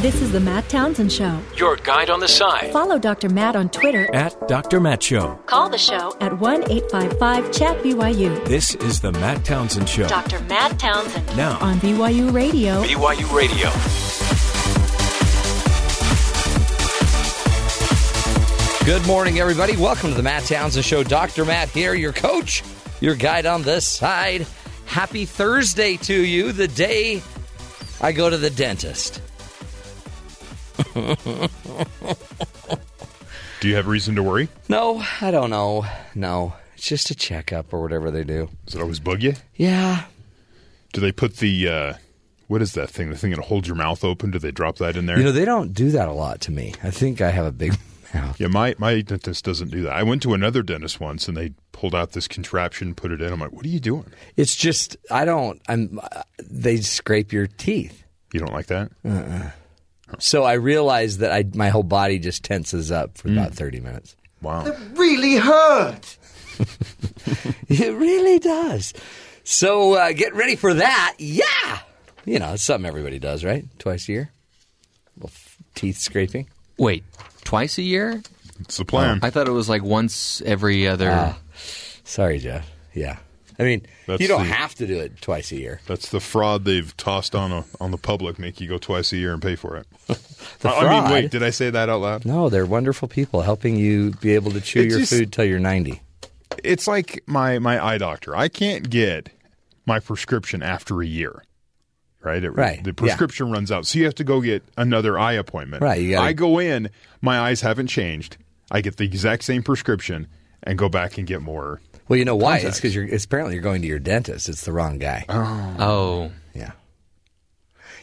This is the Matt Townsend Show. Your guide on the side. Follow Dr. Matt on Twitter. At Dr. Matt Show. Call the show at 1 855 Chat BYU. This is the Matt Townsend Show. Dr. Matt Townsend. Now. On BYU Radio. BYU Radio. Good morning, everybody. Welcome to the Matt Townsend Show. Dr. Matt here, your coach, your guide on this side. Happy Thursday to you, the day I go to the dentist. Do you have reason to worry? No, I don't know. No, it's just a checkup or whatever they do. Does it always bug you? Yeah. Do they put the uh, what is that thing? The thing that holds your mouth open? Do they drop that in there? You know, they don't do that a lot to me. I think I have a big mouth. yeah, my my dentist doesn't do that. I went to another dentist once, and they pulled out this contraption, put it in. I'm like, what are you doing? It's just, I don't, I'm, uh, they scrape your teeth. You don't like that? So I realize that I, my whole body just tenses up for about 30 minutes. Wow. It really hurt. It really does. So uh, get ready for that. Yeah. You know, it's something everybody does, right? Twice a year. Little f- teeth scraping. Wait, twice a year? It's the plan. I thought it was like once every other. Ah. Sorry, Jeff. Yeah. I mean, That's you don't the- have to do it twice a year. That's the fraud they've tossed on a, on the public. Make you go twice a year and pay for it. The I- I mean, wait, did I say that out loud? No, they're wonderful people helping you be able to chew your just- food till you're 90. It's like my my eye doctor. I can't get my prescription after a year. Right? It, Right, The yeah. prescription runs out. So you have to go get another eye appointment. Right, gotta- I go in, my eyes haven't changed. I get the exact same prescription and go back and get more. Well, you know why? It's because you're. It's apparently you're going to your dentist. It's the wrong guy. Oh. oh. Yeah.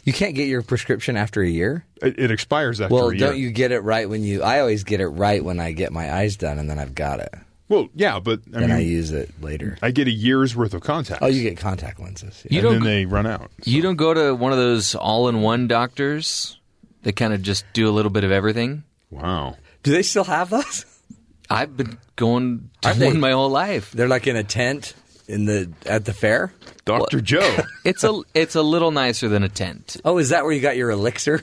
You can't get your prescription after a year. It, it expires after Well, a year. don't you get it right when you? I always get it right when I get my eyes done, and then I've got it. Well, yeah, but I Then mean, I use it later. I get a year's worth of contacts. Oh, you get contact lenses. Yeah. You and don't then they run out. You don't go to one of those all-in-one doctors that kind of just do a little bit of everything. Wow. Do they still have those? I've been going to Aren't they- my whole life. They're like in a tent in the at the fair. Dr. Joe. It's a it's a little nicer than a tent. Oh, is that where you got your elixir?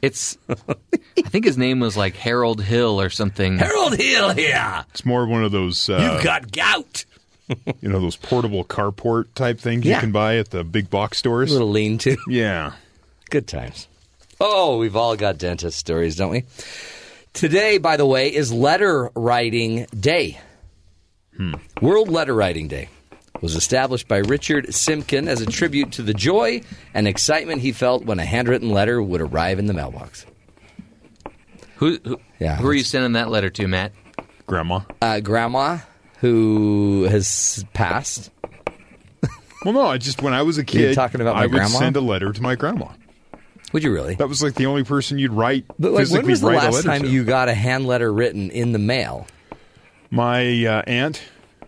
It's I think his name was like Harold Hill or something. Harold Hill here. It's more of one of those, uh, You've got gout. you know, those portable carport type things Yeah. you can buy at the big box stores. A little lean to. yeah. Good times. Oh, we've all got dentist stories, don't we? Today, by the way, is Letter Writing Day. World Letter Writing Day was established by Richard Simkin as a tribute to the joy and excitement he felt when a handwritten letter would arrive in the mailbox. Who who, Yeah, who are you sending that letter to, Matt? Grandma. Uh, grandma, who has passed. Well, no, I just, when I was a kid, talking about my I would grandma? send a letter to my grandma. Would you really? That was like the only person you'd write, But like, when was the last time to. you got a hand letter written in the mail? My uh, aunt,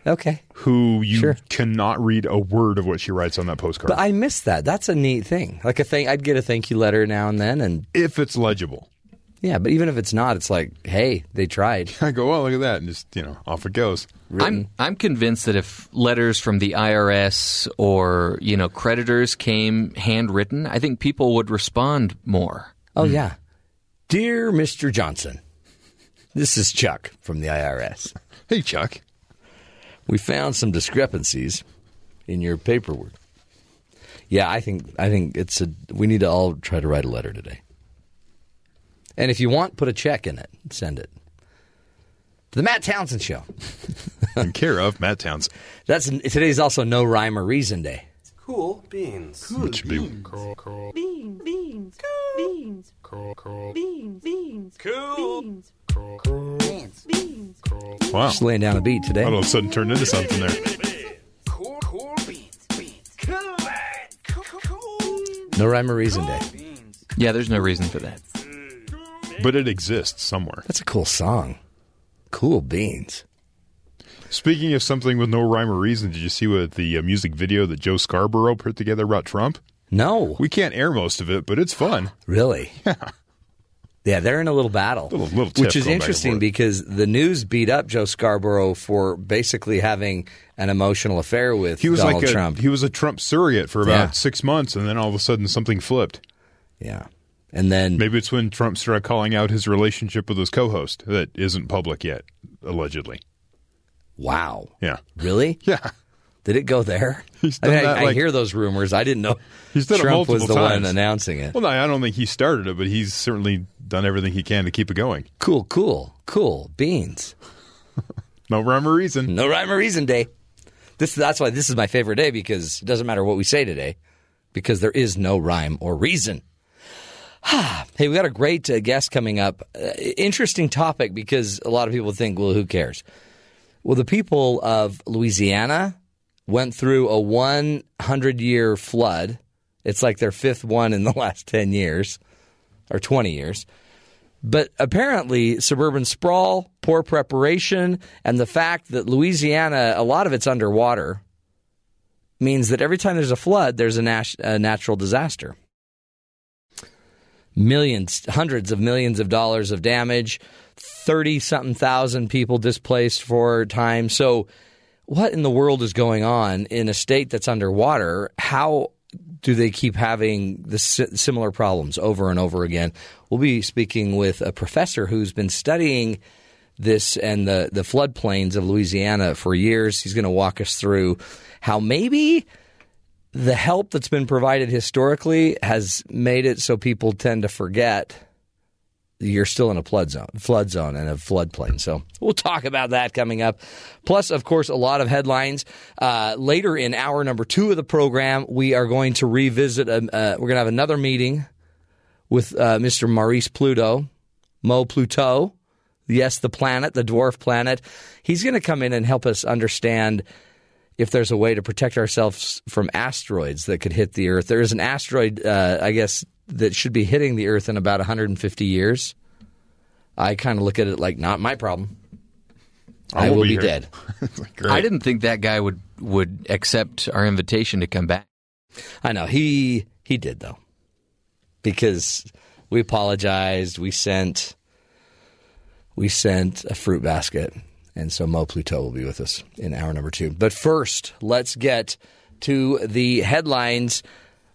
Okay. who you Sure. cannot read a word of what she writes on that postcard. But I miss that. That's a neat thing. Like a thing, I'd get a thank you letter now and then, and if it's legible. Yeah. But even if it's not, it's like, hey, they tried. I go, oh, look at that. And just, you know, off it goes. I'm I'm convinced that if letters from the IRS or you know creditors came handwritten, I think people would respond more. Oh yeah, dear Mr. Johnson, this is Chuck from the IRS. Hey, Chuck. We found some discrepancies in your paperwork. Yeah, I think I think it's a. We need to all try to write a letter today. And if you want, put a check in it. Send it. To the Matt Townsend Show. In care of Matt Towns. That's today's also No Rhyme or Reason Day. Cool beans. Which would be Beans, beans, Cool. beans, Cool. Cool. beans, beans, Cool. beans, Cool beans, beans. Cool. Wow. Just laying down a beat today. All of a sudden turned into something there. Cool, cool beans. Beans. Cool, cool, cool. No Rhyme or Reason Day. Yeah, there's no reason for that. But it exists somewhere. That's a cool song. Cool beans. Speaking of something with no rhyme or reason, did you see what the uh, music video that Joe Scarborough put together about Trump? No, We can't air most of it, but it's fun. really. Yeah, Yeah, they're in a little battle, Little- little which is going back and interesting because the news beat up Joe Scarborough for basically having an emotional affair with He was Donald like a, Trump. he was a Trump surrogate for about Yeah. six months, and then all of a sudden something flipped. yeah, And then Maybe it's when Trump started calling out his relationship with his co-host that isn't public yet, allegedly. wow, Yeah. really? Yeah. Did it go there? He's I, mean, I, that, I hear those rumors. I didn't know He's done it Trump was multiple the one announcing it. Well, no, I don't think he started it, but he's certainly done everything he can to keep it going. Cool, cool, cool. Beans. No rhyme or reason. No rhyme or reason day. This that's why this is my favorite day because it doesn't matter what we say today because there is no rhyme or reason. hey, we got a great uh, guest coming up. Uh, interesting topic because a lot of people think, well, who cares? Well, the people of Louisiana went through a 100 year flood. It's like their fifth one in the last 10 years or 20 years. But apparently, suburban sprawl, poor preparation, and the fact that Louisiana, a lot of it's underwater, means that every time there's a flood, there's a, nas- a natural disaster. Millions, hundreds of millions of dollars of damage, 30 something thousand people displaced for time. So, what in the world is going on in a state that's underwater? How do they keep having the similar problems over and over again? We'll be speaking with a professor who's been studying this and the, the floodplains of Louisiana for years. He's going to walk us through how maybe the help that's been provided historically has made it so people tend to forget you're still in a flood zone, flood zone and a floodplain. So we'll talk about that coming up. Plus, of course, a lot of headlines. Uh, later in hour number two of the program, we are going to revisit. A, uh, we're going to have another meeting with uh, Mr. Maurice Pluto, Mo Pluto. Yes, the planet, the dwarf planet. He's going to come in and help us understand if there's a way to protect ourselves from asteroids that could hit the Earth. There is an asteroid, uh, I guess, that should be hitting the Earth in about 150 years. I kind of look at it like not my problem. I, won't will be be dead. I didn't think that guy would would accept our invitation to come back. I know he he did though, because we apologized. We sent we sent a fruit basket, and so Mo Pluto will be with us in hour number two. But first, let's get to the headlines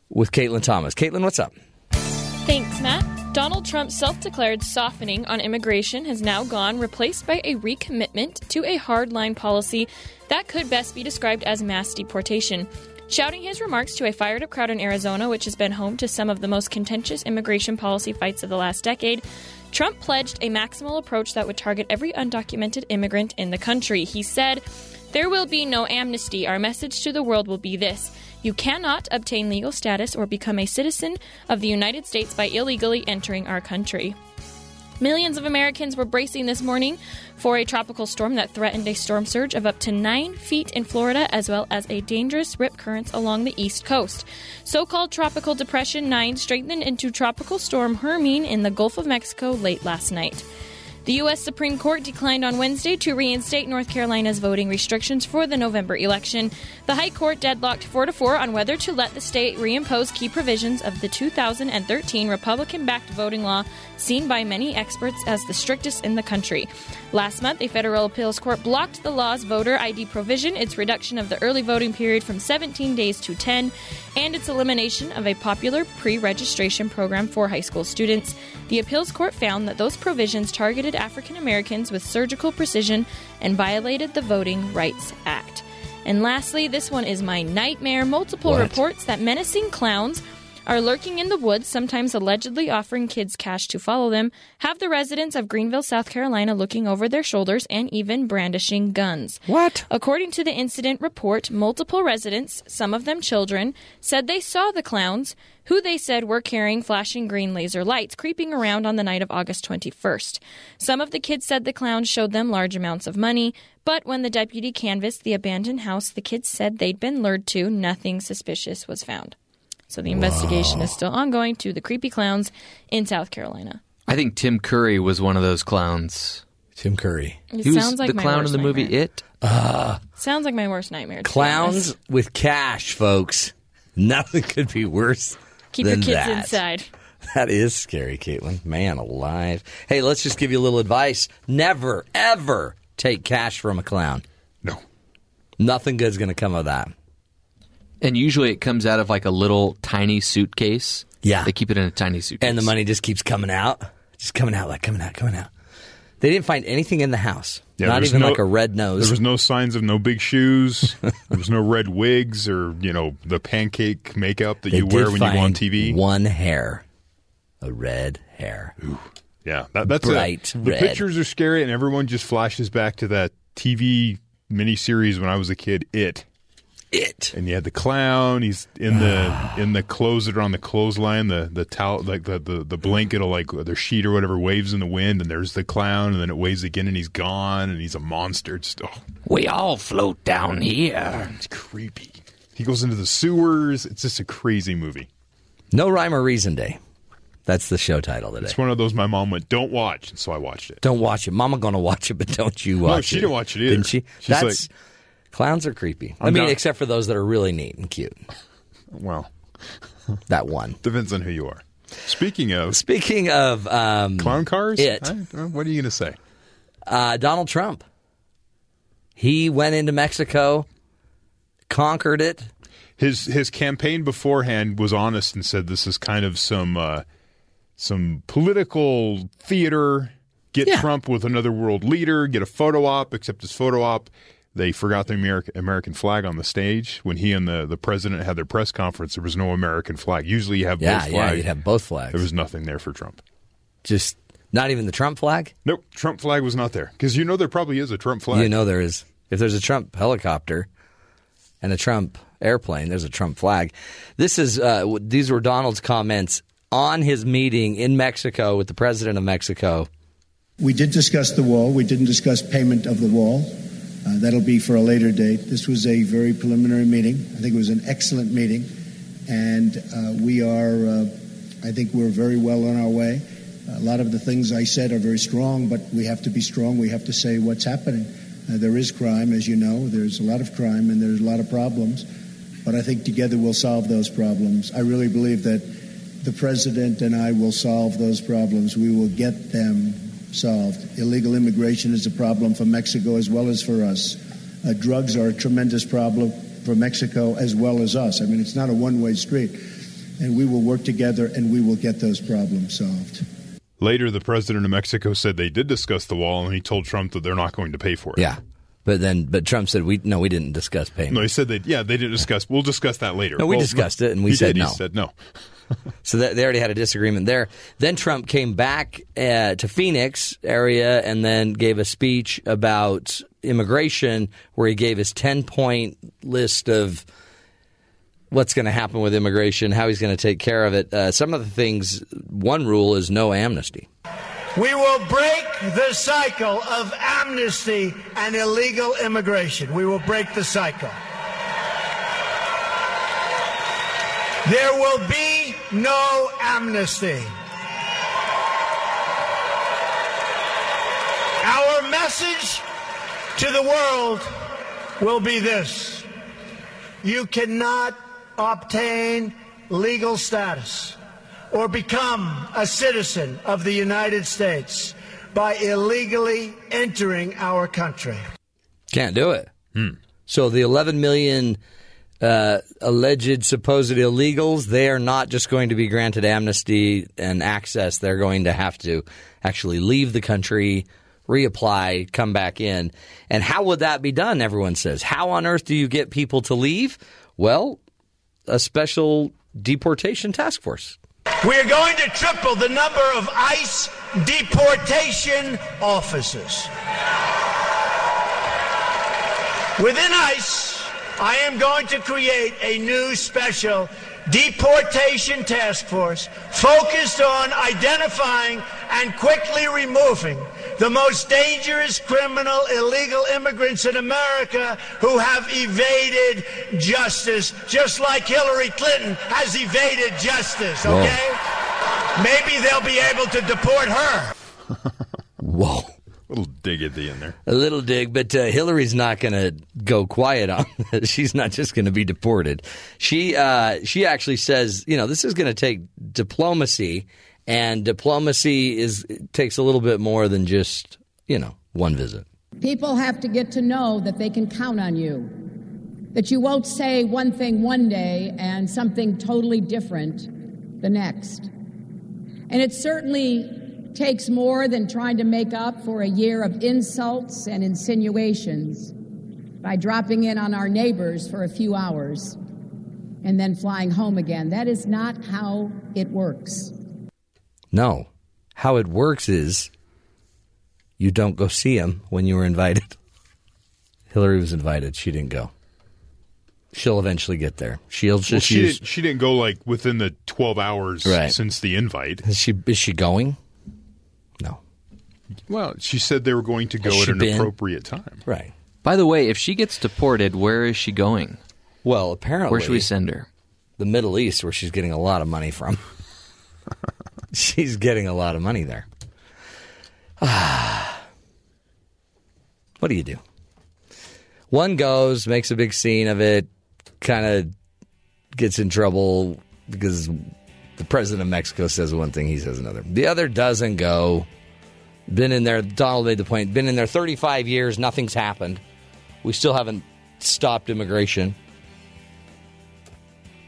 with Caitlin Thomas. Caitlin, what's up? Thanks, Matt. Donald Trump's self declared softening on immigration has now gone, replaced by a recommitment to a hardline policy that could best be described as mass deportation. Shouting his remarks to a fired up crowd in Arizona, which has been home to some of the most contentious immigration policy fights of the last decade, Trump pledged a maximal approach that would target every undocumented immigrant in the country. He said, There will be no amnesty. Our message to the world will be this. You cannot obtain legal status or become a citizen of the United States by illegally entering our country. Millions of Americans were bracing this morning for a tropical storm that threatened a storm surge of up to nine feet in Florida, as well as a dangerous rip currents along the east coast. So called Tropical Depression 9 strengthened into Tropical Storm Hermine in the Gulf of Mexico late last night. The U.S. Supreme Court declined on Wednesday to reinstate North Carolina's voting restrictions for the November election. The High Court deadlocked 4 to 4 on whether to let the state reimpose key provisions of the 2013 Republican backed voting law, seen by many experts as the strictest in the country. Last month, a federal appeals court blocked the law's voter ID provision, its reduction of the early voting period from 17 days to 10, and its elimination of a popular pre registration program for high school students. The appeals court found that those provisions targeted African Americans with surgical precision and violated the Voting Rights Act. And lastly, this one is my nightmare. Multiple What? reports that menacing clowns are lurking in the woods, sometimes allegedly offering kids cash to follow them, have the residents of Greenville, South Carolina looking over their shoulders and even brandishing guns. What? According to the incident report, multiple residents, some of them children, said they saw the clowns, who they said were carrying flashing green laser lights, creeping around on the night of August 21st. Some of the kids said the clowns showed them large amounts of money, but when the deputy canvassed the abandoned house the kids said they'd been lured to, nothing suspicious was found. So the investigation is still ongoing to the creepy clowns in South Carolina. I think Tim Curry was one of those clowns. Tim Curry. It He was sounds like the my clown in the movie nightmare. It. Uh, sounds like my worst nightmare. to be Clowns honest. with cash, folks. Nothing could be worse. Keep your than kids that. inside. That is scary, Caitlin. Man alive. Hey, let's just give you a little advice. Never, ever take cash from a clown. No. Nothing good's going to come of that. And usually it comes out of like a little tiny suitcase. Yeah. They keep it in a tiny suitcase. and the money just keeps coming out, just coming out, like coming out, coming out. They didn't find anything in the house, Yeah, not even no- like a red nose. There was no signs of no big shoes. there was no red wigs or you know the pancake makeup that They you wear when you go on TV. One hair, a red hair. Yeah, that, that's Bright it. The red. pictures are scary, and everyone just flashes back to that TV miniseries when I was a kid. It It. and you had the clown. He's in the in the clothes that are on the clothesline. The the towel like the the, the blanket or like the sheet or whatever waves in the wind, and there's the clown, and then it waves again, and he's gone, and he's a monster. It's oh, we all float down here. it's creepy. He goes into the sewers. It's just a crazy movie. No rhyme or reason day. That's the show title today. It's one of those my mom went, "Don't watch," and so I watched it. Don't watch it. Mama gonna watch it, but don't you watch it. No, she didn't watch it either. Didn't she? She's That's clowns are creepy. i I'm mean, not- except for those that are really neat and cute. Well, That one. depends on who you are. Speaking of Speaking of um, clown cars, It. I- uh, what are you going to say? uh, Donald Trump, he went into Mexico, conquered it. His his campaign beforehand was honest and said this is kind of some uh, some political theater. Get Yeah. Trump with another world leader. Get a photo op. Except his photo op, they forgot the American American flag on the stage when he and the, the president had their press conference. There was no American flag. Usually you have Yeah, both yeah, flags. you'd have both flags. There was nothing there for Trump. Just not even the Trump flag. Nope, Trump flag was not there because you know there probably is a Trump flag. You know there is. If there's a Trump helicopter and a Trump airplane, there's a Trump flag. This is uh, these were Donald's comments on his meeting in Mexico with the president of Mexico. We did discuss the wall. We didn't discuss payment of the wall. Uh, that'll be for a later date. This was a very preliminary meeting. I think it was an excellent meeting. And uh, we are, uh, I think we're very well on our way. A lot of the things I said are very strong, but we have to be strong. We have to say what's happening. Uh, there is crime, as you know. There's a lot of crime and there's a lot of problems. But I think together we'll solve those problems. I really believe that the president and I will solve those problems. We will get them solved. Illegal immigration is a problem for Mexico as well as for us. Uh, drugs are a tremendous problem for Mexico as well as us. I mean, it's not a one way street. And we will work together and we will get those problems solved. Later, the president of Mexico said they did discuss the wall, and he told Trump that they're not going to pay for it. Yeah, but then but Trump said we no we didn't discuss payment. No, he said that. Yeah, they didn't discuss. We'll discuss that later. No, we Well, discussed it, and we he said did. no. He said no. So that, they already had a disagreement there. Then Trump came back uh, to Phoenix area and then gave a speech about immigration, where he gave his ten point list of what's going to happen with immigration, how he's going to take care of it. Uh, some of the things, one rule is no amnesty. We will break the cycle of amnesty and illegal immigration. We will break the cycle. There will be no amnesty. Our message to the world will be this you cannot obtain legal status or become a citizen of the United States by illegally entering our country. Can't do it. Hmm. So the 11 million uh, alleged supposed illegals, they are not just going to be granted amnesty and access. They're going to have to actually leave the country, reapply, come back in. And how would that be done? Everyone says. How on earth do you get people to leave? Well, a special deportation task force. We're going to triple the number of ICE deportation officers. Within ICE, I am going to create a new special deportation task force focused on identifying and quickly removing the most dangerous criminal illegal immigrants in America who have evaded justice, just like Hillary Clinton has evaded justice, Whoa. okay? Maybe they'll be able to deport her. Whoa. A little dig at the end there. A little dig, but uh, Hillary's not going to go quiet on this. She's not just going to be deported. She uh, she actually says, you know, this is going to take diplomacy, and diplomacy is takes a little bit more than just you know one visit. People have to get to know that they can count on you. That you won't say one thing one day and something totally different the next. And it's certainly takes more than trying to make up for a year of insults and insinuations by dropping in on our neighbors for a few hours and then flying home again. That is not how it works. No. How it works is you don't go see him when you were invited. Hillary was invited. She didn't go. She'll eventually get there. She'll Well, she, use. didn't, she didn't go like within the 12 hours Right. since the invite. Is she is she going? No. Well, she said they were going to go at an been? appropriate time. Right. By the way, if she gets deported, where is she going? Well, apparently, Where should we send her? The Middle East, where she's getting a lot of money from. she's getting a lot of money there. what do you do? One goes, makes a big scene of it, kind of gets in trouble because the president of Mexico says one thing, he says another. The other doesn't go. Been in there, Donald made the point, been in there 35 years, nothing's happened. We still haven't stopped immigration.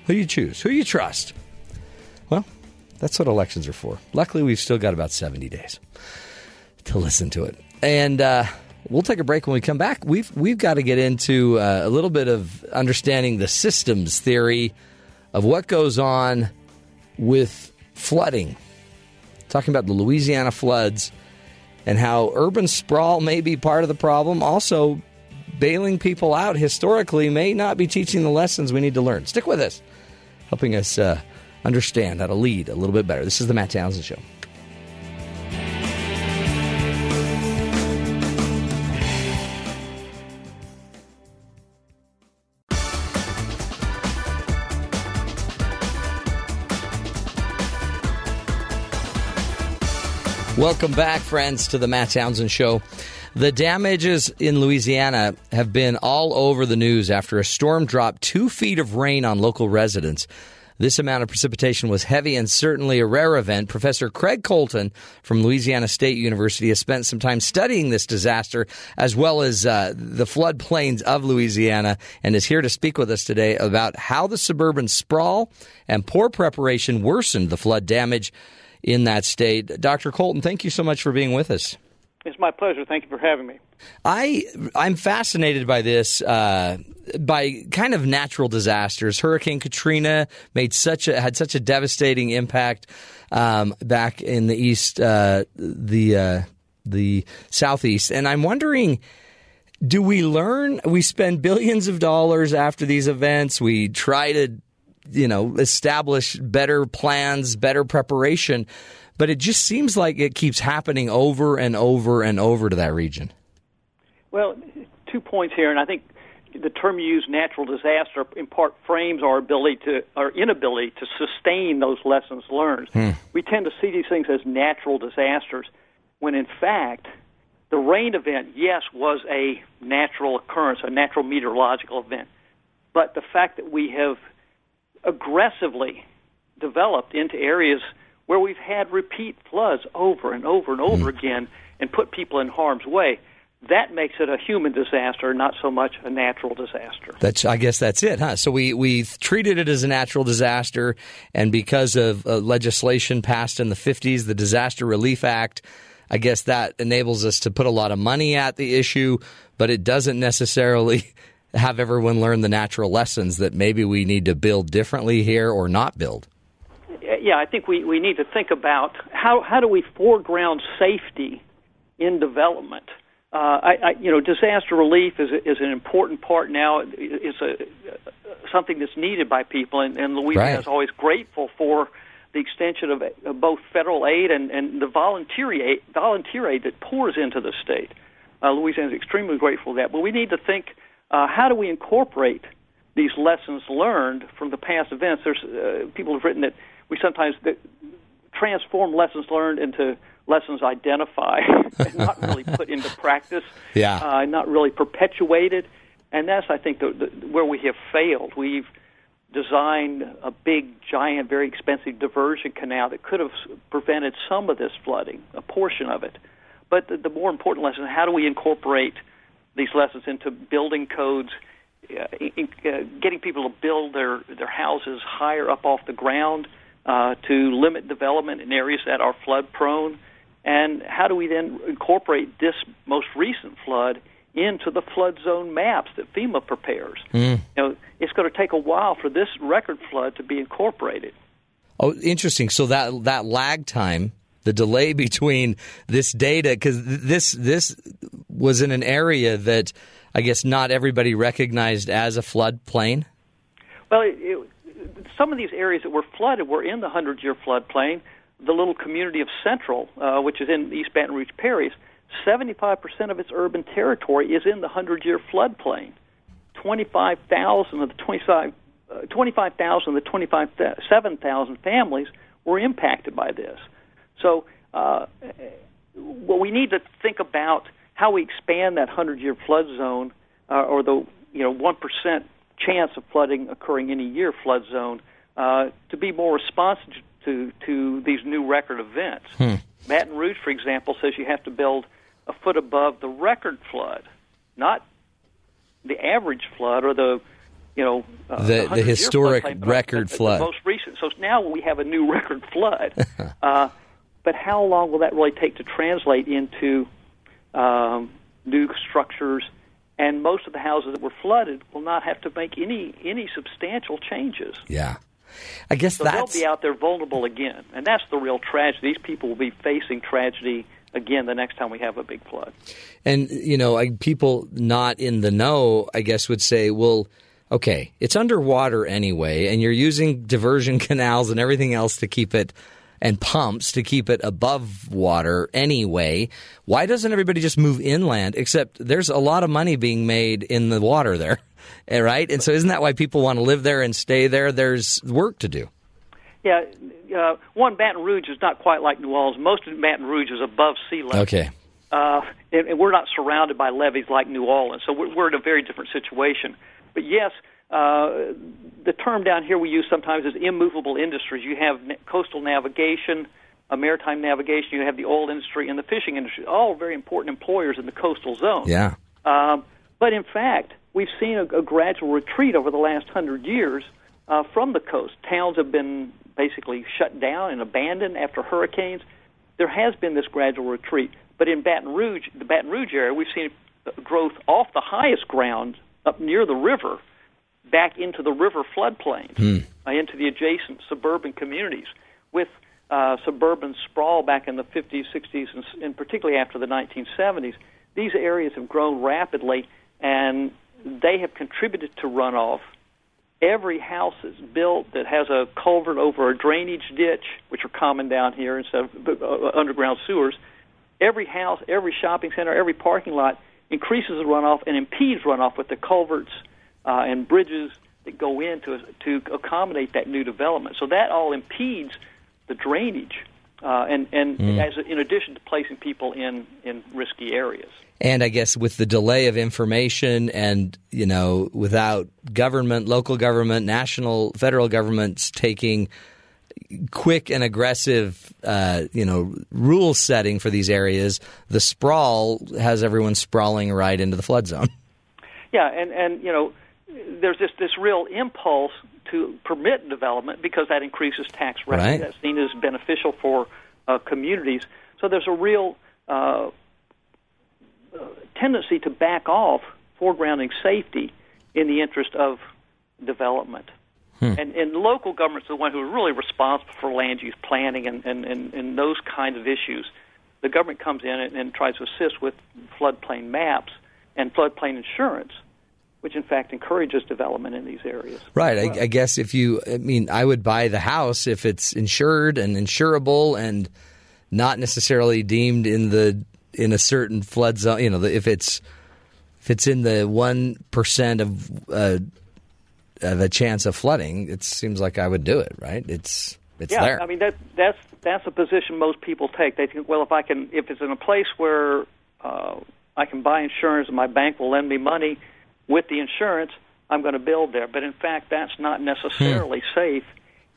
Who you choose? Who you trust? Well, that's what elections are for. Luckily, we've still got about 70 days to listen to it. And uh, we'll take a break when we come back. We've, we've got to get into uh, a little bit of understanding the systems theory of what goes on with flooding. Talking about the Louisiana floods and how urban sprawl may be part of the problem. Also, bailing people out historically may not be teaching the lessons we need to learn. Stick with us, helping us uh, understand how to lead a little bit better. This is the Matt Townsend Show. Welcome back, friends, to the Matt Townsend Show. The damages in Louisiana have been all over the news after a storm dropped two feet of rain on local residents. This amount of precipitation was heavy and certainly a rare event. Professor Craig Colten from Louisiana State University has spent some time studying this disaster as well as uh, the floodplains of Louisiana and is here to speak with us today about how the suburban sprawl and poor preparation worsened the flood damage in that state. Dr. Colten, thank you so much for being with us. It's my pleasure. Thank you for having me. I I'm fascinated by this uh, by kind of natural disasters. Hurricane Katrina made such a had such a devastating impact um, back in the east, uh, the uh, the southeast, and I'm wondering. Do we learn? We spend billions of dollars after these events. We try to, you know, establish better plans, better preparation, but it just seems like it keeps happening over and over and over to that region. Well, two points here, and I think the term you use, natural disaster, in part frames our ability to, our inability to sustain those lessons learned. Hmm. We tend to see these things as natural disasters, when in fact, the rain event, yes, was a natural occurrence, a natural meteorological event. But the fact that we have aggressively developed into areas where we've had repeat floods over and over and over again and put people in harm's way, that makes it a human disaster, not so much a natural disaster. That's, I guess that's it, huh? So we we treated it as a natural disaster, and because of uh, legislation passed in the '50s, the Disaster Relief Act, I guess that enables us to put a lot of money at the issue, but it doesn't necessarily have everyone learn the natural lessons that maybe we need to build differently here or not build. Yeah, I think we, we need to think about how how do we foreground safety in development. Uh, I, I, you know, disaster relief is is an important part now. It's a something that's needed by people, and, and Louisiana Right. is always grateful for the extension of, of both federal aid and, and the volunteer aid, volunteer aid that pours into the state. Uh, Louisiana is extremely grateful for that. But we need to think: uh, how do we incorporate these lessons learned from the past events? There's uh, people have written that we sometimes transform lessons learned into lessons identified and not really put into practice, Yeah. uh, not really perpetuated. And that's, I think, the, the, where we have failed. We've designed a big, giant, very expensive diversion canal that could have prevented some of this flooding, a portion of it. But the, the more important lesson: how do we incorporate these lessons into building codes, uh, in, uh, getting people to build their their houses higher up off the ground, uh, to limit development in areas that are flood prone? And how do we then incorporate this most recent flood into the flood zone maps that FEMA prepares? Hmm. You know, it's going to take a while for this record flood to be incorporated. Oh, interesting. So that that lag time, the delay between this data, because this this was in an area that I guess not everybody recognized as a floodplain. Well, it, it, some of these areas that were flooded were in the 100 year floodplain. The little community of Central, uh, which is in East Baton Rouge Parish, 75% of its urban territory is in the 100 year floodplain. 25,000 of the 25, uh, 25,000 of the 27,000 families were impacted by this. So, uh, well, we need to think about how we expand that 100 year flood zone uh, or the you know 1% chance of flooding occurring any year flood zone uh, to be more responsive to, to these new record events. Hmm. Baton Rouge, for example, says you have to build a foot above the record flood, not the average flood or the you know uh, The- the 100-year historic but record flood. The most recent. So now we have a new record flood. uh, but how long will that really take to translate into um, new structures? And most of the houses that were flooded will not have to make any any substantial changes. Yeah, I guess So that's they'll be out there vulnerable again, and that's the real tragedy. These people will be facing tragedy again the next time we have a big flood. And you know, I, people not in the know, I guess, would say, "Well, okay, it's underwater anyway, and you're using diversion canals and everything else to keep it, and pumps to keep it above water anyway. Why doesn't everybody just move inland? Except there's a lot of money being made in the water there, eh, right? And so, isn't that why people want to live there and stay there? There's work to do. Yeah, uh, one Baton Rouge is not quite like New Orleans. Most of Baton Rouge is above sea level. Okay. uh, and, and we're not surrounded by levees like New Orleans, so we're, we're in a very different situation. But yes, uh, the term down here we use sometimes is immovable industries. You have coastal navigation, uh, maritime navigation. You have the oil industry and the fishing industry, all very important employers in the coastal zone. Yeah. Um, but in fact, we've seen a, a gradual retreat over the last hundred years uh, from the coast. Towns have been basically shut down and abandoned after hurricanes. There has been this gradual retreat, but in Baton Rouge, the Baton Rouge area, we've seen growth off the highest ground up near the river, back into the river floodplains, uh, into the adjacent suburban communities, with uh, suburban sprawl back in the 50s, 60s, and, and particularly after the 1970s. These areas have grown rapidly, and they have contributed to runoff. Every house that's built that has a culvert over a drainage ditch, which are common down here instead of uh, underground sewers, every house, every shopping center, every parking lot increases the runoff and impedes runoff with the culverts uh, and bridges that go in to, to accommodate that new development. So that all impedes the drainage, uh, and and Mm. as in addition to placing people in in risky areas. And I guess with the delay of information and, you know, without government, local government, national, federal governments taking quick and aggressive, uh, you know, rule setting for these areas, the sprawl has everyone sprawling right into the flood zone. Yeah, and and you know, there's this this real impulse to permit development because that increases tax revenue. Right. That's seen as beneficial for uh, communities. So there's a real uh, uh, tendency to back off foregrounding safety in the interest of development. And, and local governments are the one who are really responsible for land use planning and, and, and, and those kinds of issues. The government comes in and, and tries to assist with floodplain maps and floodplain insurance, which in fact encourages development in these areas. Right. I, I guess if you, I mean, I would buy the house if it's insured and insurable and not necessarily deemed in the in a certain flood zone. You know, if it's if it's in the one percent of uh, of a chance of flooding, it seems like I would do it. Right. It's it's yeah, there. I mean that that's that's a position most people take. They think, well, if I can, if it's in a place where uh, I can buy insurance and my bank will lend me money with the insurance, I'm going to build there. But in fact, that's not necessarily safe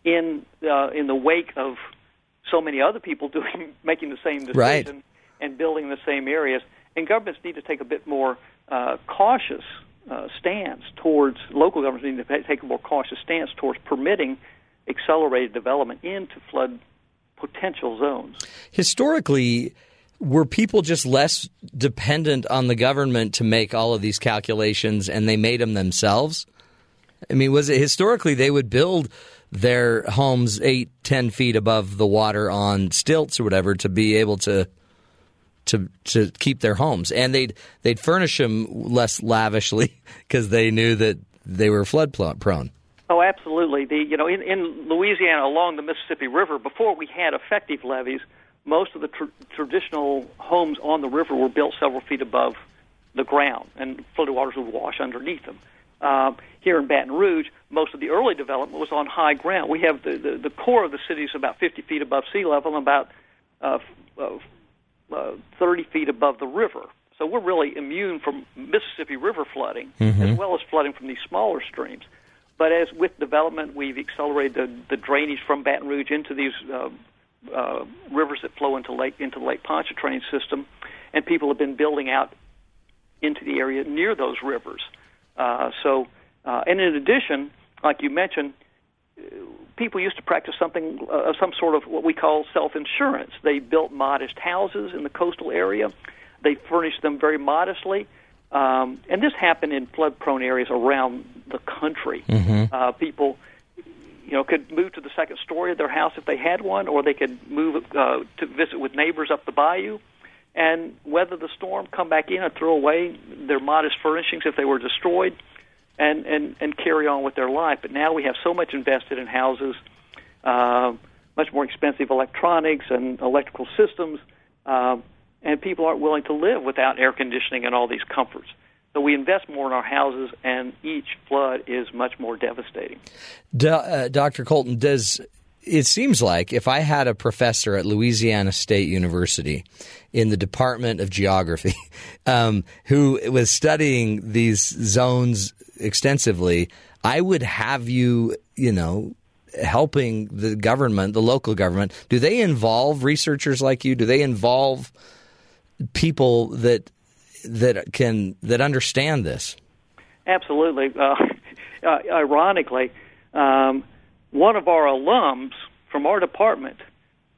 in uh, in the wake of so many other people doing making the same decision Right. and building the same areas. And governments need to take a bit more uh, cautious uh, stance towards local governments need to ta- take a more cautious stance towards permitting accelerated development into flood potential zones. Historically, were people just less dependent on the government to make all of these calculations and they made them themselves? I mean, was it historically they would build their homes eight, ten feet above the water on stilts or whatever to be able to to to keep their homes, and they'd they'd furnish them less lavishly because they knew that they were flood prone. Oh, absolutely. The you know in in Louisiana along the Mississippi River before we had effective levees, most of the tr- traditional homes on the river were built several feet above the ground, and flooded waters would wash underneath them. Uh, here in Baton Rouge, most of the early development was on high ground. We have the, the, the core of the city is about 50 feet above sea level and about uh, uh, uh, 30 feet above the river. So we're really immune from Mississippi River flooding Mhm. as well as flooding from these smaller streams. But as with development, we've accelerated the, the drainage from Baton Rouge into these uh, rivers that flow into Lake into the Lake Pontchartrain system, and people have been building out into the area near those rivers. Uh, so, uh, and in addition, like you mentioned, uh, people used to practice something, uh, some sort of what we call self-insurance. They built modest houses in the coastal area. They furnished them very modestly, um, and this happened in flood-prone areas around the country. Mhm. Uh, people, you know, could move to the second story of their house if they had one, or they could move uh, to visit with neighbors up the bayou and weather the storm, come back in and throw away their modest furnishings if they were destroyed, and and and carry on with their life. But now we have so much invested in houses, uh, much more expensive electronics and electrical systems, um, and people aren't willing to live without air conditioning and all these comforts. So we invest more in our houses, and each flood is much more devastating. Do, uh, Dr. Colten, does it seems like if I had a professor at Louisiana State University in the Department of Geography um, who was studying these zones extensively, I would have you, you know, helping the government, the local government. Do they involve researchers like you? Do they involve people that that can that understand this? Absolutely. Uh, uh, ironically, um, one of our alums from our department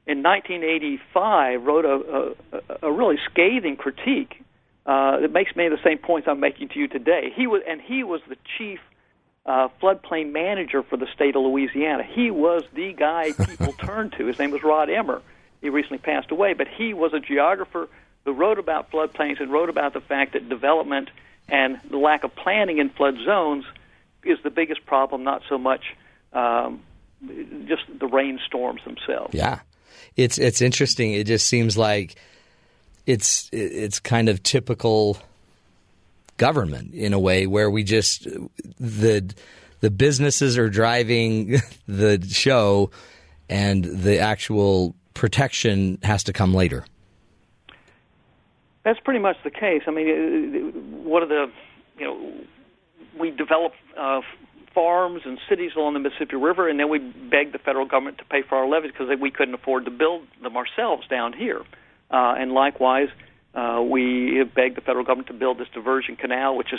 in 1985 wrote a, a, a really scathing critique uh, that makes many of the same points I'm making to you today. He was, and he was the chief uh, floodplain manager for the state of Louisiana. He was the guy people turned to. His name was Rod Emmer. He recently passed away, but he was a geographer who wrote about floodplains and wrote about the fact that development and the lack of planning in flood zones is the biggest problem, not so much um, just the rainstorms themselves. Yeah, it's it's interesting. It just seems like it's it's kind of typical government in a way where we just the the businesses are driving the show, and the actual protection has to come later. That's pretty much the case. I mean, uh, one of the, you know, we develop uh, farms and cities along the Mississippi River, and then we begged the federal government to pay for our levees because we couldn't afford to build them ourselves down here. Uh, and likewise, uh, we have begged the federal government to build this diversion canal, which has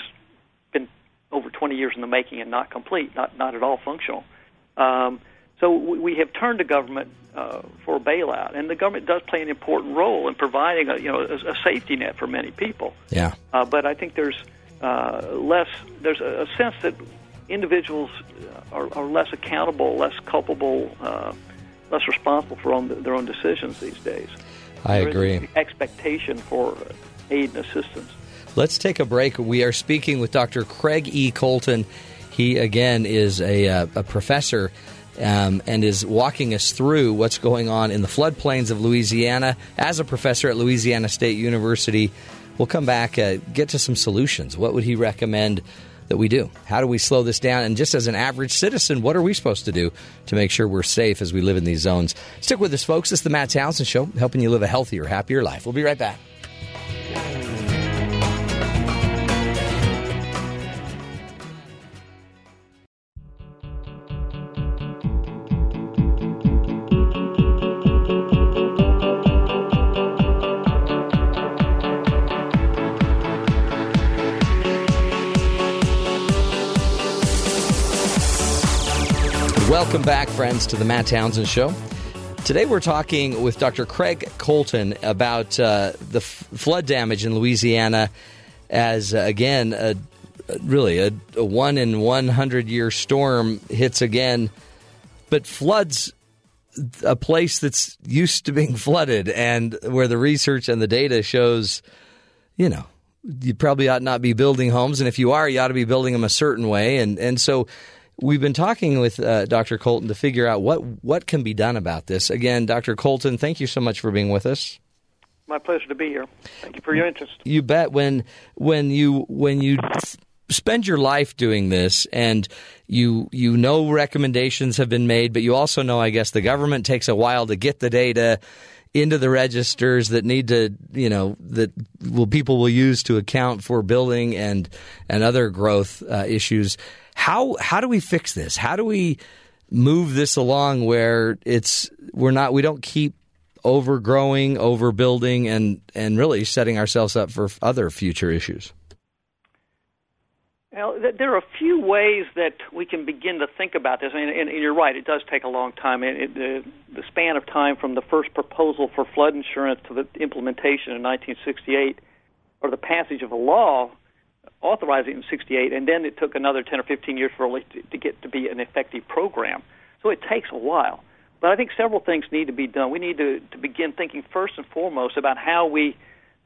been over 20 years in the making and not complete, not not at all functional. Um, so we we have turned to government uh, for a bailout, and the government does play an important role in providing a you know a, a safety net for many people. Yeah. Uh, but I think there's uh, less. There's a, a sense that individuals are, are less accountable, less culpable, uh, less responsible for own, their own decisions these days. I There agree. expectation for aid and assistance. Let's take a break. We are speaking with Dr. Craig E. Colten. He, again, is a, uh, a professor um, and is walking us through what's going on in the floodplains of Louisiana as a professor at Louisiana State University. We'll come back, uh, get to some solutions. What would he recommend that we do? How do we slow this down? And just as an average citizen, what are we supposed to do to make sure we're safe as we live in these zones? Stick with us, folks. It's the Matt Townsend Show, helping you live a healthier, happier life. We'll be right back. Welcome back, friends, to the Matt Townsend Show. Today we're talking with Dr. Craig Colten about uh, the f- flood damage in Louisiana as, uh, again, a, really a, a one in 100 year storm hits again, but floods a place that's used to being flooded and where the research and the data shows, you know, you probably ought not be building homes. And if you are, you ought to be building them a certain way. And, and so we've been talking with uh, Dr. Colten to figure out what, what can be done about this. Again, Dr. Colten, thank you so much for being with us. My pleasure to be here. Thank you for your interest. You bet. When when you when you spend your life doing this, and you you know recommendations have been made, but you also know, I guess, the government takes a while to get the data into the registers that need to, you know, that will people will use to account for building and and other growth uh, issues. How how do we fix this? How do we move this along where it's we're not we don't keep overgrowing, overbuilding, and and really setting ourselves up for other future issues. Well, there are a few ways that we can begin to think about this, and, and, and you're right. It does take a long time. It, it, the, the span of time from the first proposal for flood insurance to the implementation in 1968, or the passage of a law authorizing it in 68, and then it took another 10 or 15 years for it to, to get to be an effective program. So it takes a while. But I think several things need to be done. We need to, to begin thinking first and foremost about how we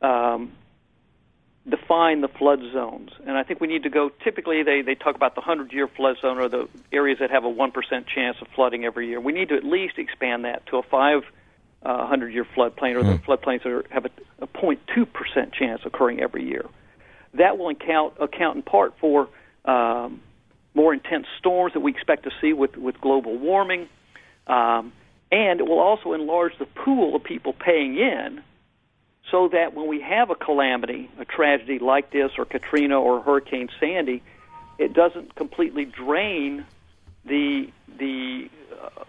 um, define the flood zones. And I think we need to go, typically, they, they talk about the 100 year flood zone or the areas that have a 1% chance of flooding every year. We need to at least expand that to a 500 uh, year floodplain or the floodplains that are, have a, a 0.2% chance occurring every year. That will account, account in part for um, more intense storms that we expect to see with, with global warming. Um, and it will also enlarge the pool of people paying in so that when we have a calamity, a tragedy like this, or Katrina or Hurricane Sandy, it doesn't completely drain the the uh,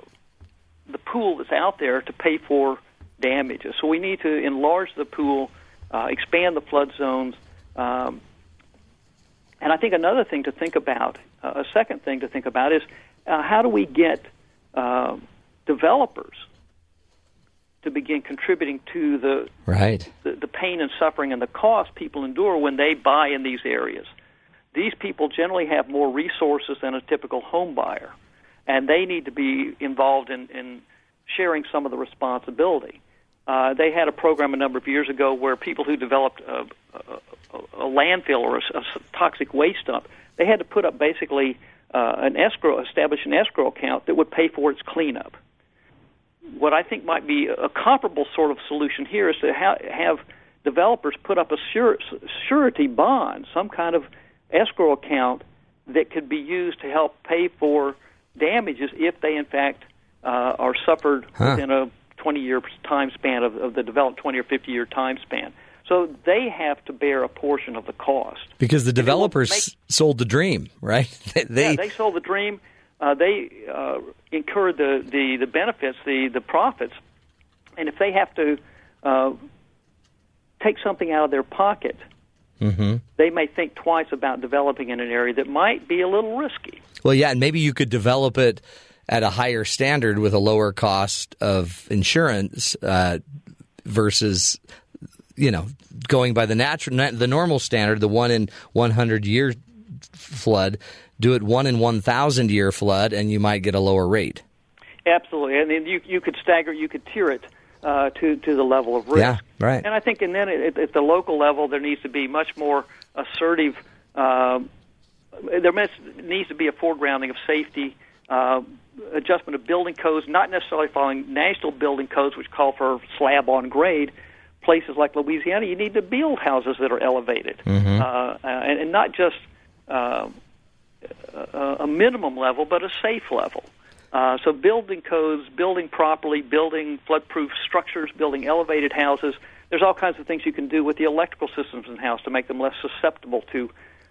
the pool that's out there to pay for damages. So we need to enlarge the pool, uh, expand the flood zones, um, and I think another thing to think about, uh, a second thing to think about, is uh, how do we get uh, developers to begin contributing to the, right. the the pain and suffering and the cost people endure when they buy in these areas. These people generally have more resources than a typical home buyer, and they need to be involved in, in sharing some of the responsibility. Uh, they had a program a number of years ago where people who developed a, a, a landfill or a, a toxic waste dump, they had to put up basically uh, an escrow, establish an escrow account that would pay for its cleanup. What I think might be a comparable sort of solution here is to ha- have developers put up a sur- surety bond, some kind of escrow account that could be used to help pay for damages if they, in fact, uh, are suffered Huh. within a 20 year time span of, of the developed 20 or 50 year time span. So they have to bear a portion of the cost. Because the developers sold the dream, right? they yeah, they sold the dream. Uh, they uh, incurred the, the, the benefits, the, the profits, and if they have to uh, take something out of their pocket, hmm they may think twice about developing in an area that might be a little risky. Well, yeah, and maybe you could develop it at a higher standard with a lower cost of insurance uh, versus, you know, going by the natural, the normal standard, the one in one hundred year flood. Do it one in one thousand year flood, and you might get a lower rate. Absolutely, and then you you could stagger, you could tier it uh, to to the level of risk. Yeah, right. And I think, and then at, at the local level, there needs to be much more assertive. Um, there must, needs to be a foregrounding of safety, uh, adjustment of building codes, not necessarily following national building codes, which call for slab on grade. Places like Louisiana, you need to build houses that are elevated, Mhm. uh, uh, and, and not just uh, a, minimum level, but a safe level. Uh, so building codes, building properly, building flood-proof structures, building elevated houses. There's all kinds of things you can do with the electrical systems in the house to make them less susceptible to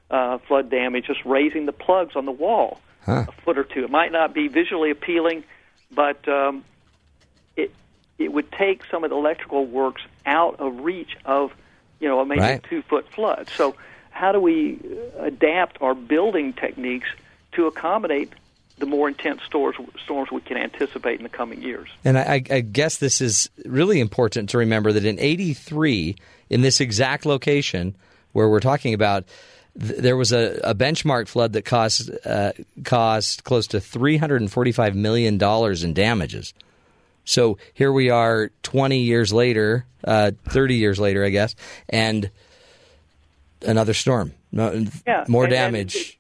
uh, flood damage. Just raising the plugs on the wall Huh. a foot or two. It might not be visually appealing, but um, it it would take some of the electrical works out of reach of you know a maybe Right. two foot flood. So how do we adapt our building techniques to accommodate the more intense storms storms we can anticipate in the coming years. And I, I guess this is really important to remember that in '83, in this exact location where we're talking about, th- there was a, a benchmark flood that cost uh, cost close to 345 million dollars in damages. So here we are, 20 years later, uh, 30 years later, I guess, and another storm, no, Yeah, more and- and damage.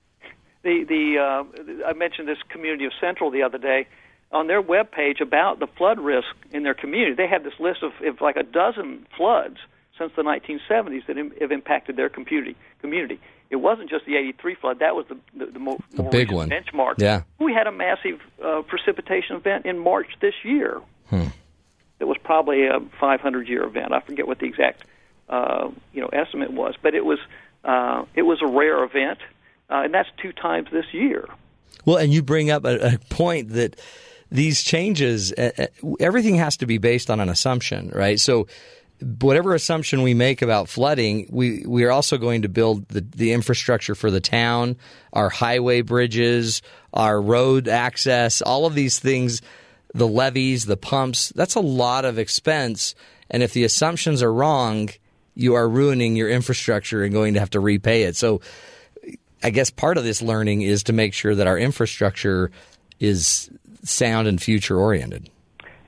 The the uh, I mentioned this community of Central the other day. On their webpage about the flood risk in their community, they have this list of, of like a dozen floods since the 1970s that im- have impacted their community. Community. It wasn't just the '83 flood; that was the the, the more, big one. benchmark. Yeah. We had a massive uh, precipitation event in March this year. Hmm. It was probably a 500 year event. I forget what the exact uh, you know estimate was, but it was uh, it was a rare event, uh, and that's two times this year. Well, and you bring up a, a point that these changes, uh, uh, everything has to be based on an assumption, right? So, whatever assumption we make about flooding, we, we are also going to build the, the infrastructure for the town, our highway bridges, our road access, all of these things, the levees, the pumps. That's a lot of expense. And if the assumptions are wrong, you are ruining your infrastructure and going to have to repay it. So, I guess part of this learning is to make sure that our infrastructure is sound and future oriented.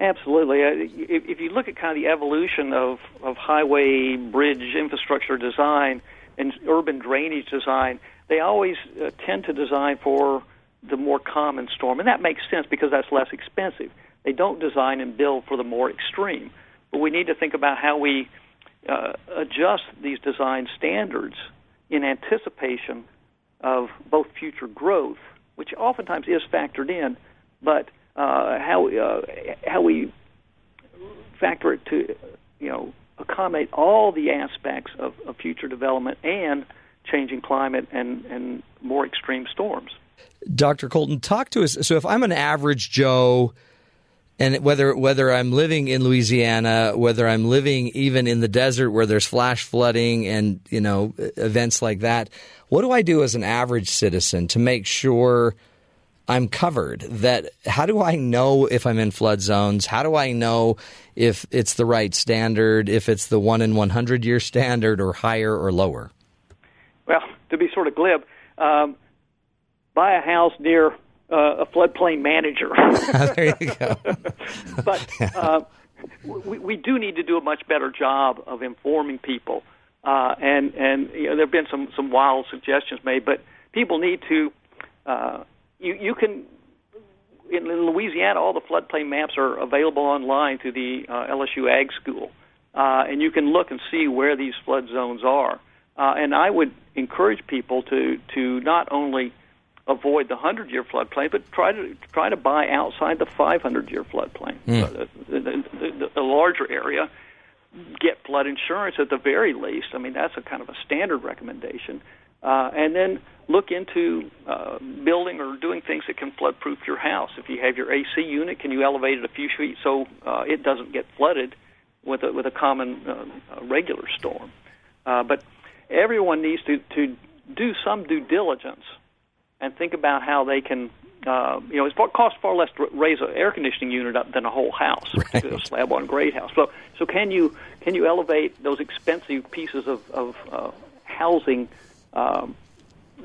Absolutely. Uh, if, you look at kind of the evolution of, of highway, bridge infrastructure design and urban drainage design, they always uh, tend to design for the more common storm. And that makes sense because that's less expensive. They don't design and build for the more extreme. But we need to think about how we uh, adjust these design standards in anticipation of both future growth, which oftentimes is factored in, but uh, how uh, how we factor it to you know accommodate all the aspects of, of future development and changing climate and, and more extreme storms. Dr. Colten, talk to us. So, if I'm an average Joe, and whether whether I'm living in Louisiana, whether I'm living even in the desert where there's flash flooding and you know events like that, what do I do as an average citizen to make sure I'm covered? That how do I know if I'm in flood zones? How do I know if it's the right standard, if it's the one in 100 year standard, or higher or lower? Well, to be sort of glib, um, buy a house near uh, a floodplain manager. there you go. but uh, we, we do need to do a much better job of informing people. Uh, and and you know, there have been some some wild suggestions made, but people need to. Uh, you you can in, in Louisiana, all the floodplain maps are available online through the uh, LSU Ag School, uh, and you can look and see where these flood zones are. Uh, and I would encourage people to to not only avoid the 100 year floodplain, but try to try to buy outside the 500 year floodplain, Hmm. uh, the, the, the, larger area. Get flood insurance at the very least. I mean, that's a kind of a standard recommendation. Uh, and then look into uh, building or doing things that can flood proof your house. If you have your AC unit, can you elevate it a few feet so uh, it doesn't get flooded with a, with a common uh, regular storm? Uh, but everyone needs to, to do some due diligence and think about how they can. Uh, you know, it's far, costs far less to raise an air conditioning unit up than a whole house, a slab on grade house. So, so can you can you elevate those expensive pieces of, of uh, housing um,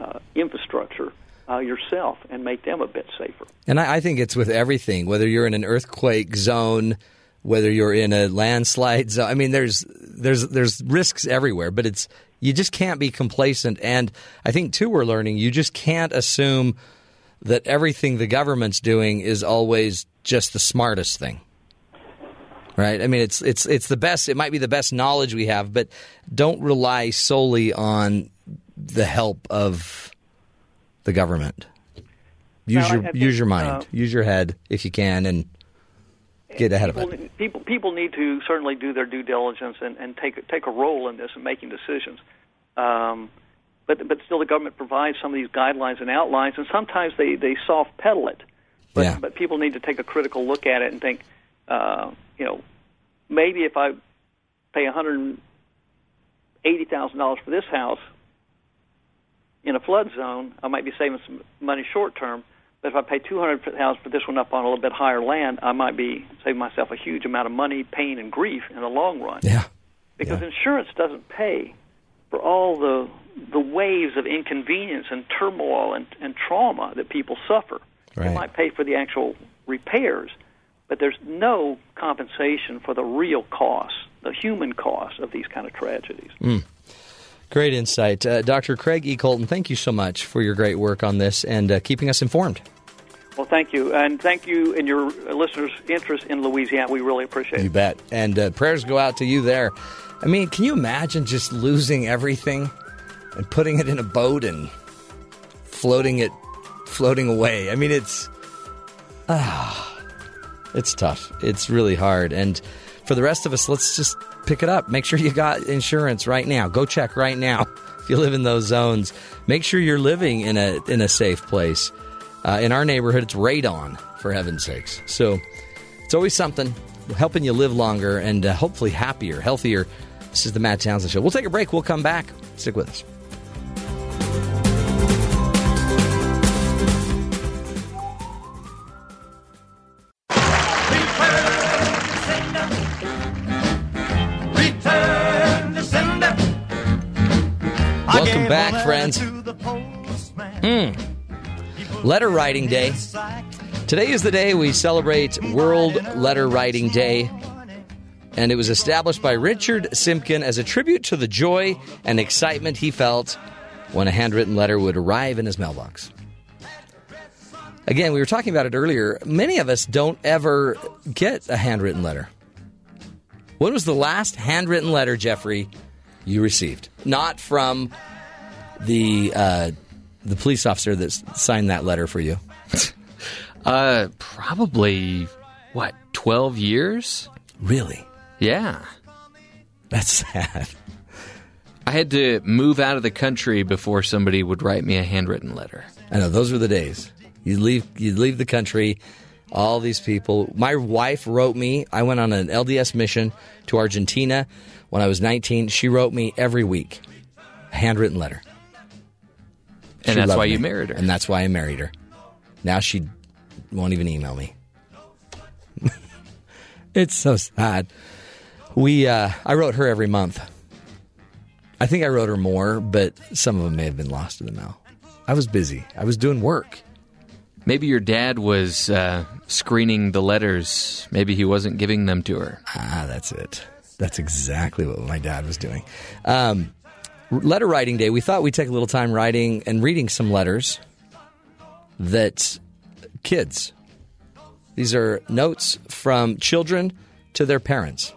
uh, infrastructure uh, yourself and make them a bit safer? And I, I think it's with everything, whether you're in an earthquake zone, whether you're in a landslide zone. I mean, there's there's there's risks everywhere, but it's you just can't be complacent. And I think too, we're learning you just can't assume that everything the government's doing is always just the smartest thing. Right? I mean, it's it's it's the best. It might be the best knowledge we have, but don't rely solely on the help of the government. Use Well, your use your mind, uh, use your head if you can, and get ahead of it. People people need to certainly do their due diligence and, and take take a role in this and making decisions. Um, but but still, the government provides some of these guidelines and outlines, and sometimes they they soft pedal it. But Yeah. but people need to take a critical look at it and think, uh, you know, maybe if I pay one hundred eighty thousand dollars for this house in a flood zone, I might be saving some money short term. But if I pay two hundred thousand for this one up on a little bit higher land, I might be saving myself a huge amount of money, pain, and grief in the long run. Yeah. Because insurance doesn't pay for all the the waves of inconvenience and turmoil and, and trauma that people suffer. Right. It might pay for the actual repairs, but there's no compensation for the real cost, the human cost of these kind of tragedies. Mm. Great insight. Uh, Dr. Craig E. Colten, thank you so much for your great work on this and uh, keeping us informed. Well, thank you, and thank you in your listeners' interest in Louisiana. We really appreciate You it. You bet. And uh, prayers go out to you there. I mean, can you imagine just losing everything and putting it in a boat and floating it, floating away? I mean, it's ah, it's tough. It's really hard. And for the rest of us, let's just pick it up. Make sure you got insurance right now. Go check right now. If you live in those zones, make sure you're living in a in a safe place. Uh, in our neighborhood, it's radon for heaven's sakes. So it's always something helping you live longer and uh, hopefully happier, healthier. This is the Matt Townsend Show. We'll take a break. We'll come back. Stick with us. Friends. Hmm. Letter Writing Day. Today is the day we celebrate World Letter Writing Day, and it was established by Richard Simpkin as a tribute to the joy and excitement he felt when a handwritten letter would arrive in his mailbox. Again, we were talking about it earlier. Many of us don't ever get a handwritten letter. When was the last handwritten letter, Jeffrey, you received? Not from the uh, the police officer that signed that letter for you. Uh, probably what twelve years? Really? Yeah. That's sad. I had to move out of the country before somebody would write me a handwritten letter. I know those were the days. You leave you leave the country. All these people. My wife wrote me. I went on an LDS mission to Argentina when I was 19. She wrote me every week, a handwritten letter. And She that's why me. you married her. And that's why I married her. Now she won't even email me. it's so sad. We uh, I wrote her every month. I think I wrote her more, but some of them may have been lost in the mail. I was busy. I was doing work. Maybe your dad was uh, screening the letters. Maybe he wasn't giving them to her. Ah, that's it. That's exactly what my dad was doing. Um, letter writing day. We thought we'd take a little time writing and reading some letters that kids. These are notes from children to their parents.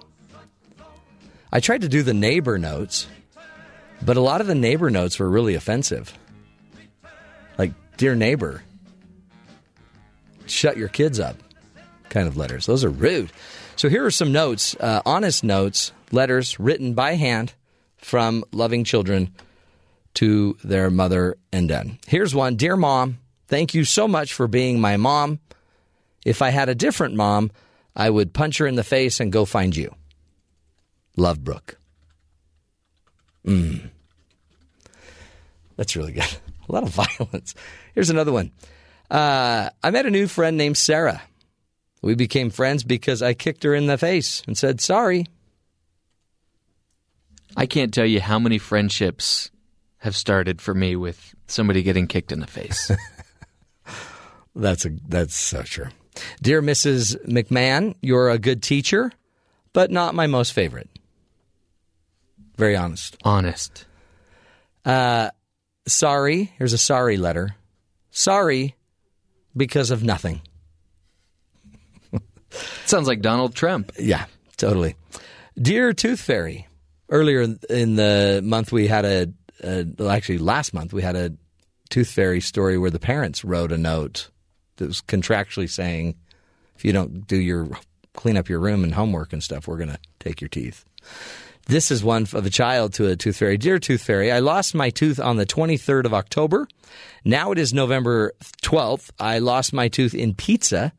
I tried to do the neighbor notes, but a lot of the neighbor notes were really offensive. Like, dear neighbor, shut your kids up kind of letters. Those are rude. So here are some notes, uh, honest notes, letters written by hand from loving children to their mother and dad. Here's one Dear mom, thank you so much for being my mom. If I had a different mom, I would punch her in the face and go find you. Love Brooke. Mm. That's really good. A lot of violence. Here's another one. Uh, I met a new friend named Sarah. We became friends because I kicked her in the face and said sorry. I can't tell you how many friendships have started for me with somebody getting kicked in the face. That's a that's so true. Dear Mrs. McMahon, you're a good teacher, but not my most favorite. Very honest. Honest. Uh, sorry. Here's a sorry letter. Sorry because of nothing. Sounds like Donald Trump. Yeah, totally. Dear Tooth Fairy, earlier in the month we had a, a well, actually last month we had a Tooth Fairy story where the parents wrote a note that was contractually saying, if you don't do your clean up your room and homework and stuff, we're going to take your teeth. This is one of a child to a tooth fairy. Dear tooth fairy, I lost my tooth on the 23rd of October. Now it is November 12th. I lost my tooth in pizza.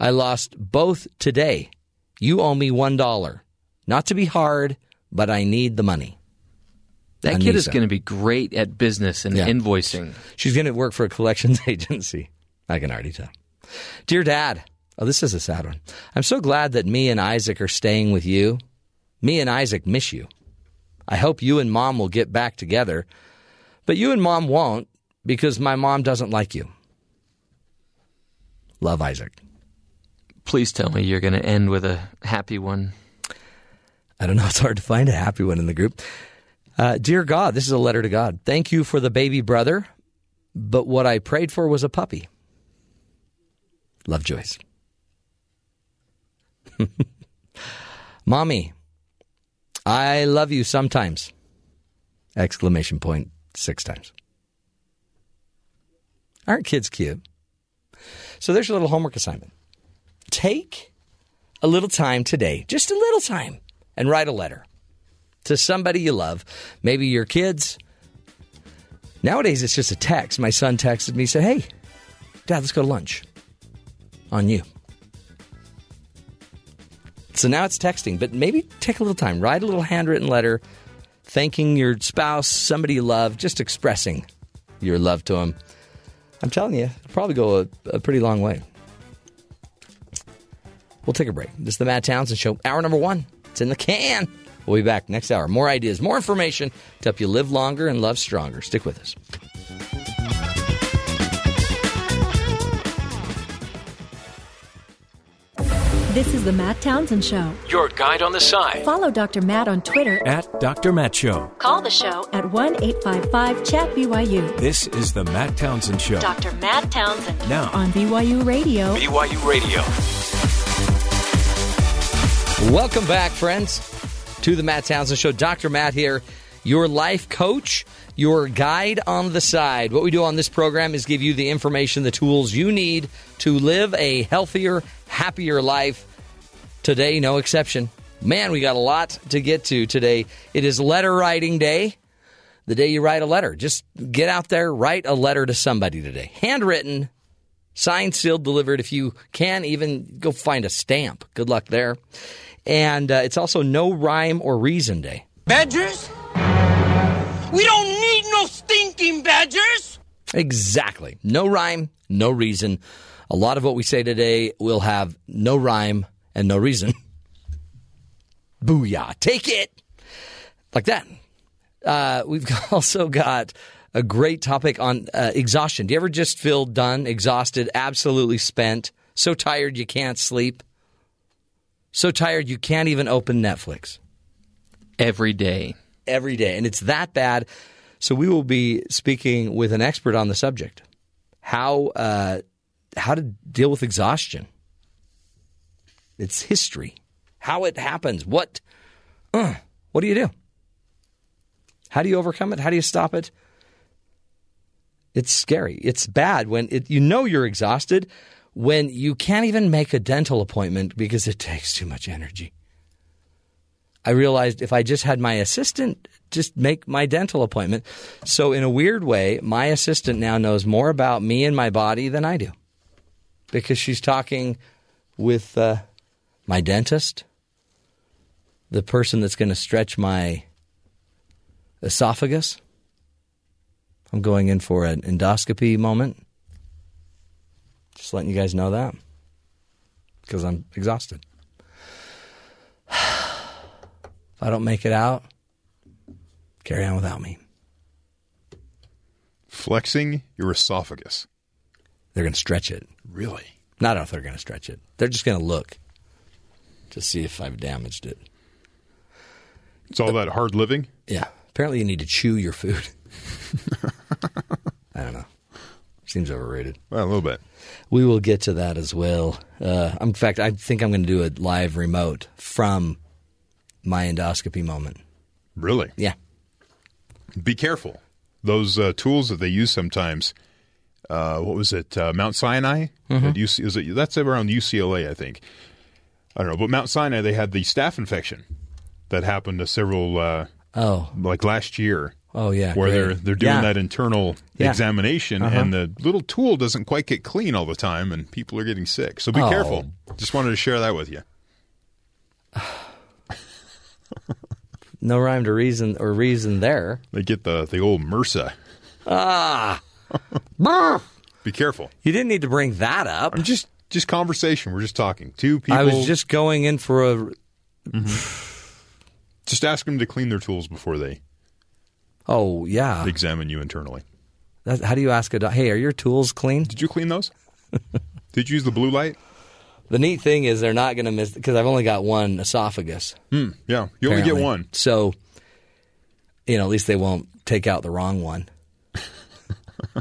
I lost both today. You owe me $1. Not to be hard, but I need the money. That kid is going to be great at business and Yeah. invoicing. She's going to work for a collections agency. I can already tell. Dear Dad, oh, this is a sad one. I'm so glad that me and Isaac are staying with you. Me and Isaac miss you. I hope you and Mom will get back together, but you and Mom won't because my mom doesn't like you. Love Isaac. Please tell me you're going to end with a happy one. I don't know. It's hard to find a happy one in the group. Uh, Dear God, this is a letter to God. Thank you for the baby brother, but what I prayed for was a puppy. Love Joyce. Mommy, I love you sometimes. Exclamation point six times. Aren't kids cute? So there's your little homework assignment. Take a little time today, just a little time, and write a letter to somebody you love, maybe your kids. Nowadays, it's just a text. My son texted me, said, Hey, Dad, let's go to lunch on you. So now it's texting, but maybe take a little time, write a little handwritten letter thanking your spouse, somebody you love, just expressing your love to them. I'm telling you, it'll probably go a, a pretty long way. We'll take a break. This is the Matt Townsend Show, hour number one. It's in the can. We'll be back next hour. More ideas, more information to help you live longer and love stronger. Stick with us. This is the Matt Townsend Show. Your guide on the side. Follow Dr. Matt on Twitter At Dr. Matt Show. Call the show at 1 855 Chat BYU. This is the Matt Townsend Show. Dr. Matt Townsend Now, on BYU Radio. BYU Radio. Welcome back, friends, to the Matt Townsend Show. Dr. Matt here, your life coach, your guide on the side. What we do on this program is give you the information, the tools you need to live a healthier, happier life. Today, no exception. Man, we got a lot to get to today. It is letter writing day. The day you write a letter. Just get out there, write a letter to somebody today. Handwritten, signed, sealed, delivered. If you can, even go find a stamp. Good luck there. And uh, it's also no rhyme or reason day. Badgers? We don't need no stinking badgers! Exactly. No rhyme, no reason. A lot of what we say today will have no rhyme and no reason. Booyah. Take it. Like that. Uh, we've also got a great topic on uh, exhaustion. Do you ever just feel done, exhausted, absolutely spent, so tired you can't sleep? So tired you can't even open Netflix? Every day. every day, and it's that bad. So we will be speaking with an expert on the subject, how uh, how to deal with exhaustion. It's history, how it happens. What uh, what do you do? How do you overcome it? How do you stop it? It's scary. It's bad when it, you know you're exhausted when you can't even make a dental appointment because it takes too much energy. I realized if I just had my assistant just make my dental appointment. So, in a weird way, my assistant now knows more about me and my body than I do because she's talking with uh, my dentist, the person that's going to stretch my esophagus. I'm going in for an endoscopy moment. Just letting you guys know that because I'm exhausted. If I don't make it out, carry on without me. Flexing your esophagus. They're going to stretch it. Really? Not if they're going to stretch it. They're just going to look to see if I've damaged it. It's all that hard living? Yeah. Apparently, you need to chew your food. I don't know. Seems overrated. Well, a little bit. We will get to that as well. Uh, in fact, I think I'm going to do a live remote from my endoscopy moment. Really? Yeah. Be careful. Those uh, tools that they use sometimes. Uh, what was it? Uh, Mount Sinai. Mhm. UC, is it, that's around UCLA, I think. I don't know, but Mount Sinai they had the staph infection that happened to several. Uh, oh, like last year. Oh yeah, where great. they're they're doing Yeah. that internal Yeah. examination, Uh-huh. and the little tool doesn't quite get clean all the time, and people are getting sick. So be Oh. careful. Just wanted to share that with you. No rhyme to reason or reason there. They get the the old MRSA. Ah. Be careful. You didn't need to bring that up. I'm just just conversation. We're just talking. Two people. I was just going in for a. just ask them to clean their tools before they Oh yeah. examine you internally. That, how do you ask a? Hey, are your tools clean? Did you clean those? Did you use the blue light? The neat thing is they're not going to miss because I've only got one esophagus. Hmm. Yeah, you only get one. So, you know, at least they won't take out the wrong one.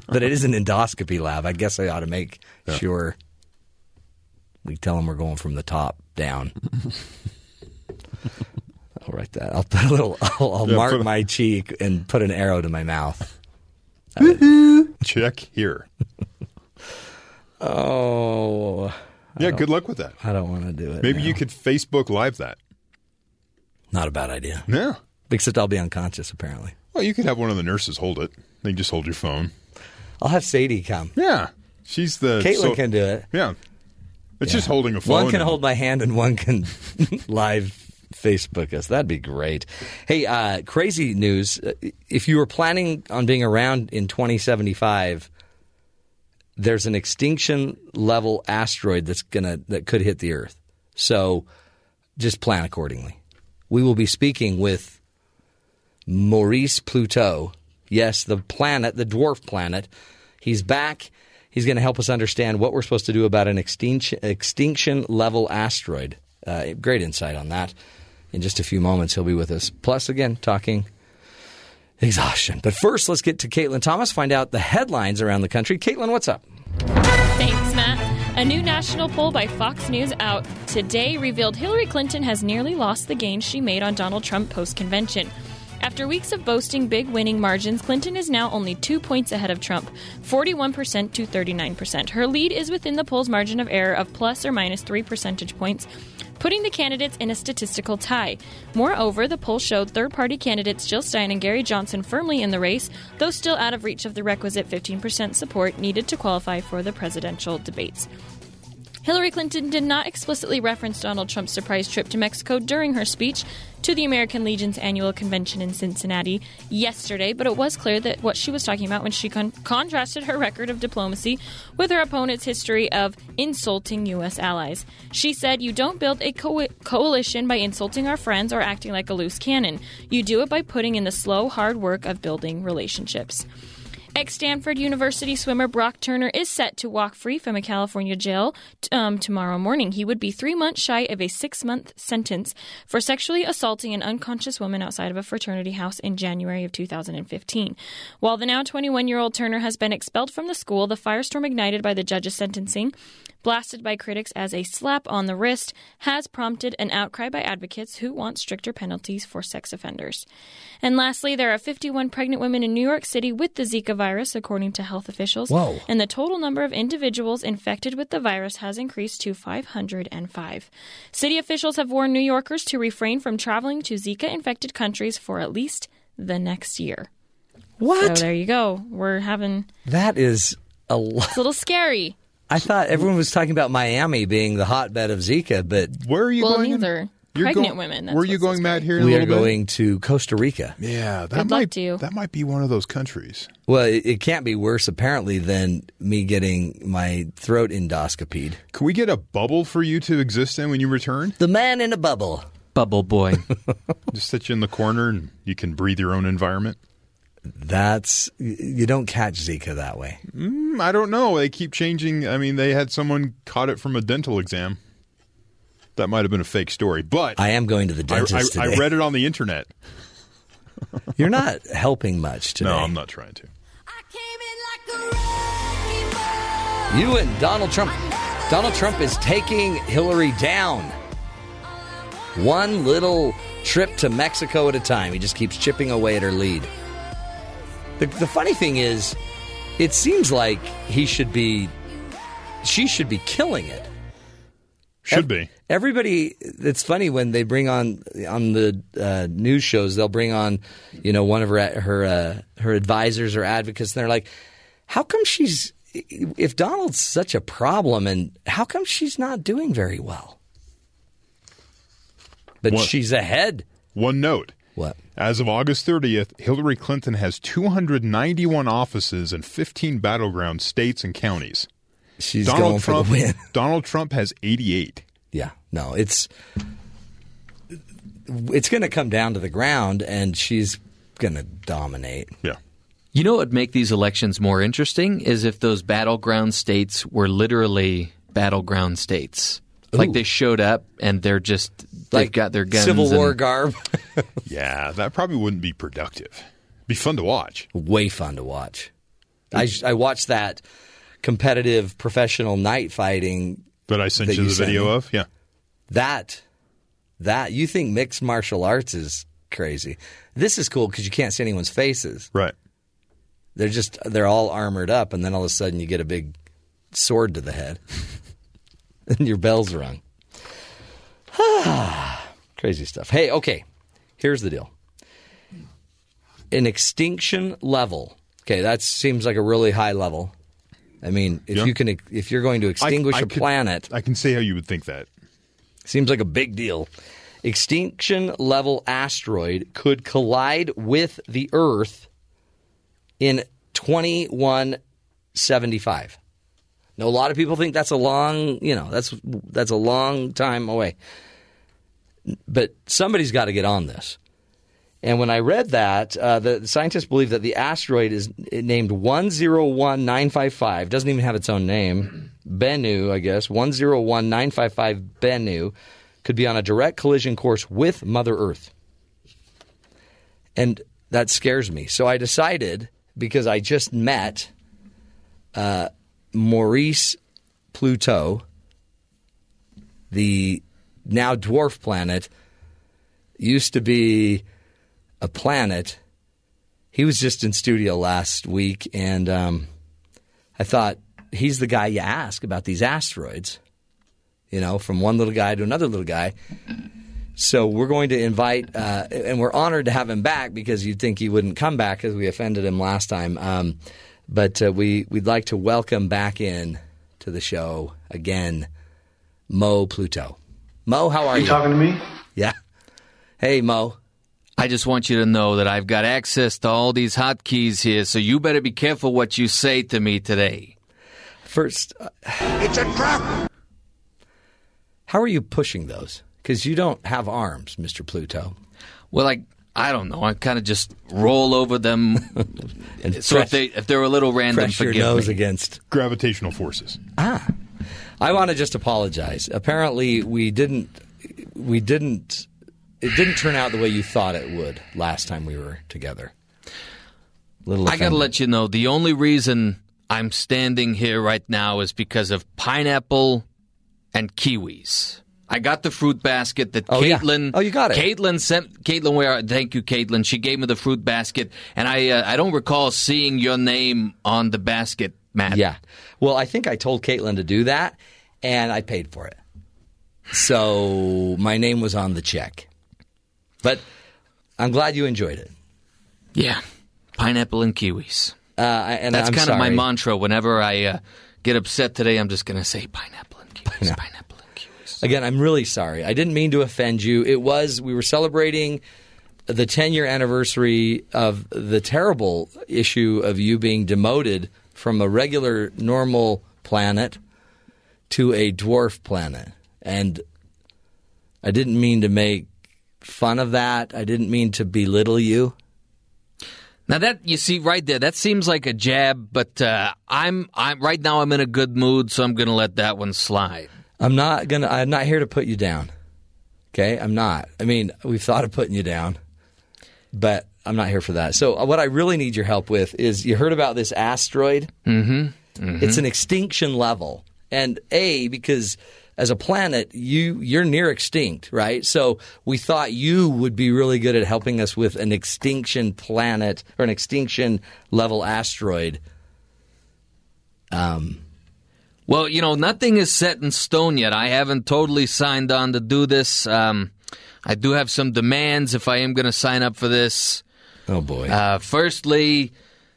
but it is an endoscopy lab. I guess I ought to make sure we tell them we're going from the top down. I'll write that. I'll put a little. I'll, I'll Yeah, mark put my cheek and put an arrow to my mouth. Check here. Oh, Yeah, good luck with that. I don't want to do it. Maybe now. you could Facebook Live that. Not a bad idea. Yeah. Except I'll be unconscious. Apparently, Well, you could have one of the nurses hold it. They can just hold your phone. I'll have Sadie come. Yeah, she's the. Caitlin so- can do it. Yeah, it's just holding a phone. One can and- hold my hand and one can live Facebook us. That'd be great. Hey, uh, crazy news. Uh, If you were planning on being around in 2075, there's an extinction level asteroid that's gonna that could hit the Earth. So just plan accordingly. We will be speaking with Maurice Pluto. Yes, the planet, the dwarf planet. He's back. He's going to help us understand what we're supposed to do about an extinction, extinction level asteroid. Uh, great insight on that. In just a few moments, he'll be with us. Plus, again, talking exhaustion. But first, let's get to Caitlin Thomas, find out the headlines around the country. Caitlin, what's up? Thanks, Matt. A new national poll by Fox News out today revealed Hillary Clinton has nearly lost the gains she made on Donald Trump post convention. After weeks of boasting big winning margins, Clinton is now only two points ahead of Trump, 41% to 39%. Her lead is within the poll's margin of error of plus or minus three percentage points, putting the candidates in a statistical tie. Moreover, the poll showed third party candidates Jill Stein and Gary Johnson firmly in the race, though still out of reach of the requisite 15% support needed to qualify for the presidential debates. Hillary Clinton did not explicitly reference Donald Trump's surprise trip to Mexico during her speech to the American Legion's annual convention in Cincinnati yesterday, but it was clear that what she was talking about when she con- contrasted her record of diplomacy with her opponent's history of insulting U.S. allies. She said, You don't build a co- coalition by insulting our friends or acting like a loose cannon. You do it by putting in the slow, hard work of building relationships. Ex Stanford University swimmer Brock Turner is set to walk free from a California jail um, tomorrow morning. He would be three months shy of a six month sentence for sexually assaulting an unconscious woman outside of a fraternity house in January of 2015. While the now 21 year old Turner has been expelled from the school, the firestorm ignited by the judge's sentencing blasted by critics as a slap on the wrist, has prompted an outcry by advocates who want stricter penalties for sex offenders. And lastly, there are 51 pregnant women in New York City with the Zika virus, according to health officials. Whoa. And the total number of individuals infected with the virus has increased to 505. City officials have warned New Yorkers to refrain from traveling to Zika infected countries for at least the next year. What? So there you go. We're having. That is a. It's a little scary. I thought everyone was talking about Miami being the hotbed of Zika, but where are you well, going? these are You're pregnant go- women. That's Where are you going, mad Here, in a we are little bit? going to Costa Rica. Yeah, that Good luck might to you. that might be one of those countries. Well, it, it can't be worse apparently than me getting my throat endoscopied. Can we get a bubble for you to exist in when you return? The man in a bubble. Bubble boy. Just sit you in the corner and you can breathe your own environment. That's you don't catch Zika that way. Mm, I don't know. They keep changing. I mean, they had someone caught it from a dental exam. That might have been a fake story, but I am going to the dentist I, I today. read it on the internet. You're not helping much today. No, I'm not trying to. You and Donald Trump. Donald Trump is taking Hillary down. One little trip to Mexico at a time. He just keeps chipping away at her lead. The, the funny thing is, it seems like he should be, she should be killing it. Should be. Everybody, it's funny when they bring on on the uh, news shows. They'll bring on, you know, one of her her uh, her advisors or advocates, and they're like, "How come she's if Donald's such a problem, and how come she's not doing very well?" But What? she's ahead. One note: What? As of August 30th, Hillary Clinton has 291 offices in 15 battleground states and counties. She's Donald going Trump, for the win. Donald Trump has 88. Yeah, no, it's it's going to come down to the ground, and she's going to dominate. Yeah. You know what would make these elections more interesting is if those battleground states were literally battleground states. Like they showed up and they're just they've Like got their guns. Civil War and- garb. Yeah, that probably wouldn't be productive. Be fun to watch. Way fun to watch. I I watched that competitive professional night fighting That I sent That you you the sent video me? of. Yeah. that that you think mixed martial arts is crazy. This is cool because you can't see anyone's faces. Right. They're just they're all armored up, and then all of a sudden you get a big sword to the head, and your bell's rung. Crazy stuff. Hey, okay, here's the deal. An extinction level. Okay, that seems like a really high level. I mean, if Yeah. you can, if you're going to extinguish I a could- planet, I can see how you would think that. Seems like a big deal. Extinction level asteroid could collide with the Earth in 2175. Now, a lot of people think that's a long, you know, that's that's a long time away. But somebody's got to get on this. And when I read that, uh, the, scientists believe that the asteroid is named 101955, doesn't even have its own name. Bennu, I guess, 101955 Bennu, could be on a direct collision course with Mother Earth. And that scares me. So I decided, because I just met uh, Maurice Pluto, the now dwarf planet, used to be a planet. He was just in studio last week, and um, I thought he's the guy you ask about these asteroids. You know, from one little guy to another little guy. So we're going to invite, uh, and we're honored to have him back because you'd think he wouldn't come back because we offended him last time. Um, but uh, we we'd like to welcome back in to the show again, Mo Pluto. Mo, how are you? You talking to me? Yeah. Hey, Mo. I just want you to know that I've got access to all these hotkeys here, so you better be careful what you say to me today. First, uh, It's a trap. how are you pushing those? Because you don't have arms, Mr. Pluto. Well, I I don't know. I kind of just roll over them. And so press- if they if they're a little random, Press your forgive nose me. against Gravitational forces. Ah, I want to just apologize. Apparently, we didn't. We didn't. It didn't turn out the way you thought it would last time we were together. Little. I got to let you know the only reason I'm standing here right now is because of pineapple and kiwis. I got the fruit basket that Oh, yeah. Caitlin. Oh, you got it. Caitlin sent. Caitlin, where? Thank you, Caitlin. She gave me the fruit basket, and I uh, I don't recall seeing your name on the basket, Matt. Yeah. Well, I think I told Caitlin to do that, and I paid for it. So my name was on the check. But I'm glad you enjoyed it. Yeah. Pineapple and kiwis. Uh, and That's I'm kind of my mantra. Whenever I uh, get upset today, I'm just going to say pineapple and kiwis. Pineapple. Again, I'm really sorry. I didn't mean to offend you. It was we were celebrating the 10 year anniversary of the terrible issue of you being demoted from a regular normal planet to a dwarf planet. And I didn't mean to make fun of that. I didn't mean to belittle you. Now that you see right there, that seems like a jab, but uh, I'm I'm right now. I'm in a good mood, so I'm going to let that one slide. I'm not gonna. I'm not here to put you down. Okay, I'm not. I mean, we've thought of putting you down, but I'm not here for that. So, uh, what I really need your help with is you heard about this asteroid. Mm-hmm. It's an extinction level, and a because as a planet, you you're near extinct, right? So we thought you would be really good at helping us with an extinction planet or an extinction level asteroid. Um, Well, you know, nothing is set in stone yet. I haven't totally signed on to do this. Um, I do have some demands if I am going to sign up for this. Oh boy! Uh, firstly,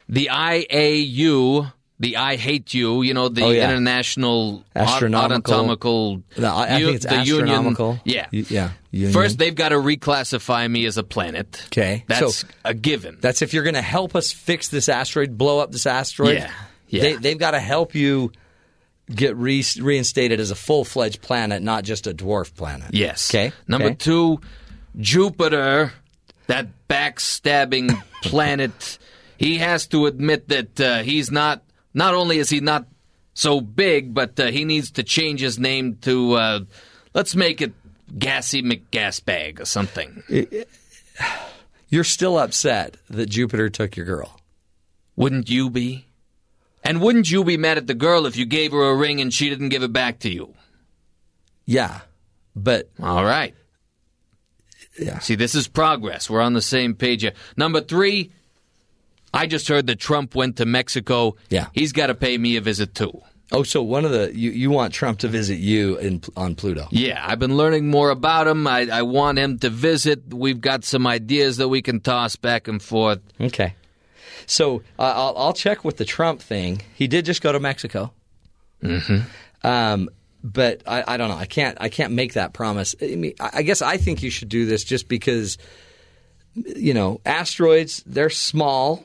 the IAU the I hate you, you know, the Oh, yeah. international Astronomical- anatomical. No, I, think it's the union- astronomical. yeah. Y- yeah. Union. First, they've got to reclassify me as a planet. Okay, That's so- a given. That's if you're going to help us fix this asteroid, blow up this asteroid. Yeah, yeah. They, they've got to help you get re- reinstated as a full fledged planet, not just a dwarf planet. Yes. Okay. Number okay. two, Jupiter, that backstabbing planet. He has to admit that uh, he's not. Not only is he not so big, but uh, he needs to change his name to. Uh, let's make it Gassy McGasbag or something. You're still upset that Jupiter took your girl. Wouldn't you be? And wouldn't you be mad at the girl if you gave her a ring and she didn't give it back to you? Yeah, but All right. Yeah. See, this is progress. We're on the same page here. Number three, I just heard that Trump went to Mexico. Yeah. He's got to pay me a visit too. oh, so one of the you, you want Trump to visit you in on Pluto? Yeah, I've been learning more about him. I, I want him to visit. We've got some ideas that we can toss back and forth. Okay. So uh, I'll, I'll check with the Trump thing. He did just go to Mexico. Mm-hmm. Um, but I, I don't know. I can't. I can't make that promise. I mean, I guess I think you should do this just because, you know, asteroids. They're small.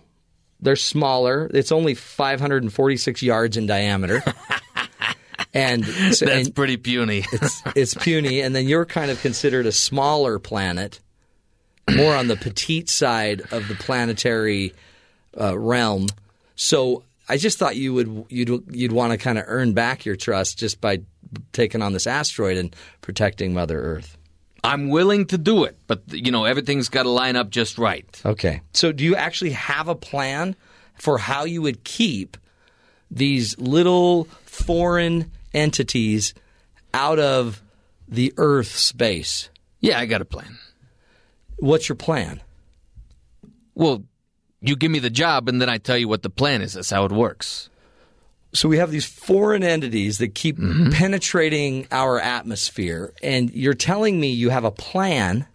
They're smaller. It's only 546 yards in diameter. and so, That's and pretty puny. it's, it's puny. And then you're kind of considered a smaller planet, more on the petite side of the planetary uh, realm. So I just thought you would you'd you'd want to kind of earn back your trust just by taking on this asteroid and protecting Mother Earth. I'm willing to do it, but you know everything's got to line up just right. Okay. So do you actually have a plan for how you would keep these little foreign entities out of the Earth space? Yeah, I got a plan. What's your plan? Well, you give me the job, and then I tell you what the plan is. That's how it works. So we have these foreign entities that keep penetrating our atmosphere, and you're telling me you have a plan,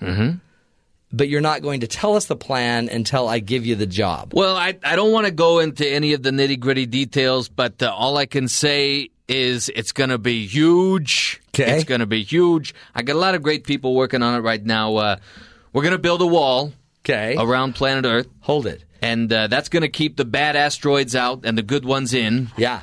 but you're not going to tell us the plan until I give you the job. Well, I, I don't want to go into any of the nitty gritty details, but uh, all I can say is it's going to be huge. 'Kay. It's going to be huge. I got a lot of great people working on it right now. Uh, we're going to build a wall Okay. around planet Earth, Hold it. And uh, that's going to keep the bad asteroids out and the good ones in. Yeah.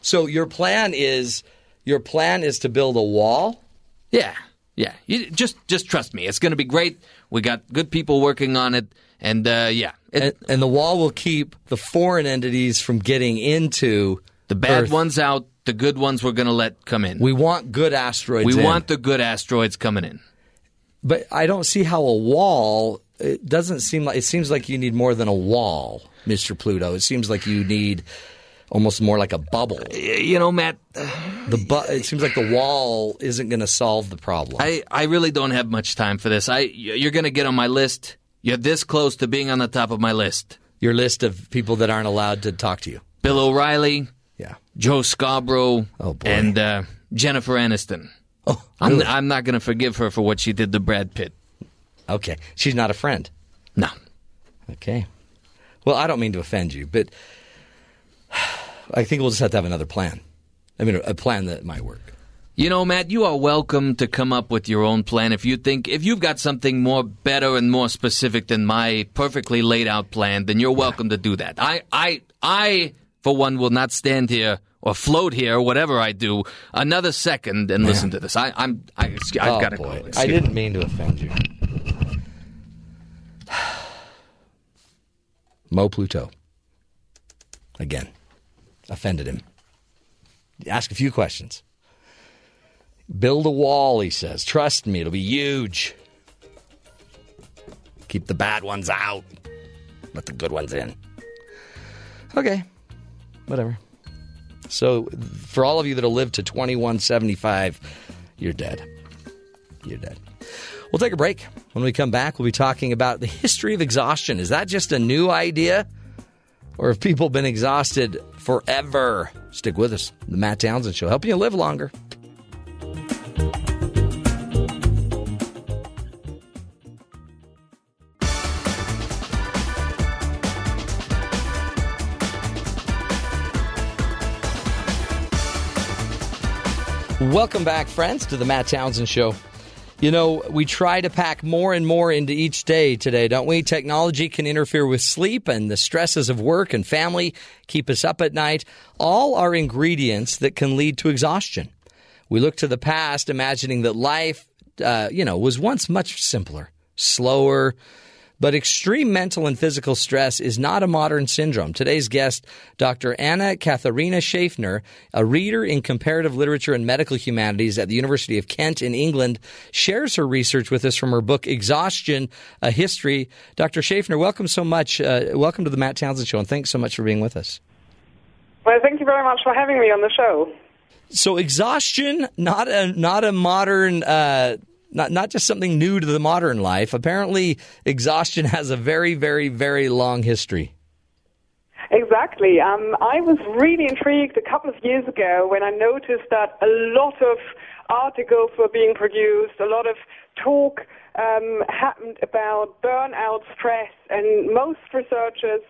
So your plan is your plan is to build a wall. Yeah, yeah. You, just just trust me. It's going to be great. We got good people working on it, and uh, yeah, it, And, and the wall will keep the foreign entities from getting into the bad Earth. ones out. The good ones we're going to let come in. We want good asteroids. we in. want the good asteroids coming in. but I don't see how a wall. It doesn't seem like it seems like you need more than a wall, Mister Pluto. It seems like you need almost more like a bubble. You know, Matt, The bu- it seems like the wall isn't going to solve the problem. I, I really don't have much time for this. I you're going to get on my list. You're this close to being on the top of my list. Your list of people that aren't allowed to talk to you. Bill O'Reilly, Yeah. Joe Scarborough, Oh, boy. and uh, Jennifer Aniston. Oh, I'm. I'm not going to forgive her for what she did to Brad Pitt. Okay. She's not a friend. No. Okay. Well, I don't mean to offend you, but I think we'll just have to have another plan. I mean, a plan that might work. You know, Matt, you are welcome to come up with your own plan if you think if you've got something more better and more specific than my perfectly laid out plan, then you're welcome to do that. I I I for one will not stand here or float here, or whatever I do, another second and listen to this. I, I'm I, I've oh, got to boy. go. I didn't mean to offend you. Mo Pluto. Again. Offended him. Ask a few questions. Build a wall, he says. Trust me, it'll be huge. Keep the bad ones out. Let the good ones in. Okay. Whatever. So, for all of you that'll live to 2175, you're dead. You're dead. We'll take a break. When we come back, we'll be talking about the history of exhaustion. Is that just a new idea? Or have people been exhausted forever? Stick with us. The Matt Townsend Show, helping you live longer. Welcome back, friends, to the Matt Townsend Show. You know, we try to pack more and more into each day today, don't we? Technology can interfere with sleep, and the stresses of work and family keep us up at night. All are ingredients that can lead to exhaustion. We look to the past, imagining that life, uh, you know, was once much simpler, slower, but extreme mental and physical stress is not a modern syndrome. Today's guest, Dr. Anna Katharina Schaffner, a reader in comparative literature and medical humanities at the University of Kent in England, shares her research with us from her book Exhaustion: A History. Dr. Schaffner, welcome so much. Uh, welcome to the Matt Townsend Show, and thanks so much for being with us. Well, thank you very much for having me on the show. So, exhaustion not a not a modern. Uh, not not just something new to the modern life. Apparently, exhaustion has a very, very, very long history. Exactly. Um, I was really intrigued a couple of years ago when I noticed that a lot of articles were being produced, a lot of talk um, happened about burnout, stress, and most researchers,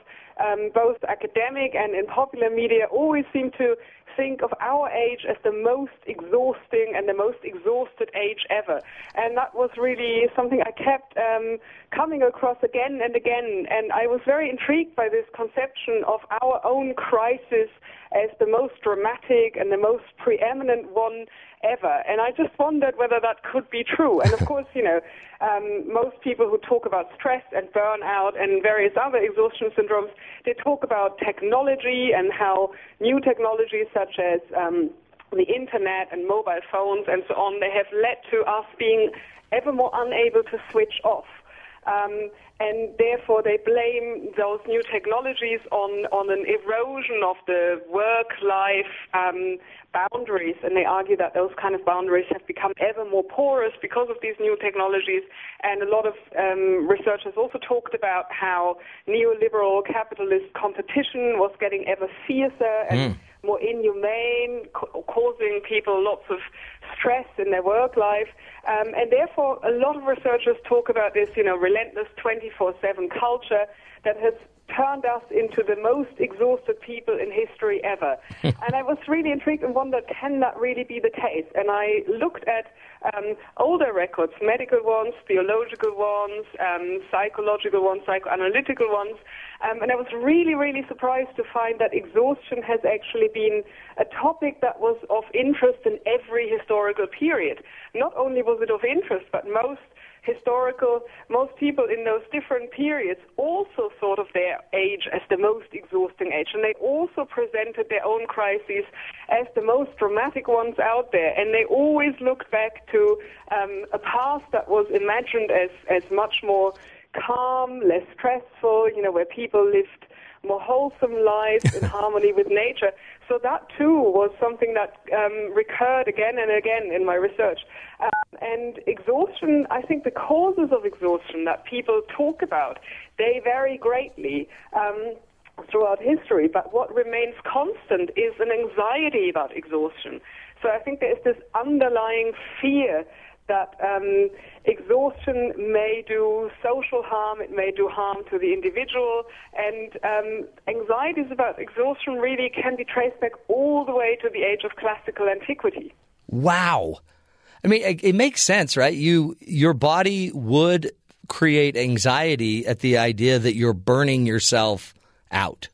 um, both academic and in popular media, always seem to think of our age as the most exhausting and the most exhausted age ever. And that was really something I kept um, coming across again and again. And I was very intrigued by this conception of our own crisis as the most dramatic and the most preeminent one ever. And I just wondered whether that could be true. And of course, you know, um, most people who talk about stress and burnout and various other exhaustion syndromes, they talk about technology and how new technologies such as um, the internet and mobile phones and so on, they have led to us being ever more unable to switch off. Um, and therefore they blame those new technologies on, on an erosion of the work-life um, boundaries, and they argue that those kind of boundaries have become ever more porous because of these new technologies. And a lot of um, researchers also talked about how neoliberal capitalist competition was getting ever fiercer and Mm. More inhumane, ca- causing people lots of stress in their work life. Um, and therefore, a lot of researchers talk about this, you know, relentless 24/7 culture that has turned us into the most exhausted people in history ever. and I was really intrigued and wondered, can that really be the case? And I looked at um, older records, medical ones, theological ones, um, psychological ones, psychoanalytical ones, um, and I was really, really surprised to find that exhaustion has actually been a topic that was of interest in every historical period. Not only was it of interest, but most historical, most people in those different periods also thought of their age as the most exhausting age, and they also presented their own crises as the most dramatic ones out there, and they always looked back to um, a past that was imagined as, as much more calm, less stressful, you know, where people lived more wholesome lives in harmony with nature. So that too was something that um, recurred again and again in my research. Um, and exhaustion, I think the causes of exhaustion that people talk about, they vary greatly. Um, throughout history, but what remains constant is an anxiety about exhaustion. So I think there is this underlying fear that um, exhaustion may do social harm, it may do harm to the individual, and um, anxieties about exhaustion really can be traced back all the way to the age of classical antiquity. Wow. I mean, it, it makes sense, right? You your body would create anxiety at the idea that you're burning yourself out.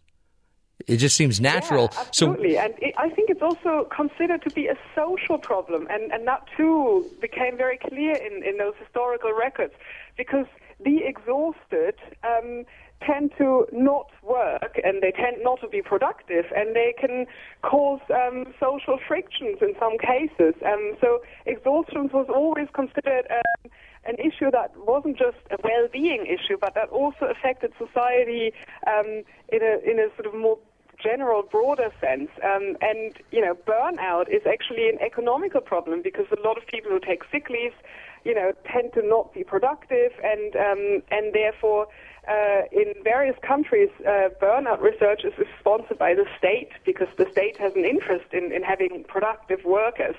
It just seems natural. Yeah, absolutely. and it, I think it's also considered to be a social problem, and, and that too became very clear in, in those historical records, because the exhausted um, tend to not work and they tend not to be productive, and they can cause um, social frictions in some cases. Um, so exhaustion was always considered. Um, an issue that wasn't just a well-being issue, but that also affected society um, in a in a sort of more general, broader sense. Um, and you know, burnout is actually an economical problem because a lot of people who take sick leaves, you know, tend to not be productive, and um, and therefore. Uh, in various countries, uh, burnout research is sponsored by the state because the state has an interest in, in having productive workers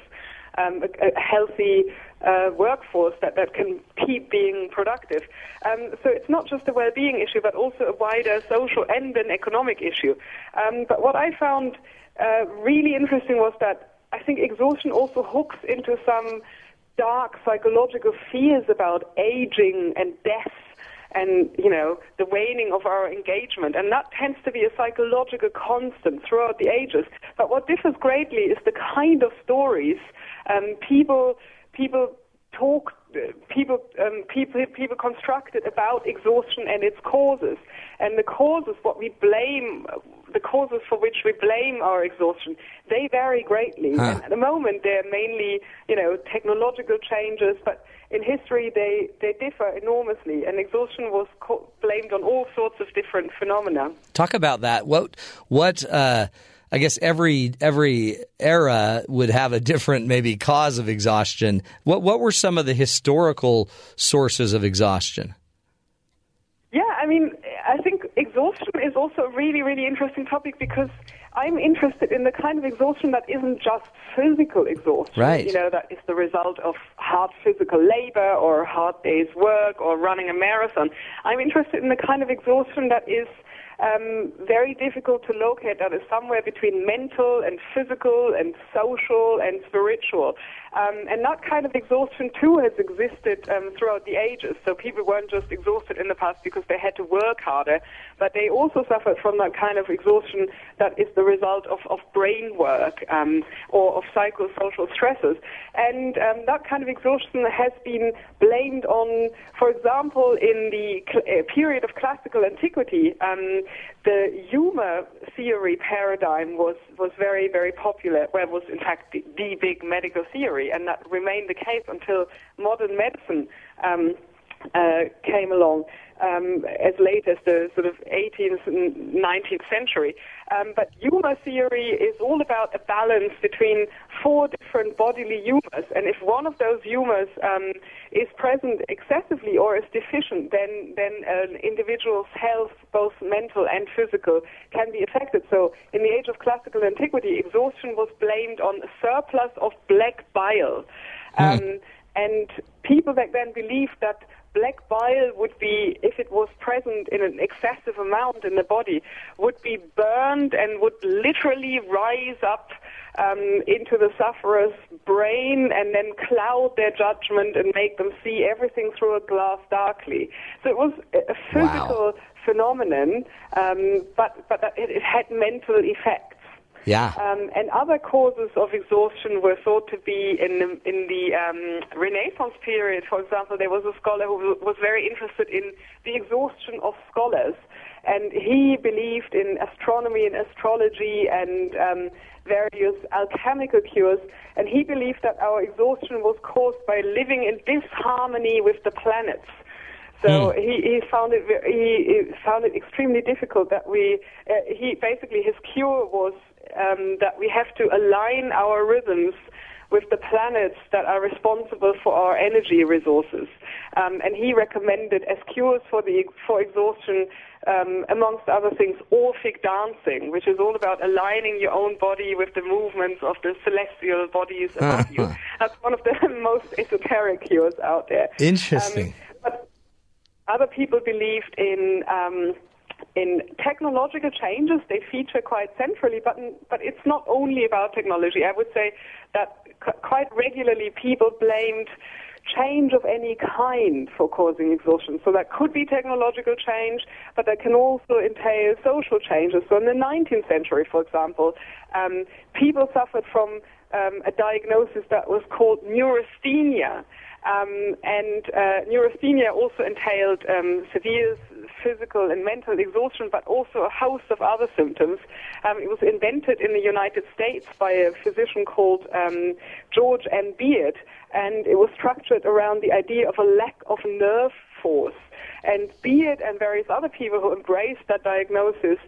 um, a, a healthy uh, workforce that, that can keep being productive. Um, so it's not just a well-being issue, but also a wider social and an economic issue. Um, but what I found uh, really interesting was that I think exhaustion also hooks into some dark psychological fears about aging and death and you know the waning of our engagement and that tends to be a psychological constant throughout the ages but what differs greatly is the kind of stories um, people people talk people um, people people constructed about exhaustion and its causes and the causes what we blame the causes for which we blame our exhaustion they vary greatly Huh. and at the moment they're mainly you know technological changes but in history they they differ enormously and exhaustion was co- blamed on all sorts of different phenomena Talk about that. What what uh, I guess every every era would have a different maybe cause of exhaustion. What what were some of the historical sources of exhaustion? Yeah, I mean, I think exhaustion is also a really, really interesting topic because I'm interested in the kind of exhaustion that isn't just physical exhaustion. Right. You know, that is the result of hard physical labor or hard day's work or running a marathon. I'm interested in the kind of exhaustion that is um, very difficult to locate, that is somewhere between mental and physical and social and spiritual. Um, and that kind of exhaustion, too, has existed um, throughout the ages. So people weren't just exhausted in the past because they had to work harder, but they also suffered from that kind of exhaustion that is the result of, of brain work um, or of psychosocial stresses. And um, that kind of exhaustion has been blamed on, for example, in the cl- uh, period of classical antiquity, um, the humor theory paradigm was, was very, very popular, it was, in fact, the, the big medical theory, and that remained the case until modern medicine um, uh, came along um, as late as the sort of 18th and 19th century. Um, but humor theory is all about a balance between four different bodily humors, and if one of those humors um, is present excessively or is deficient, then then an individual's health, both mental and physical, can be affected. So, in the age of classical antiquity, exhaustion was blamed on a surplus of black bile. Um, and people back then believed that black bile would be, if it was present in an excessive amount in the body, would be burned and would literally rise up um, into the sufferer's brain and then cloud their judgment and make them see everything through a glass darkly. So it was a physical phenomenon, um, but, but it, it had mental effects. Yeah. Um, and other causes of exhaustion were thought to be in the, in the um, Renaissance period. For example, there was a scholar who was very interested in the exhaustion of scholars, and he believed in astronomy and astrology and um, various alchemical cures. And he believed that our exhaustion was caused by living in disharmony with the planets. So he, he found it he, he found it extremely difficult that we uh, he basically his cure was um, that we have to align our rhythms with the planets that are responsible for our energy resources. Um, and he recommended as cures for the for exhaustion, um, amongst other things, Orphic dancing, which is all about aligning your own body with the movements of the celestial bodies above you. That's one of the most esoteric cures out there. Interesting. but other people believed in um, in technological changes. They feature quite centrally, but but it's not only about technology. I would say that c- quite regularly people blamed change of any kind for causing exhaustion. So that could be technological change, but that can also entail social changes. So in the 19th century, for example, um, people suffered from um, a diagnosis that was called neurasthenia. Um, and uh, neurasthenia also entailed um, severe physical and mental exhaustion, but also a host of other symptoms. Um, it was invented in the United States by a physician called um, George M. Beard, and it was structured around the idea of a lack of nerve force. And Beard and various other people who embraced that diagnosis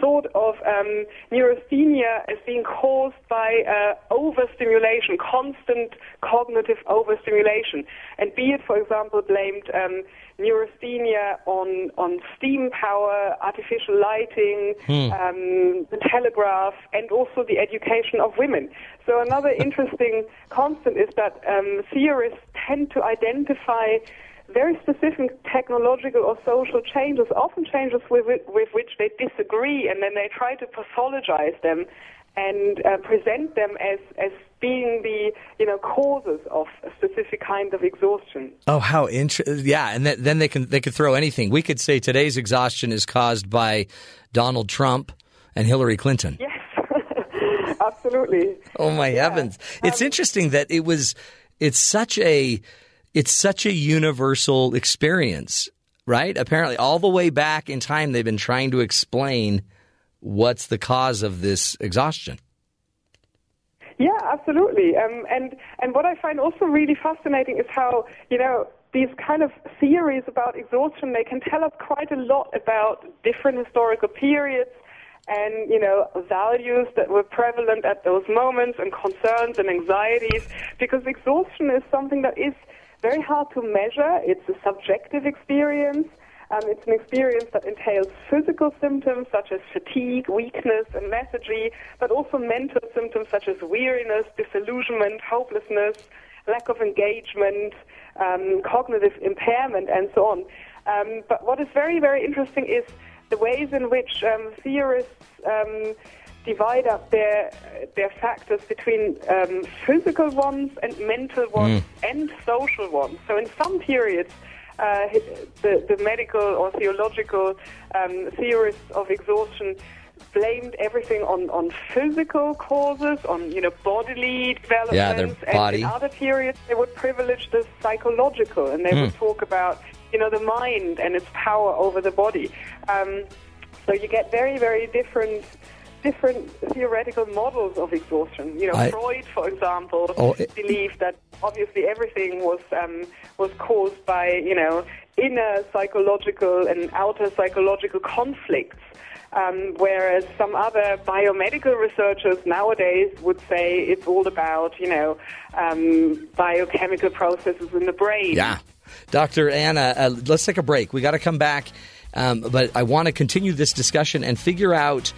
thought of um, neurasthenia as being caused by uh, overstimulation, constant cognitive overstimulation. And Beard, for example, blamed um, neurasthenia on, on steam power, artificial lighting, Hmm. um, the telegraph, and also the education of women. So another interesting constant is that um, theorists tend to identify very specific technological or social changes, often changes with, with which they disagree, and then they try to pathologize them and uh, present them as, as being the you know causes of a specific kind of exhaustion. Oh, how interesting! Yeah, and th- then they can they could throw anything. We could say today's exhaustion is caused by Donald Trump and Hillary Clinton. Yes, absolutely. Oh my heavens! It's interesting that it was. It's such a. It's such a universal experience, right? Apparently, all the way back in time, they've been trying to explain what's the cause of this exhaustion. Yeah, absolutely. Um, and and what I find also really fascinating is how you know these kind of theories about exhaustion they can tell us quite a lot about different historical periods and you know values that were prevalent at those moments and concerns and anxieties because exhaustion is something that is very hard to measure. It's a subjective experience. Um, it's an experience that entails physical symptoms such as fatigue, weakness, and lethargy, but also mental symptoms such as weariness, disillusionment, hopelessness, lack of engagement, um, cognitive impairment, and so on. Um, but what is very, very interesting is the ways in which um, theorists um, divide up their their factors between um, physical ones and mental ones and social ones. So in some periods, uh, the, the medical or theological um, theorists of exhaustion blamed everything on, on physical causes, on you know bodily developments. Yeah, their body. And in other periods, they would privilege the psychological, and they would Hmm. talk about you know the mind and its power over the body. Um, so you get very very different different theoretical models of exhaustion. You know, I- Freud, for example, Oh, it- believed that obviously everything was um, was caused by you know inner psychological and outer psychological conflicts. Um, whereas some other biomedical researchers nowadays would say it's all about, you know, um, biochemical processes in the brain. Yeah. Dr. Anna, uh, let's take a break. We got to come back, um, but I want to continue this discussion and figure out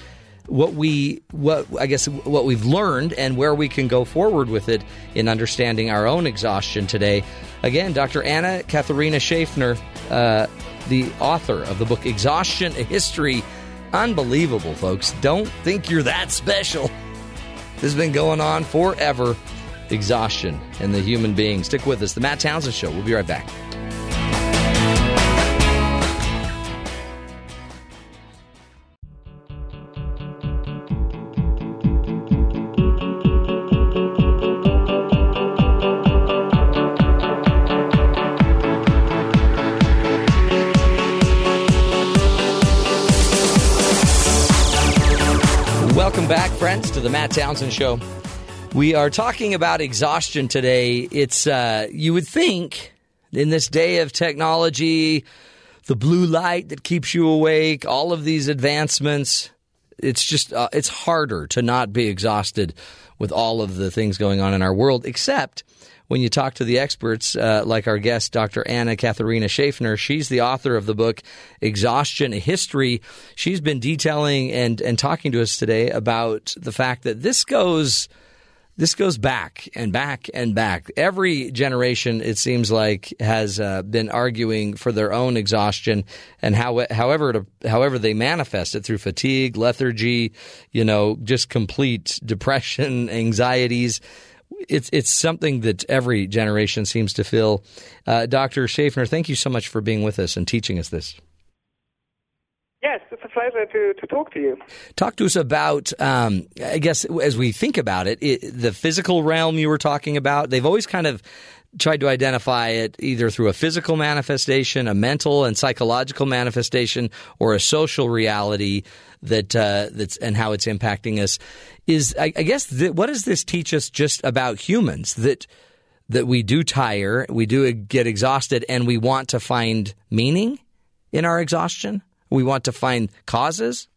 what we what I guess what we've learned and where we can go forward with it in understanding our own exhaustion today. Again, Dr. Anna Katharina Schaffner, uh, the author of the book Exhaustion: A History. Unbelievable, folks. Don't think you're that special. This has been going on forever. Exhaustion in the human being. Stick with us. The Matt Townsend Show. We'll be right back. The Matt Townsend Show. We are talking about exhaustion today. It's uh, you would think in this day of technology, the blue light that keeps you awake, all of these advancements, it's just uh, it's harder to not be exhausted with all of the things going on in our world. Except when you talk to the experts, uh, like our guest, Dr. Anna Katharina Schaffner, she's the author of the book Exhaustion: A History. She's been detailing and and talking to us today about the fact that this goes this goes back and back and back. Every generation, it seems like, has uh, been arguing for their own exhaustion and how, however, to, however they manifest it through fatigue, lethargy, you know, just complete depression, anxieties. It's it's something that every generation seems to feel. Uh, Dr. Schaffner, thank you so much for being with us and teaching us this. Yes, it's a pleasure to, to talk to you. Talk to us about, um, I guess, as we think about it, it, the physical realm you were talking about. They've always kind of tried to identify it either through a physical manifestation, a mental and psychological manifestation, or a social reality that uh, that's and how it's impacting us. Is I, I guess th- what does this teach us just about humans that that we do tire, we do get exhausted, and we want to find meaning in our exhaustion? We want to find causes.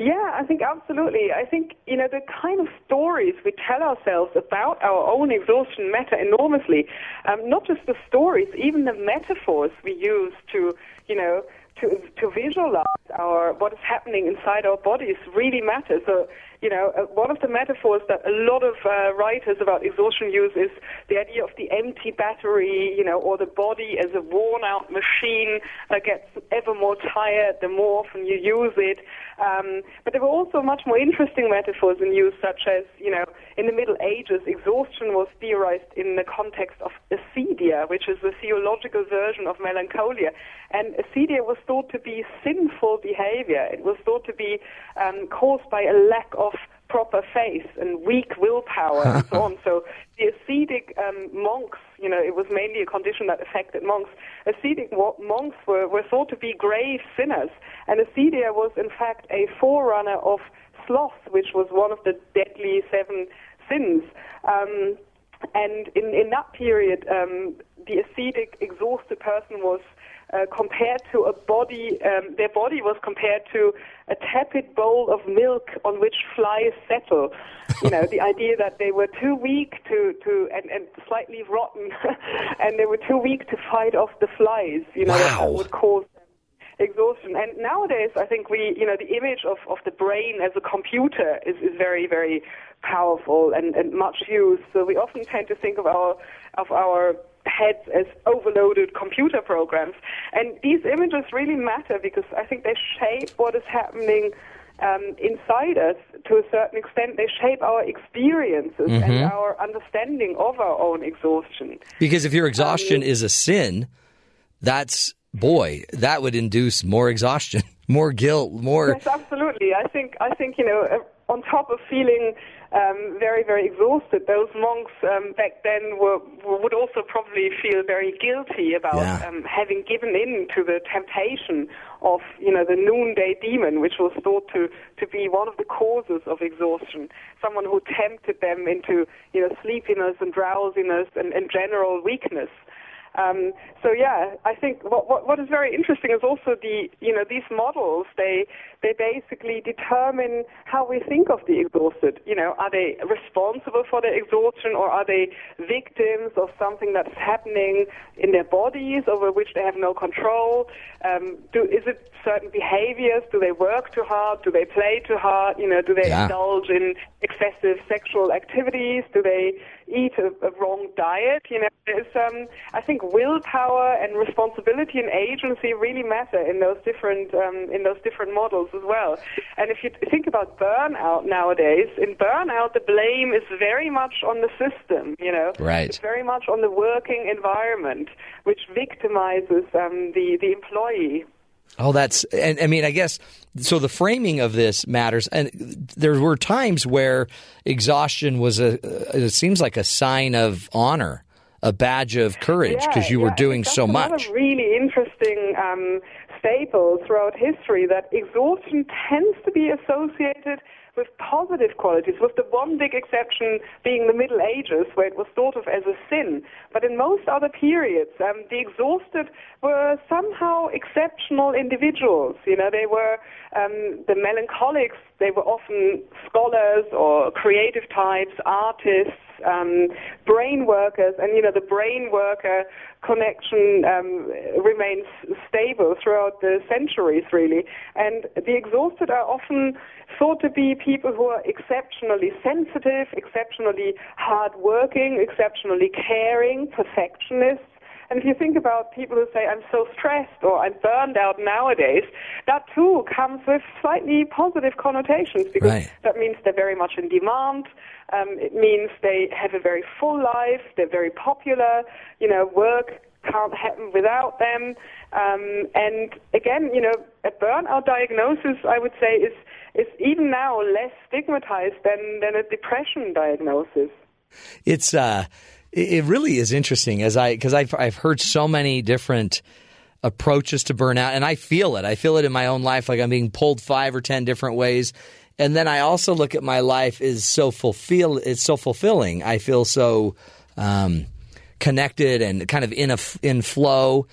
Yeah, I think absolutely. I think, you know, the kind of stories we tell ourselves about our own exhaustion matter enormously. Um, not just the stories, even the metaphors we use to, you know, to, to visualize our what is happening inside our bodies really matters. So, you know, uh, one of the metaphors that a lot of uh, writers about exhaustion use is the idea of the empty battery, you know, or the body as a worn-out machine that gets ever more tired the more often you use it. Um, but there were also much more interesting metaphors in use, such as, you know, in the Middle Ages, exhaustion was theorized in the context of acedia, which is the theological version of melancholia. And acedia was thought to be sinful behavior. It was thought to be um, caused by a lack of proper faith and weak willpower and so on. So the ascetic um, monks, you know, it was mainly a condition that affected monks. Ascetic monks were, were thought to be grave sinners, and acedia was in fact a forerunner of sloth, which was one of the deadly seven sins. Um, and in, in that period, um, the ascetic, exhausted person was uh, compared to a body, um, their body was compared to a tepid bowl of milk on which flies settle. You know, the idea that they were too weak to, to and, and slightly rotten, and they were too weak to fight off the flies, you know, that, that would cause exhaustion. And nowadays, I think we, you know, the image of, of the brain as a computer is, is very, very powerful and, and much used. So we often tend to think of our of our heads as overloaded computer programs. And these images really matter because I think they shape what is happening um, inside us to a certain extent. They shape our experiences Mhm. and our understanding of our own exhaustion. Because if your Um, exhaustion is a sin, that's boy, that would induce more exhaustion, more guilt, more. Yes, absolutely. I think I think you know, uh, on top of feeling um, very very exhausted, those monks um, back then were would also probably feel very guilty about Yeah. um, having given in to the temptation of you know the noonday demon, which was thought to to be one of the causes of exhaustion. Someone who tempted them into you know sleepiness and drowsiness and, and general weakness. Um, so yeah, I think what, what what is very interesting is also the you know these models they they basically determine how we think of the exhausted. You know, are they responsible for their exhaustion or are they victims of something that's happening in their bodies over which they have no control? Um, do is it certain behaviors? Do they work too hard? Do they play too hard? You know, do they Yeah. indulge in excessive sexual activities? Do they eat a, a wrong diet? You know, there's um, I think willpower and responsibility and agency really matter in those different um, in those different models as well. And if you think about burnout nowadays, in burnout the blame is very much on the system. You know, Right. It's very much on the working environment, which victimizes um, the the employee. Oh, that's and I mean, I guess so. The framing of this matters, and there were times where exhaustion was a. It seems like a sign of honor, a badge of courage, because Yeah, you yeah, were doing so much. Really interesting um, staple throughout history that exhaustion tends to be associated with positive qualities, with the one big exception being the Middle Ages, where it was thought of as a sin. But in most other periods, um, the exhausted were somehow exceptional individuals. You know, they were um, the melancholics. They were often scholars or creative types, artists, um, brain workers, and you know the brain worker connection um, remains stable throughout the centuries, really. And the exhausted are often thought to be people who are exceptionally sensitive, exceptionally hardworking, exceptionally caring, perfectionists. And if you think about people who say, I'm so stressed or I'm burned out nowadays, that too comes with slightly positive connotations because Right. that means they're very much in demand. Um, it means they have a very full life, they're very popular, you know, work can't happen without them. Um, and again, you know, a burnout diagnosis, I would say, is, is even now less stigmatized than, than a depression diagnosis. it's uh it really is interesting as I because I've I've heard so many different approaches to burnout and I feel it. I feel it in my own life like I'm being pulled five or ten different ways. And then I also look at my life is so fulfill it's so fulfilling. I feel so um, connected and kind of in a in flow.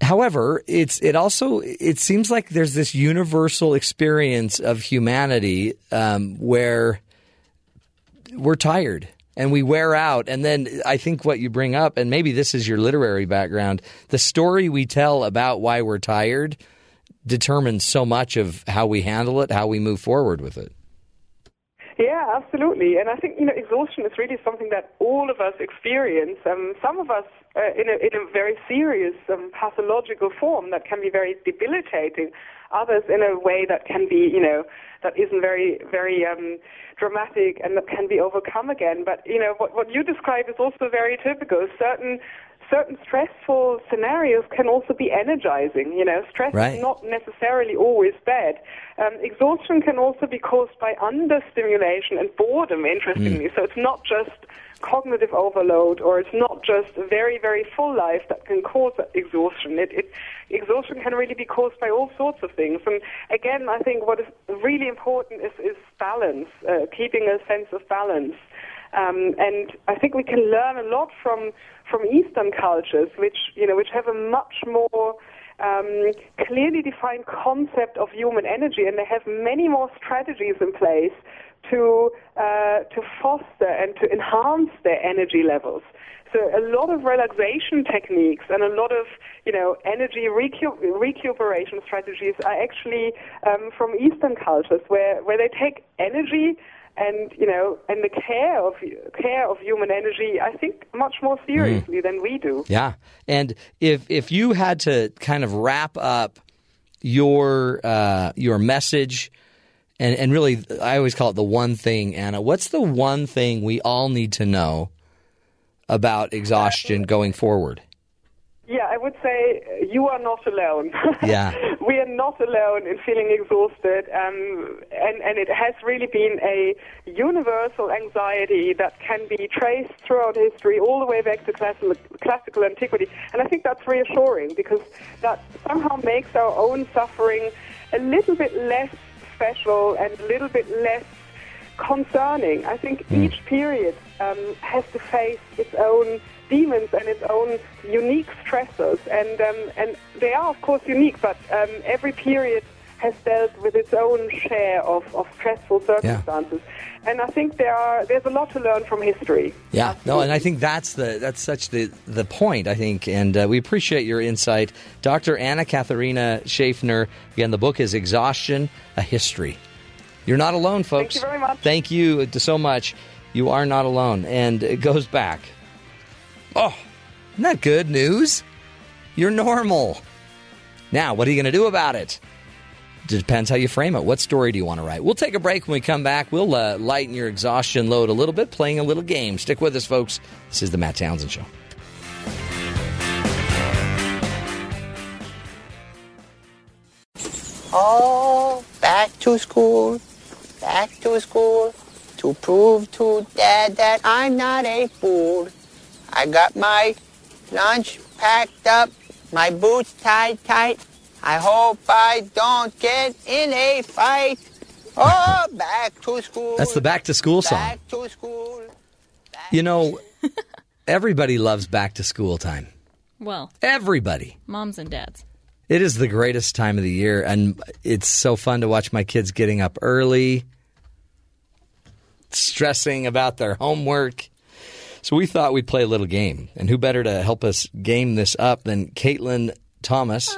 However, it's it also it seems like there's this universal experience of humanity um, where we're tired and we wear out. And then I think what you bring up, and maybe this is your literary background, the story we tell about why we're tired determines so much of how we handle it, how we move forward with it. Yeah, absolutely. And I think you know exhaustion is really something that all of us experience. Um, some of us uh, in, a, in a very serious um, pathological form that can be very debilitating. Others in a way that can be you know that isn't very very um, dramatic and that can be overcome again. But you know what what you describe is also very typical. Certain certain stressful scenarios can also be energizing. You know, stress Right. is not necessarily always bad. Um, exhaustion can also be caused by understimulation and boredom, interestingly. So it's not just cognitive overload or it's not just a very, very full life that can cause exhaustion. It, it, exhaustion can really be caused by all sorts of things. And again, I think what is really important is, is balance, uh, keeping a sense of balance. Um, and I think we can learn a lot from from Eastern cultures, which you know, which have a much more um, clearly defined concept of human energy, and they have many more strategies in place to uh, to foster and to enhance their energy levels. So a lot of relaxation techniques and a lot of you know energy recu- recuperation strategies are actually um, from Eastern cultures, where where they take energy and you know and the care of care of human energy, I think much more seriously than we do. Yeah. And if if you had to kind of wrap up your uh, your message and, and really I always call it the one thing, Anna, what's the one thing we all need to know about exhaustion going forward? Yeah, I would say you are not alone. Yeah. we are not alone in feeling exhausted, um, and, and it has really been a universal anxiety that can be traced throughout history, all the way back to classical, classical antiquity. And I think that's reassuring because that somehow makes our own suffering a little bit less special and a little bit less concerning. I think each period um, has to face its own demons and its own unique stressors, and um, and they are of course unique, but um, every period has dealt with its own share of, of stressful circumstances. And I think there are there's a lot to learn from history. Yeah, no, and I think that's the that's such the the point. I think, and uh, we appreciate your insight, Dr. Anna Katharina Schaffner. Again, the book is Exhaustion: A History. You're not alone, folks. you very much. Thank you so much. You are not alone, and it goes back. Oh, isn't that good news? You're normal. Now, what are you going to do about it? Depends how you frame it. What story do you want to write? We'll take a break when we come back. We'll uh, lighten your exhaustion load a little bit, playing a little game. Stick with us, folks. This is the Matt Townsend Show. Oh, back to school, back to school, to prove to Dad that I'm not a fool. I got my lunch packed up, my boots tied tight. I hope I don't get in a fight. Oh, back to school. That's the back to school song. Back to school. You know, everybody loves back to school time. Well, Everybody. moms and dads. It is the greatest time of the year, and it's so fun to watch my kids getting up early, stressing about their homework. So we thought we'd play a little game, and who better to help us game this up than Caitlin Thomas,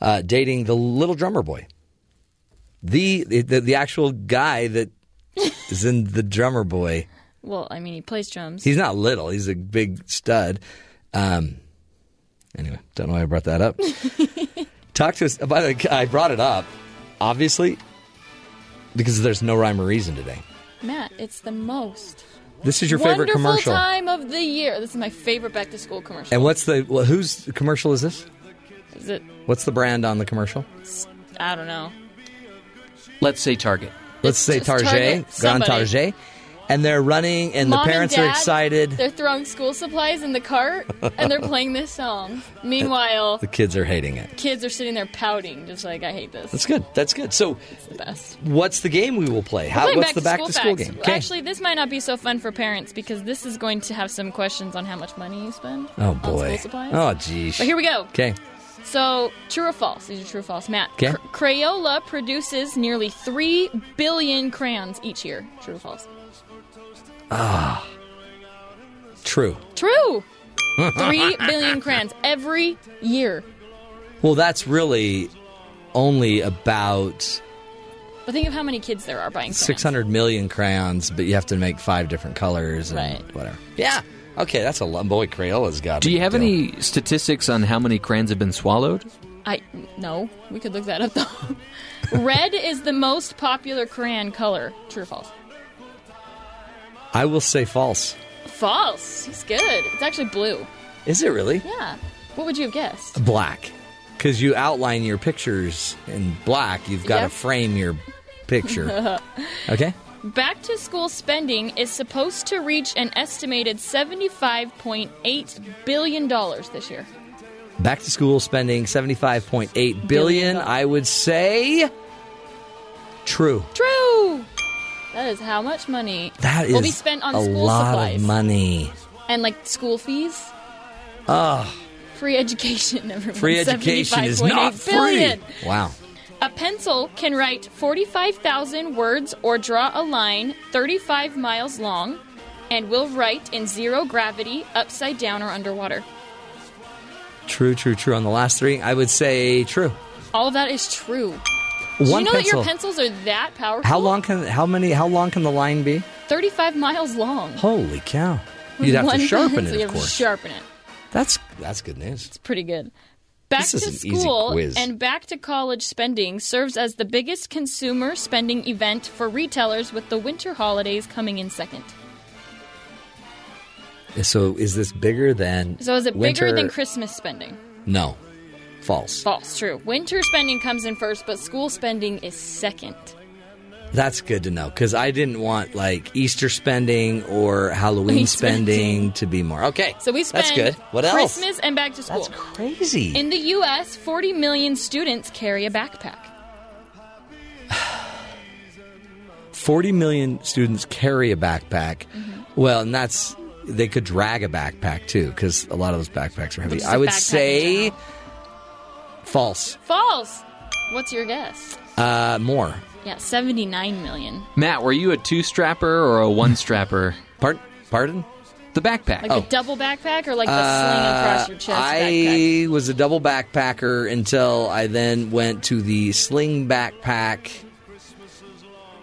uh, dating the little drummer boy, the the, the actual guy that is in the drummer boy. Well, I mean, he plays drums. He's not little; he's a big stud. Um, anyway, don't know why I brought that up. Talk to us. By the way, I brought it up, obviously, because there's no rhyme or reason today. Matt, it's the most This is your favorite wonderful commercial. time of the year. This is my favorite back to school commercial. And what's the well, whose commercial is this? Is it? What's the brand on the commercial? I don't know. Let's say Target. Let's say just Target, Target, Grand somebody. Target. And they're running, and Mom the parents and are excited. They're throwing school supplies in the cart and they're playing this song. Meanwhile, The kids are hating it. kids are sitting there pouting, just like I hate this. That's good. That's good. So, the best. what's the game we will play? How, what's the back to school facts. game? Okay. Actually, this might not be so fun for parents because this is going to have some questions on how much money you spend. oh on boy. school supplies. Oh geez. But here we go. Okay. So, true or false? These are true or false. Matt. Okay. Cr- Crayola produces nearly 3 billion crayons each year. True or false? Ah. True. True! 3 billion crayons every year. Well, that's really only about But think of how many kids there are buying crayons. 600 million crayons, but you have to make five different colors and Right. whatever. Yeah. Okay, that's a lot. Boy, Crayola's got. Do you have any statistics on how many crayons have been swallowed? I no, we could look that up though. Red is the most popular crayon color. True or false? I will say false. False. He's good. It's actually blue. Is it really? Yeah. What would you have guessed? Black. Because you outline your pictures in black, you've got to frame your picture. okay? Back to school spending is supposed to reach an estimated $75.8 billion this year. Back to school spending 75.8 billion. I would say true. True! That is how much money That will be spent on a school lot supplies of money. and like school fees. Oh, Free education, everyone. free education is not $75.8 billion. free. Wow. A pencil can write 45,000 words or draw a line 35 miles long and will write in zero gravity, upside down, or underwater. True, true, true. On the last three, I would say true. All of that is true. Do you know that your pencils are that powerful? How long can how many how long can the line be? 35 miles long. Holy cow. You'd have one to sharpen pencil, it, you of have to course. sharpen it. That's that's good news. It's pretty good. Back This is to school and back to college spending serves as the biggest consumer spending event for retailers with the winter holidays coming in second. So is this bigger than So is it winter? bigger than Christmas spending? No. False. False, true. Winter spending comes in first, but school spending is second. That's good to know because I didn't want like Easter spending or Halloween spending to be more. Okay. So we spend That's good. What else? Christmas and back to school. That's crazy. In the U.S., 40 million students carry a backpack. 40 million students carry a backpack. Mm-hmm. Well, and that's they could drag a backpack too because a lot of those backpacks are heavy. I would say false. False. What's your guess? Uh, more. Yeah, 79 million. Matt, were you a two strapper or a one strapper? Pardon? Pardon? The backpack. Like a double backpack or like the sling across your chest Oh. Uh, I backpack? was a double backpacker until I then went to the sling backpack.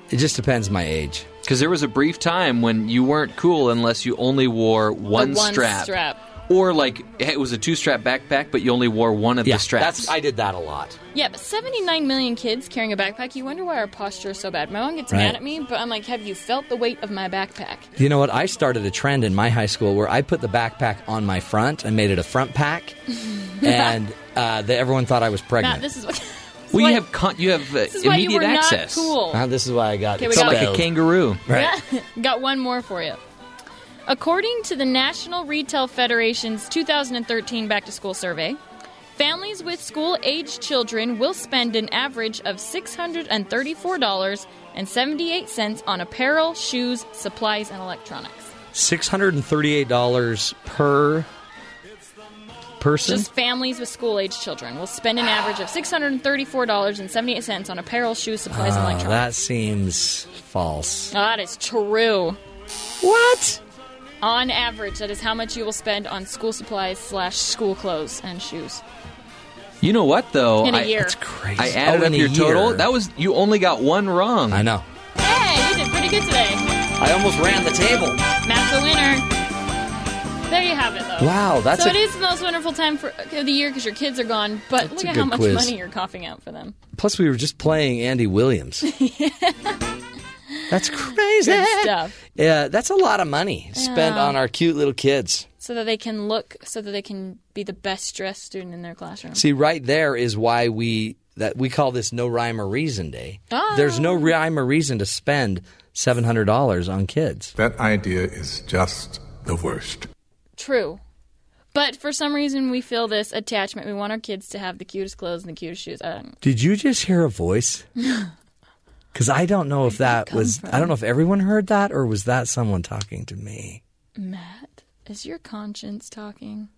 It just depends my age. Because there was a brief time when you weren't cool unless you only wore one, one strap. strap. Or like it was a two strap backpack, but you only wore one of Yeah, the straps. that's I did that a lot. Yeah, but 79 million kids carrying a backpack. You wonder why our posture is so bad. My mom gets Right. mad at me, but I'm like, have you felt the weight of my backpack? You know what? I started a trend in my high school where I put the backpack on my front and made it a front pack, and uh, the, everyone thought I was pregnant. Matt, this is what. this is well, why- you have con- you have uh, this is why you immediate were not access. cool. Uh, this is why I got Okay, we It's got- like a kangaroo. Right. Got one more for you. According to the National Retail Federation's 2013 Back to School survey, families with school aged children will spend an average of $634.78 on apparel, shoes, supplies, and electronics. Six hundred and thirty-eight dollars per person. Just families with school aged children will spend an average of $634.78 on apparel, shoes, supplies, and Oh, electronics. that seems false. Oh, that is true. What? On average, that is how much you will spend on school supplies slash school clothes and shoes. You know what though? In a I, year. That's crazy. I added Oh, up in a your total. year. That was you only got one wrong. I know. Hey, you did pretty good today. I almost ran the table. Matt's a winner. There you have it, though. Wow, that's so a- it is the most wonderful time for, of the year because your kids are gone. But look a at how good much quiz. money you're coughing out for them. Plus, we were just playing Andy Williams. That's crazy. Good stuff. Yeah, that's a lot of money spent Yeah. on our cute little kids. So that they can look, so that they can be the best dressed student in their classroom. See, right there is why we that we call this no rhyme or reason day. Ah. There's no rhyme or reason to spend seven hundred dollars on kids. That idea is just the worst. True. But for some reason, we feel this attachment. We want our kids to have the cutest clothes and the cutest shoes. I don't Did you just hear a voice? Because I don't know if that was. I don't know if everyone heard that or was that someone talking to me. Matt, is your conscience talking?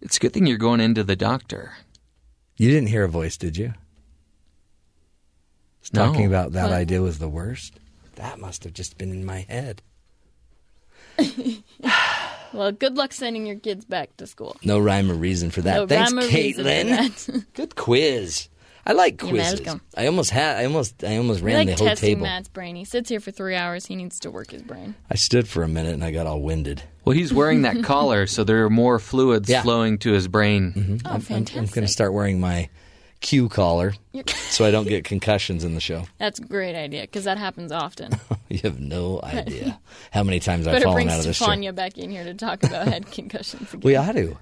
It's a good thing you're going into the doctor. You didn't hear a voice, did you? It's No. talking about that What? idea was the worst. That must have just been in my head. Well, good luck sending your kids back to school. No rhyme or reason for that. No Thanks, rhyme or reason for Caitlin. that. Good quiz. I like You're quizzes. welcome. I almost had. I almost. I almost ran like the whole testing table. Matt's brain. He sits here for three hours. He needs to work his brain. I stood for a minute and I got all winded. Well, he's wearing that collar, so there are more fluids Yeah. flowing to his brain. Oh, I'm, I'm, I'm going to start wearing my Q collar so I don't get concussions in the show. That's a great idea because that happens often. You have no idea how many times I've Better fallen out of this chair. Stefania back in here to talk about head concussions again. We ought to.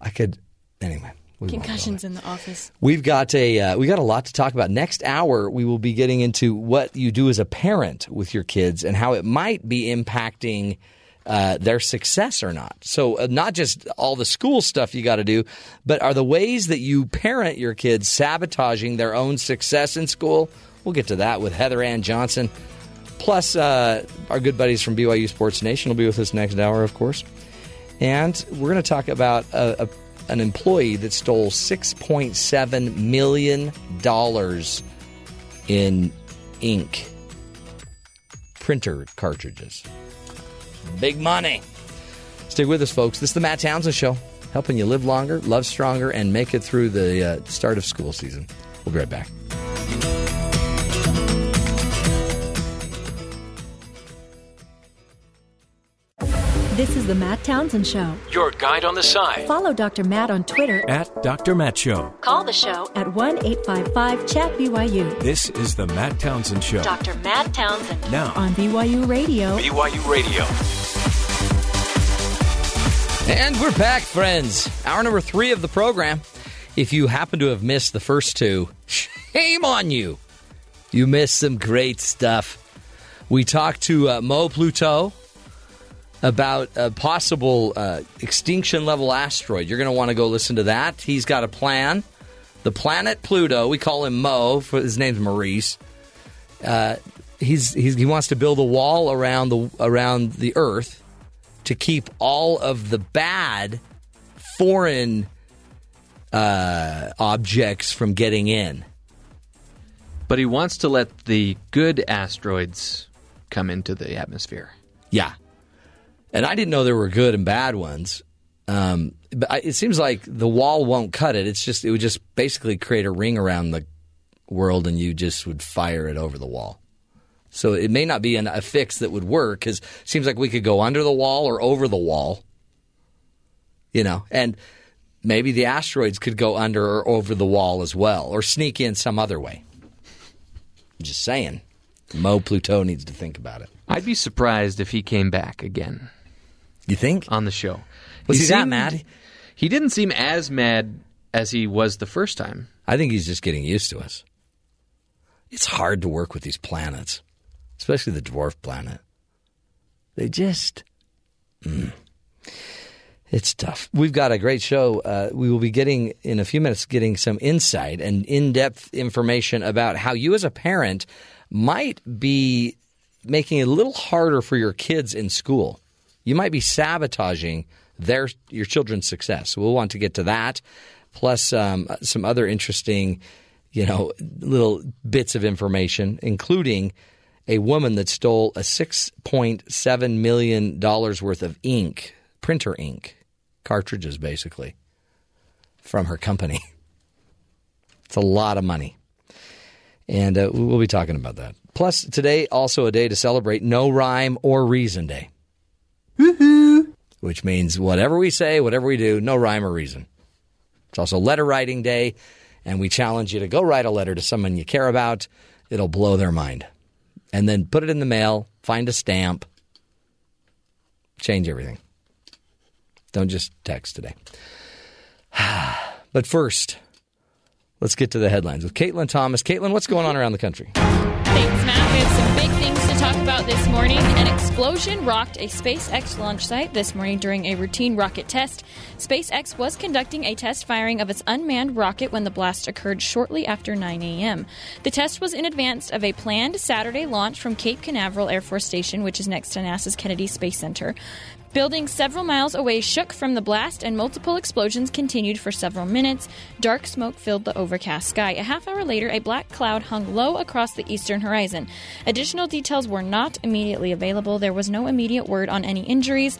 I could. Anyway, we concussions in the office. We've got a uh, we got a lot to talk about. Next hour, we will be getting into what you do as a parent with your kids and how it might be impacting uh, their success or not. So, uh, not just all the school stuff you got to do, but are the ways that you parent your kids sabotaging their own success in school? We'll get to that with Heather Ann Johnson. Plus, uh, our good buddies from BYU Sports Nation will be with us next hour, of course. And we're going to talk about a, a, an employee that stole $6.7 million in ink, printer cartridges. Big money. Stick with us, folks. This is the Matt Townsend Show, helping you live longer, love stronger, and make it through the uh, start of school season. We'll be right back. This is the Matt Townsend Show. Your guide on the side. Follow Dr. Matt on Twitter. At Dr. Matt Show. Call the show at 1 855 Chat BYU. This is the Matt Townsend Show. Dr. Matt Townsend. Now. On BYU Radio. BYU Radio. And we're back, friends. Hour number three of the program. If you happen to have missed the first two, shame on you. You missed some great stuff. We talked to uh, Mo Pluto about a possible uh, extinction level asteroid. You're going to want to go listen to that. He's got a plan. The planet Pluto, we call him Mo, for his name's Maurice. Uh, he's, he's he wants to build a wall around the around the Earth to keep all of the bad foreign uh, objects from getting in. But he wants to let the good asteroids come into the atmosphere. Yeah. And I didn't know there were good and bad ones. Um, but I, it seems like the wall won't cut it. It's just it would just basically create a ring around the world, and you just would fire it over the wall. So it may not be an, a fix that would work because it seems like we could go under the wall or over the wall. You know, and maybe the asteroids could go under or over the wall as well, or sneak in some other way. I'm just saying. Mo Pluto needs to think about it. I'd be surprised if he came back again. You think on the show? Was he that seemed- mad? He didn't seem as mad as he was the first time. I think he's just getting used to us. It's hard to work with these planets, especially the dwarf planet. They just. Mm. It's tough. We've got a great show. Uh, we will be getting, in a few minutes, getting some insight and in depth information about how you as a parent might be making it a little harder for your kids in school. You might be sabotaging their your children's success. We'll want to get to that, plus um, some other interesting, you know, little bits of information, including a woman that stole a six point seven million dollars worth of ink, printer ink, cartridges, basically, from her company. It's a lot of money. And uh, we'll be talking about that. Plus, today also a day to celebrate No Rhyme or Reason Day. Which means whatever we say, whatever we do, no rhyme or reason. It's also letter writing day, and we challenge you to go write a letter to someone you care about. It'll blow their mind. And then put it in the mail, find a stamp, change everything. Don't just text today. but first, let's get to the headlines with Caitlin Thomas. Caitlin, what's going on around the country? Thanks, Matt. We have some big things talk about this morning. An explosion rocked a SpaceX launch site this morning during a routine rocket test. SpaceX was conducting a test firing of its unmanned rocket when the blast occurred shortly after 9 a.m. The test was in advance of a planned Saturday launch from Cape Canaveral Air Force Station, which is next to NASA's Kennedy Space Center. Buildings several miles away shook from the blast, and multiple explosions continued for several minutes. Dark smoke filled the overcast sky. A half hour later, a black cloud hung low across the eastern horizon. Additional details were not immediately available. There was no immediate word on any injuries.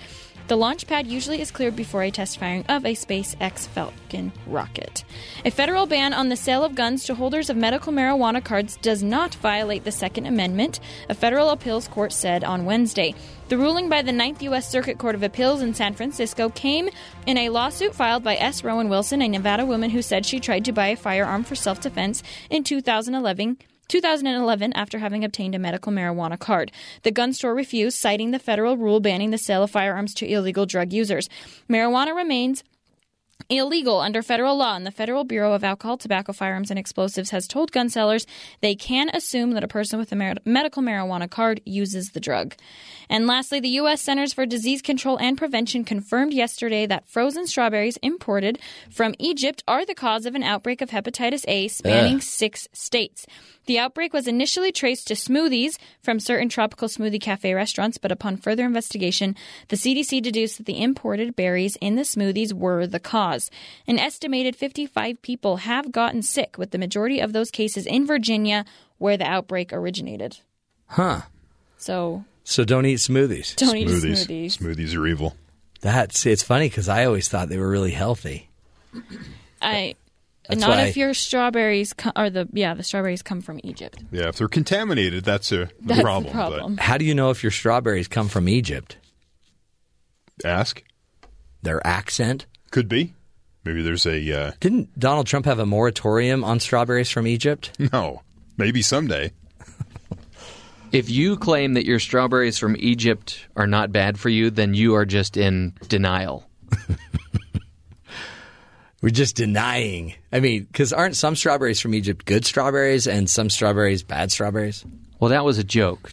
The launch pad usually is cleared before a test firing of a SpaceX Falcon rocket. A federal ban on the sale of guns to holders of medical marijuana cards does not violate the Second Amendment, a federal appeals court said on Wednesday. The ruling by the Ninth U.S. Circuit Court of Appeals in San Francisco came in a lawsuit filed by S. Rowan Wilson, a Nevada woman who said she tried to buy a firearm for self defense in 2011. 2011 after having obtained a medical marijuana card. The gun store refused, citing the federal rule banning the sale of firearms to illegal drug users. Marijuana remains illegal under federal law, and the Federal Bureau of Alcohol, Tobacco, Firearms, and Explosives has told gun sellers they can assume that a person with a mar- medical marijuana card uses the drug. And lastly, the U.S. Centers for Disease Control and Prevention confirmed yesterday that frozen strawberries imported from Egypt are the cause of an outbreak of hepatitis A spanning Ugh. six states. The outbreak was initially traced to smoothies from certain tropical smoothie cafe restaurants, but upon further investigation, the CDC deduced that the imported berries in the smoothies were the cause. An estimated 55 people have gotten sick, with the majority of those cases in Virginia, where the outbreak originated. Huh. So So don't eat smoothies. Don't eat Smoothies. smoothies. Smoothies are evil. That's it's funny because I always thought they were really healthy. I. That's not why- if your strawberries co- or the yeah the strawberries come from Egypt. Yeah, if they're contaminated, that's a That's the problem. problem. How do you know if your strawberries come from Egypt? Ask. Their accent could be. Maybe there's a. Uh, Didn't Donald Trump have a moratorium on strawberries from Egypt? No. Maybe someday. If you claim that your strawberries from Egypt are not bad for you, then you are just in denial. We're just denying. I mean, because aren't some strawberries from Egypt good strawberries and some strawberries bad strawberries? Well, that was a joke.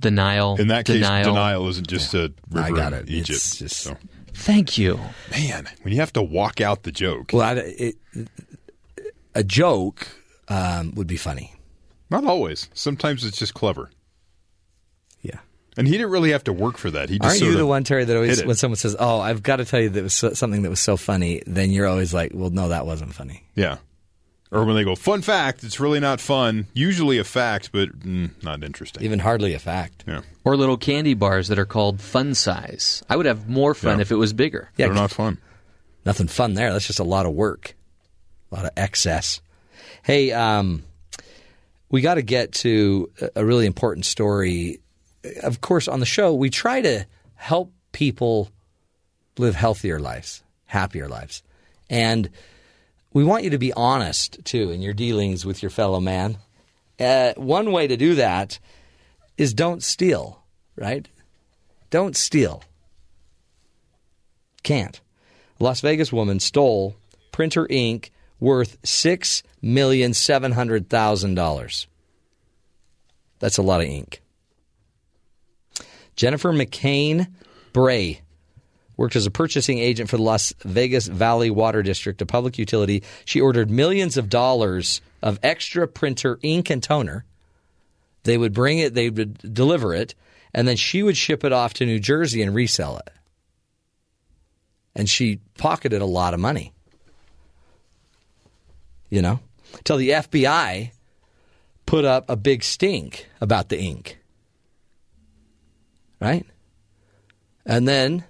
Denial. In that case, denial. denial isn't just a river I got in it. Egypt. It's just- so. Thank you. Man, when you have to walk out the joke. Well, I, it, a joke um, would be funny. Not always. Sometimes it's just clever. Yeah. And he didn't really have to work for that. He just Aren't you the one, Terry, that always, when someone says, "Oh, I've got to tell you that was so, something that was so funny," then you're always like, "Well, no, that wasn't funny." Yeah. Or when they go, fun fact, it's really not fun. Usually a fact, but mm, not interesting. Even hardly a fact. Yeah. Or little candy bars that are called fun size. I would have more fun Yeah. if it was bigger. Yeah, They're not fun. Nothing fun there. That's just a lot of work, a lot of excess. Hey, um, we got to get to a- a really important story. Of course, on the show, we try to help people live healthier lives, happier lives. And we want you to be honest, too, in your dealings with your fellow man. Uh, one way to do that is don't steal, right? Don't steal. Can't. A Las Vegas woman stole printer ink worth six million seven hundred thousand dollars. That's a lot of ink. Jennifer McCain Bray worked as a purchasing agent for the Las Vegas Valley Water District, a public utility. She ordered millions of dollars of extra printer ink and toner. They would bring it, they would deliver it, and then she would ship it off to New Jersey and resell it. And she pocketed a lot of money. You know? Till the FBI put up a big stink about the ink. Right? And then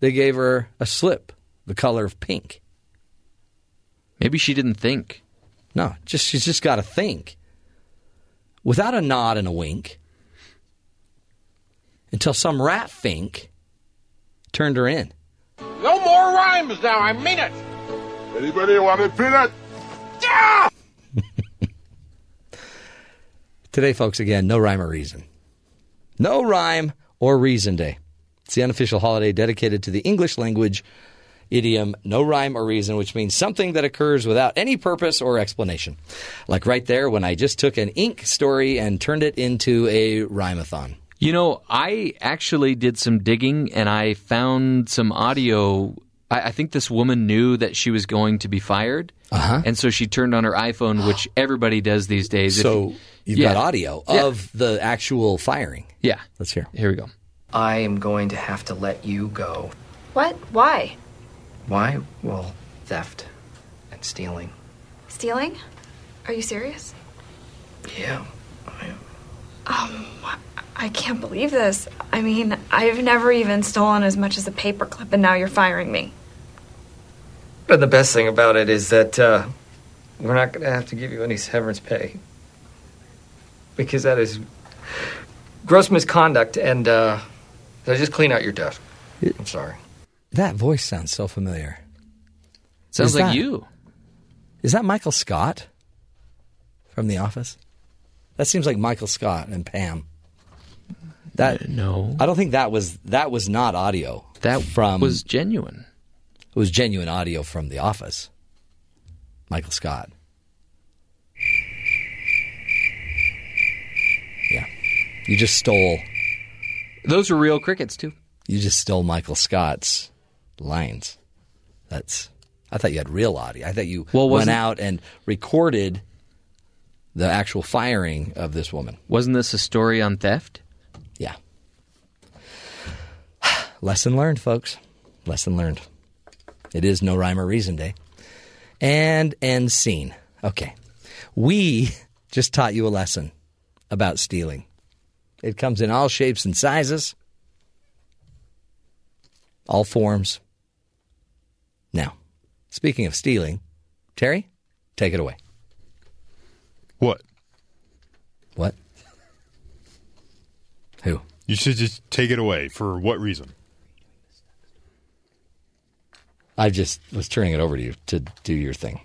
they gave her a slip the color of pink. Maybe she didn't think. No, just she's just got to think. Without a nod and a wink. Until some rat fink turned her in. No more rhymes now, I mean it. Anybody want a peanut? Yeah! Today, folks, again, no rhyme or reason. No rhyme or reason day. It's the unofficial holiday dedicated to the English language idiom no rhyme or reason, which means something that occurs without any purpose or explanation. Like right there when I just took an ink story and turned it into a rhymathon. You know, I actually did some digging and I found some audio. I, I think this woman knew that she was going to be fired. Uh-huh. And so she turned on her iPhone, which everybody does these days. If- So you've Yeah. got audio Yeah. of the actual firing. Yeah. Let's hear. Here we go. I am going to have to let you go. What? Why? Why? Well, theft and stealing. Stealing? Are you serious? Yeah. I am. Um, I can't believe this. I mean, I've never even stolen as much as a paperclip, and now you're firing me. But the best thing about it is that uh, we're not going to have to give you any severance pay. Because that is gross misconduct, and uh, so just clean out your desk. I'm sorry. That voice sounds so familiar. Sounds Is like that- you. Is that Michael Scott from The Office? That seems like Michael Scott and Pam. That uh, no, I don't think that was that was not audio. That from was genuine. It was genuine audio from The Office. Michael Scott. Yeah, you just stole. Those were real crickets too. You just stole Michael Scott's lines. That's. I thought you had real audio. I thought you Well, went out and recorded the actual firing of this woman. Wasn't this a story on theft? Yeah. Lesson learned, folks. Lesson learned. It is no rhyme or reason day. And end scene. Okay. We just taught you a lesson about stealing. It comes in all shapes and sizes, all forms. Now, speaking of stealing, Terry, take it away. What? What? Who? You should just take it away. For what reason? I just was turning it over to you to do your thing.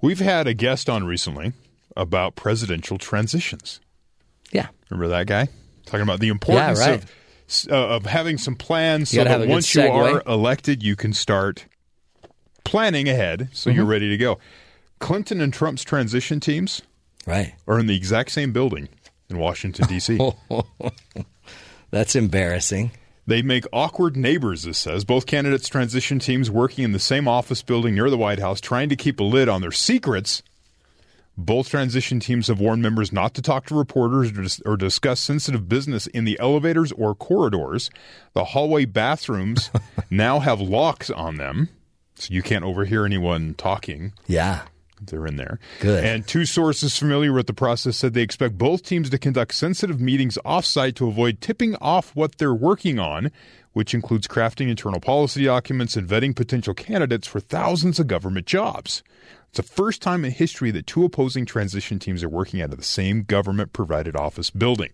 We've had a guest on recently about presidential transitions. Remember that guy? Talking about the importance Yeah, right. of uh, of having some plans You so that once you are elected, you can start planning ahead so you're Mhm. ready to go. Clinton and Trump's transition teams right. are in the exact same building in Washington, D.C. That's embarrassing. They make awkward neighbors, this says. Both candidates' transition teams working in the same office building near the White House, trying to keep a lid on their secrets. Both transition teams have warned members not to talk to reporters or, dis- or discuss sensitive business in the elevators or corridors. The hallway bathrooms now have locks on them, so you can't overhear anyone talking. Yeah. They're in there. Good. And two sources familiar with the process said they expect both teams to conduct sensitive meetings offsite to avoid tipping off what they're working on, which includes crafting internal policy documents and vetting potential candidates for thousands of government jobs. It's the first time in history that two opposing transition teams are working out of the same government provided office building.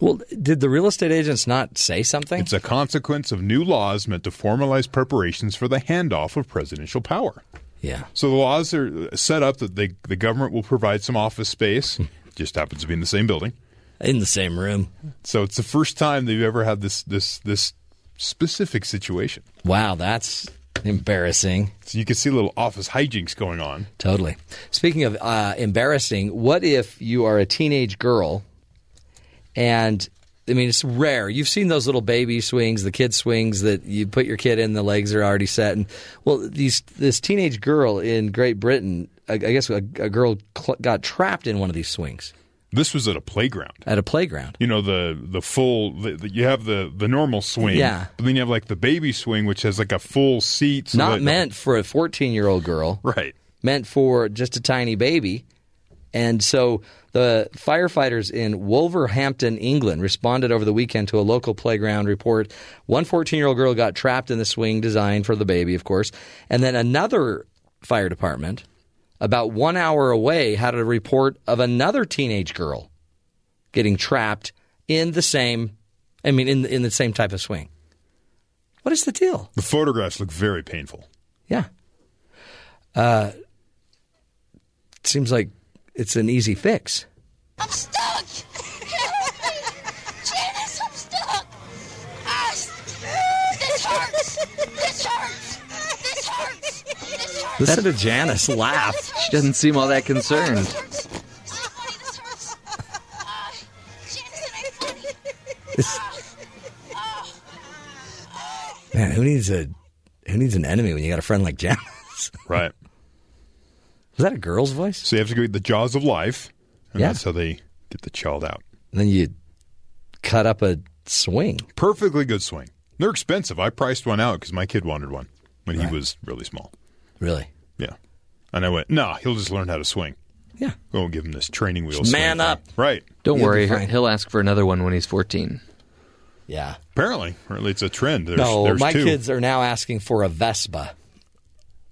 Well, did the real estate agents not say something? It's a consequence of new laws meant to formalize preparations for the handoff of presidential power. Yeah. So the laws are set up that they, the government will provide some office space. Hmm. just happens to be in the same building, in the same room. So it's the first time they've ever had this this this specific situation. Wow, that's embarrassing. So you can see little office hijinks going on. Totally. Speaking of uh, embarrassing, what if you are a teenage girl and I mean, it's rare. You've seen those little baby swings, the kid swings that you put your kid in, the legs are already set. And well, these this teenage girl in Great Britain, I, I guess a, a girl cl- got trapped in one of these swings This was at a playground. at a playground. You know the the full the, the- you have the the normal swing, Yeah. But then you have like the baby swing, which has like a full seat. so Not that- meant for a 14 year old girl. Right. Meant for just a tiny baby. And so the firefighters in Wolverhampton, England, responded over the weekend to a local playground report. One 14 year old girl got trapped in the swing designed for the baby, of course. And then another fire department, about one hour away, had a report of another teenage girl getting trapped in the same, I mean, in the, in the same type of swing. What is the deal? The photographs look very painful. Yeah. Uh, seems like it's an easy fix. I'm stuck! Janice, I'm stuck! Ah, this hurts! This hurts! This hurts! This hurts! Listen to Janice laugh. She doesn't seem all that concerned. Man, who needs a who needs an enemy when you got a friend like Janice? Right. Was that a girl's voice? So you have to go eat the jaws of life, and Yeah. that's how they get the child out. And then you cut up a swing. Perfectly good swing. They're expensive. I priced one out because my kid wanted one when he was really small. Really? Yeah. And I went, nah, he'll just learn how to swing. Yeah. We won't give him this training wheel. Just swing man thing. up. Right. Don't You'll worry, be fine. he'll ask for another one when he's 14. Yeah. Apparently, or at least it's a trend. There's, no, there's my two. kids are now asking for a Vespa.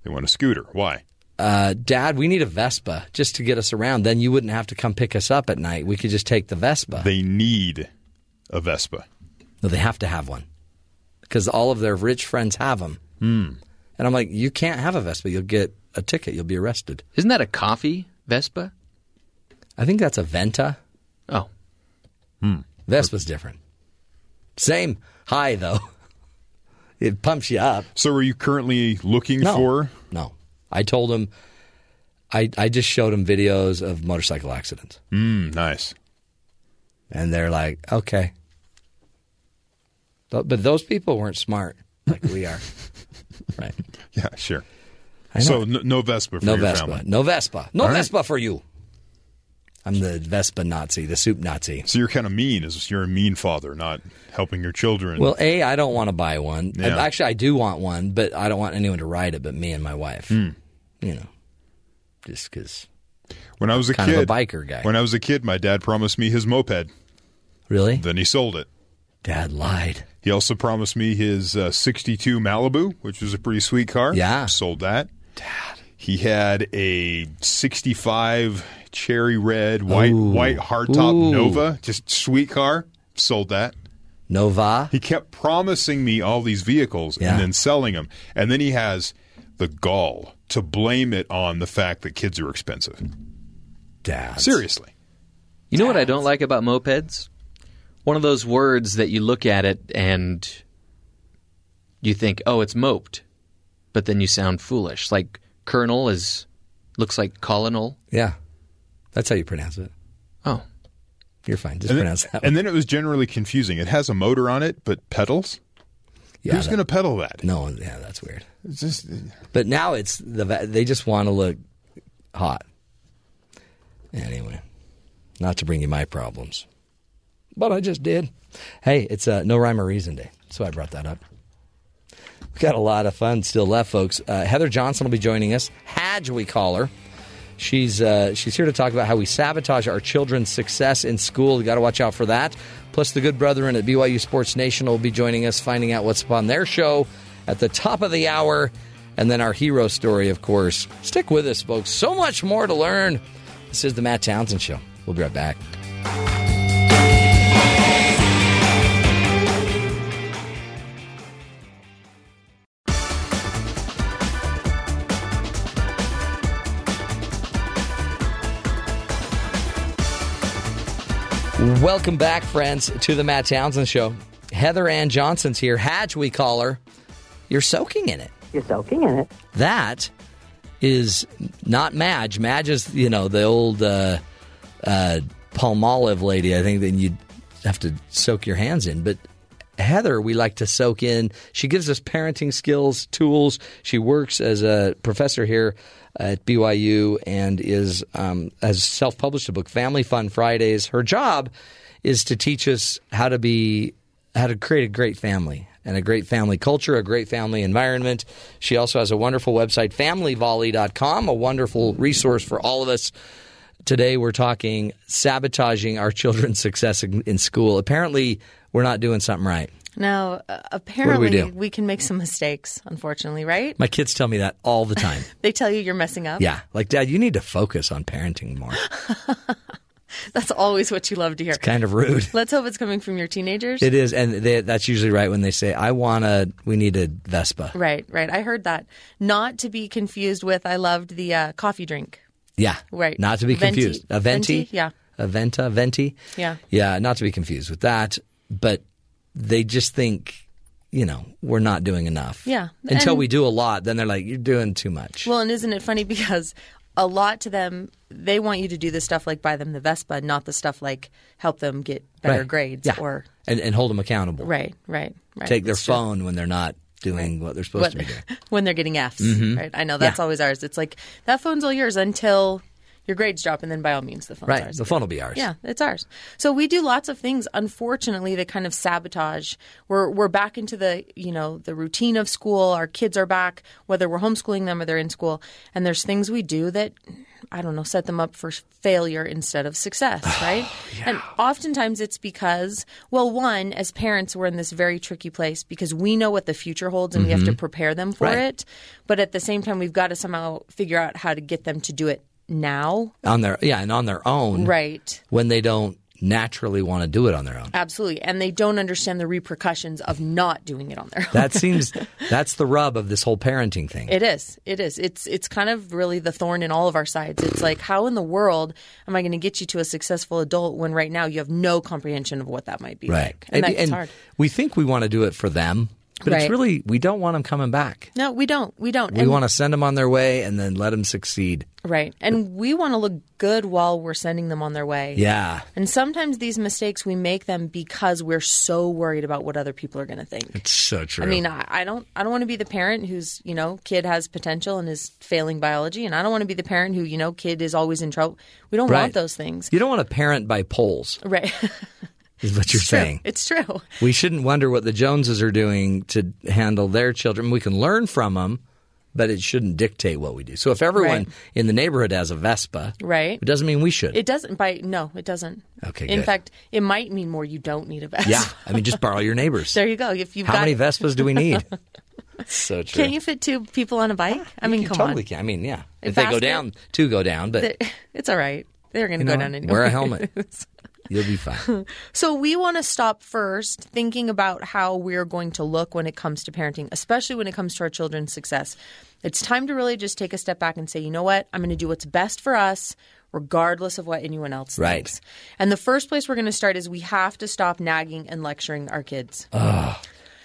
They want a scooter. Why? Uh, Dad, we need a Vespa just to get us around. Then you wouldn't have to come pick us up at night. We could just take the Vespa. They need a Vespa. no, they have to have one because all of their rich friends have them. Hmm. And I'm like, you can't have a Vespa. You'll get a ticket. You'll be arrested. Isn't that a coffee Vespa? I think that's a Venta. Oh. Hmm. Vespa's different. Same high though. It pumps you up. So, are you currently looking No. for? No. I told him. I I just showed him videos of motorcycle accidents, Mm, nice. and they're like, okay. But those people weren't smart like we are. right. Yeah, sure. So, no, no Vespa for No your Vespa. family. No Vespa. No All right. Vespa for you. I'm the Vespa Nazi, the soup Nazi. So you're kind of mean. Is you're a mean father, not helping your children. Well, A, I don't want to buy one. Yeah. actually, I do want one, but I don't want anyone to ride it but me and my wife. Hmm. You know, just because. when I was a kind of kid, a biker guy. When I was a kid, my dad promised me his moped. Really? Then he sold it. Dad lied. He also promised me his uh, 62 Malibu, which was a pretty sweet car. Yeah. Sold that. Dad. He had a 65 cherry red white Ooh. white hardtop Ooh. Nova, just sweet car. Sold that. Nova. He kept promising me all these vehicles Yeah. and then selling them. And then he has the gall to blame it on the fact that kids are expensive. Dad. Seriously. You know what I don't like about mopeds? One of those words that you look at it and you think, "Oh, it's moped," but then you sound foolish. Like colonel is looks like colonel. Yeah. That's how you pronounce it. Oh. You're fine. Just And pronounce then, that. and then it was generally confusing. It has a motor on it, but pedals? Yeah, Who's going to pedal that? No, one- yeah, that's weird. It's just But now it's the they just want to look hot. Anyway, not to bring you my problems, but I just did. Hey, it's uh, no rhyme or reason day, so I brought that up. We got a lot of fun still left, folks. Uh, Heather Johnson will be joining us. Hadge, we call her. She's uh, she's here to talk about how we sabotage our children's success in school. You got to watch out for that. Plus, the good brethren at BYU Sports Nation will be joining us, finding out what's on their show at the top of the hour, and then our hero story, of course. Stick with us, folks. So much more to learn. This is the Matt Townsend Show. We'll be right back. Welcome back, friends, to the Matt Townsend Show. Heather Ann Johnson's here. Hadge, we call her. You're soaking in it. You're soaking in it. That is not Madge. Madge is, you know, the old uh, uh, Palmolive lady. I think that you'd have to soak your hands in. But Heather, we like to soak in. She gives us parenting skills, tools. She works as a professor here at BYU and is um, has self-published a book, Family Fun Fridays. Her job is to teach us how to be how to create a great family and a great family culture, a great family environment. She also has a wonderful website, familyvolley.com, a wonderful resource for all of us. Today we're talking sabotaging our children's success in, in school. Apparently, we're not doing something right. Now, uh, apparently, do? we can make some mistakes, unfortunately, right? My kids tell me that all the time. They tell you you're messing up. yeah, like Dad, you need to focus on parenting more. That's always what you love to hear. It's kind of rude. Let's hope it's coming from your teenagers. It is, and they, that's usually right when they say, "I want to." We need a Vespa. Right, right. I heard that. Not to be confused with, I loved the uh, coffee drink. Yeah, Right. Not to be Venti. confused. A venti, Venti? Yeah. a venta, venti. Yeah. Yeah, not to be confused with that. But they just think, you know, we're not doing enough. Yeah. Until And- we do a lot, then they're like, "You're doing too much." Well, and isn't it funny because a lot to them, they want you to do the stuff like buy them the Vespa, not the stuff like help them get better Right. grades Yeah. or and and hold them accountable. right, right, right. Take their It's true. phone when they're not doing what they're supposed What- to be doing. when they're getting Fs. Mhm. Right. I know that's Yeah. always ours. It's like that phone's all yours until your grades drop, and then by all means, the phone's Right. ours. The phone will be ours. Yeah, it's ours. So we do lots of things, unfortunately, that kind of sabotage. We're we're back into the you know the routine of school. Our kids are back, whether we're homeschooling them or they're in school, and there's things we do that I don't know set them up for failure instead of success, right? yeah. And oftentimes it's because well, one as parents we're in this very tricky place because we know what the future holds and we have to Mhm. prepare them for Right. it, but at the same time we've got to somehow figure out how to get them to do it now. On their yeah, and on their own. Right. When they don't naturally want to do it on their own. Absolutely. And they don't understand the repercussions of not doing it on their own. That seems that's the rub of this whole parenting thing. It is. It is. It's it's kind of really the thorn in all of our sides. It's like how in the world am I going to get you to a successful adult when right now you have no comprehension of what that might be right. like. And, that's hard. we think we want to do it for them, but it's really we don't want them coming back. No, we don't. We don't. We And- want to send them on their way and then let them succeed. Right. And we want to look good while we're sending them on their way. Yeah. And sometimes these mistakes we make them because we're so worried about what other people are going to think. It's so true. I mean, I, I don't. I don't want to be the parent whose you know kid has potential and is failing biology, and I don't want to be the parent who you know kid is always in trouble. We don't Right. want those things, You don't want to parent by polls, right? is what you're It's true. saying. It's true. We shouldn't wonder what the Joneses are doing to handle their children. We can learn from them, but it shouldn't dictate what we do. So if everyone Right. in the neighborhood has a Vespa, Right. it doesn't mean we should. It doesn't. By no, it doesn't. Okay, In good. fact, it might mean more. You don't need a Vespa. yeah, I mean, just borrow your neighbors. there you go. If you've How got many Vespas do we need? so true. Can you fit two people on a bike? I mean, You come totally on. can. I mean, yeah. If they go down, two go down, but It's all right. They're going to you go know, down anyway. wear a helmet. You'll be fine. So we want to stop first thinking about how we're going to look when it comes to parenting, especially when it comes to our children's success. It's time to really just take a step back and say, you know what? I'm going to do what's best for us, regardless of what anyone else Right. thinks. And the first place we're going to start is we have to stop nagging and lecturing our kids. Ugh.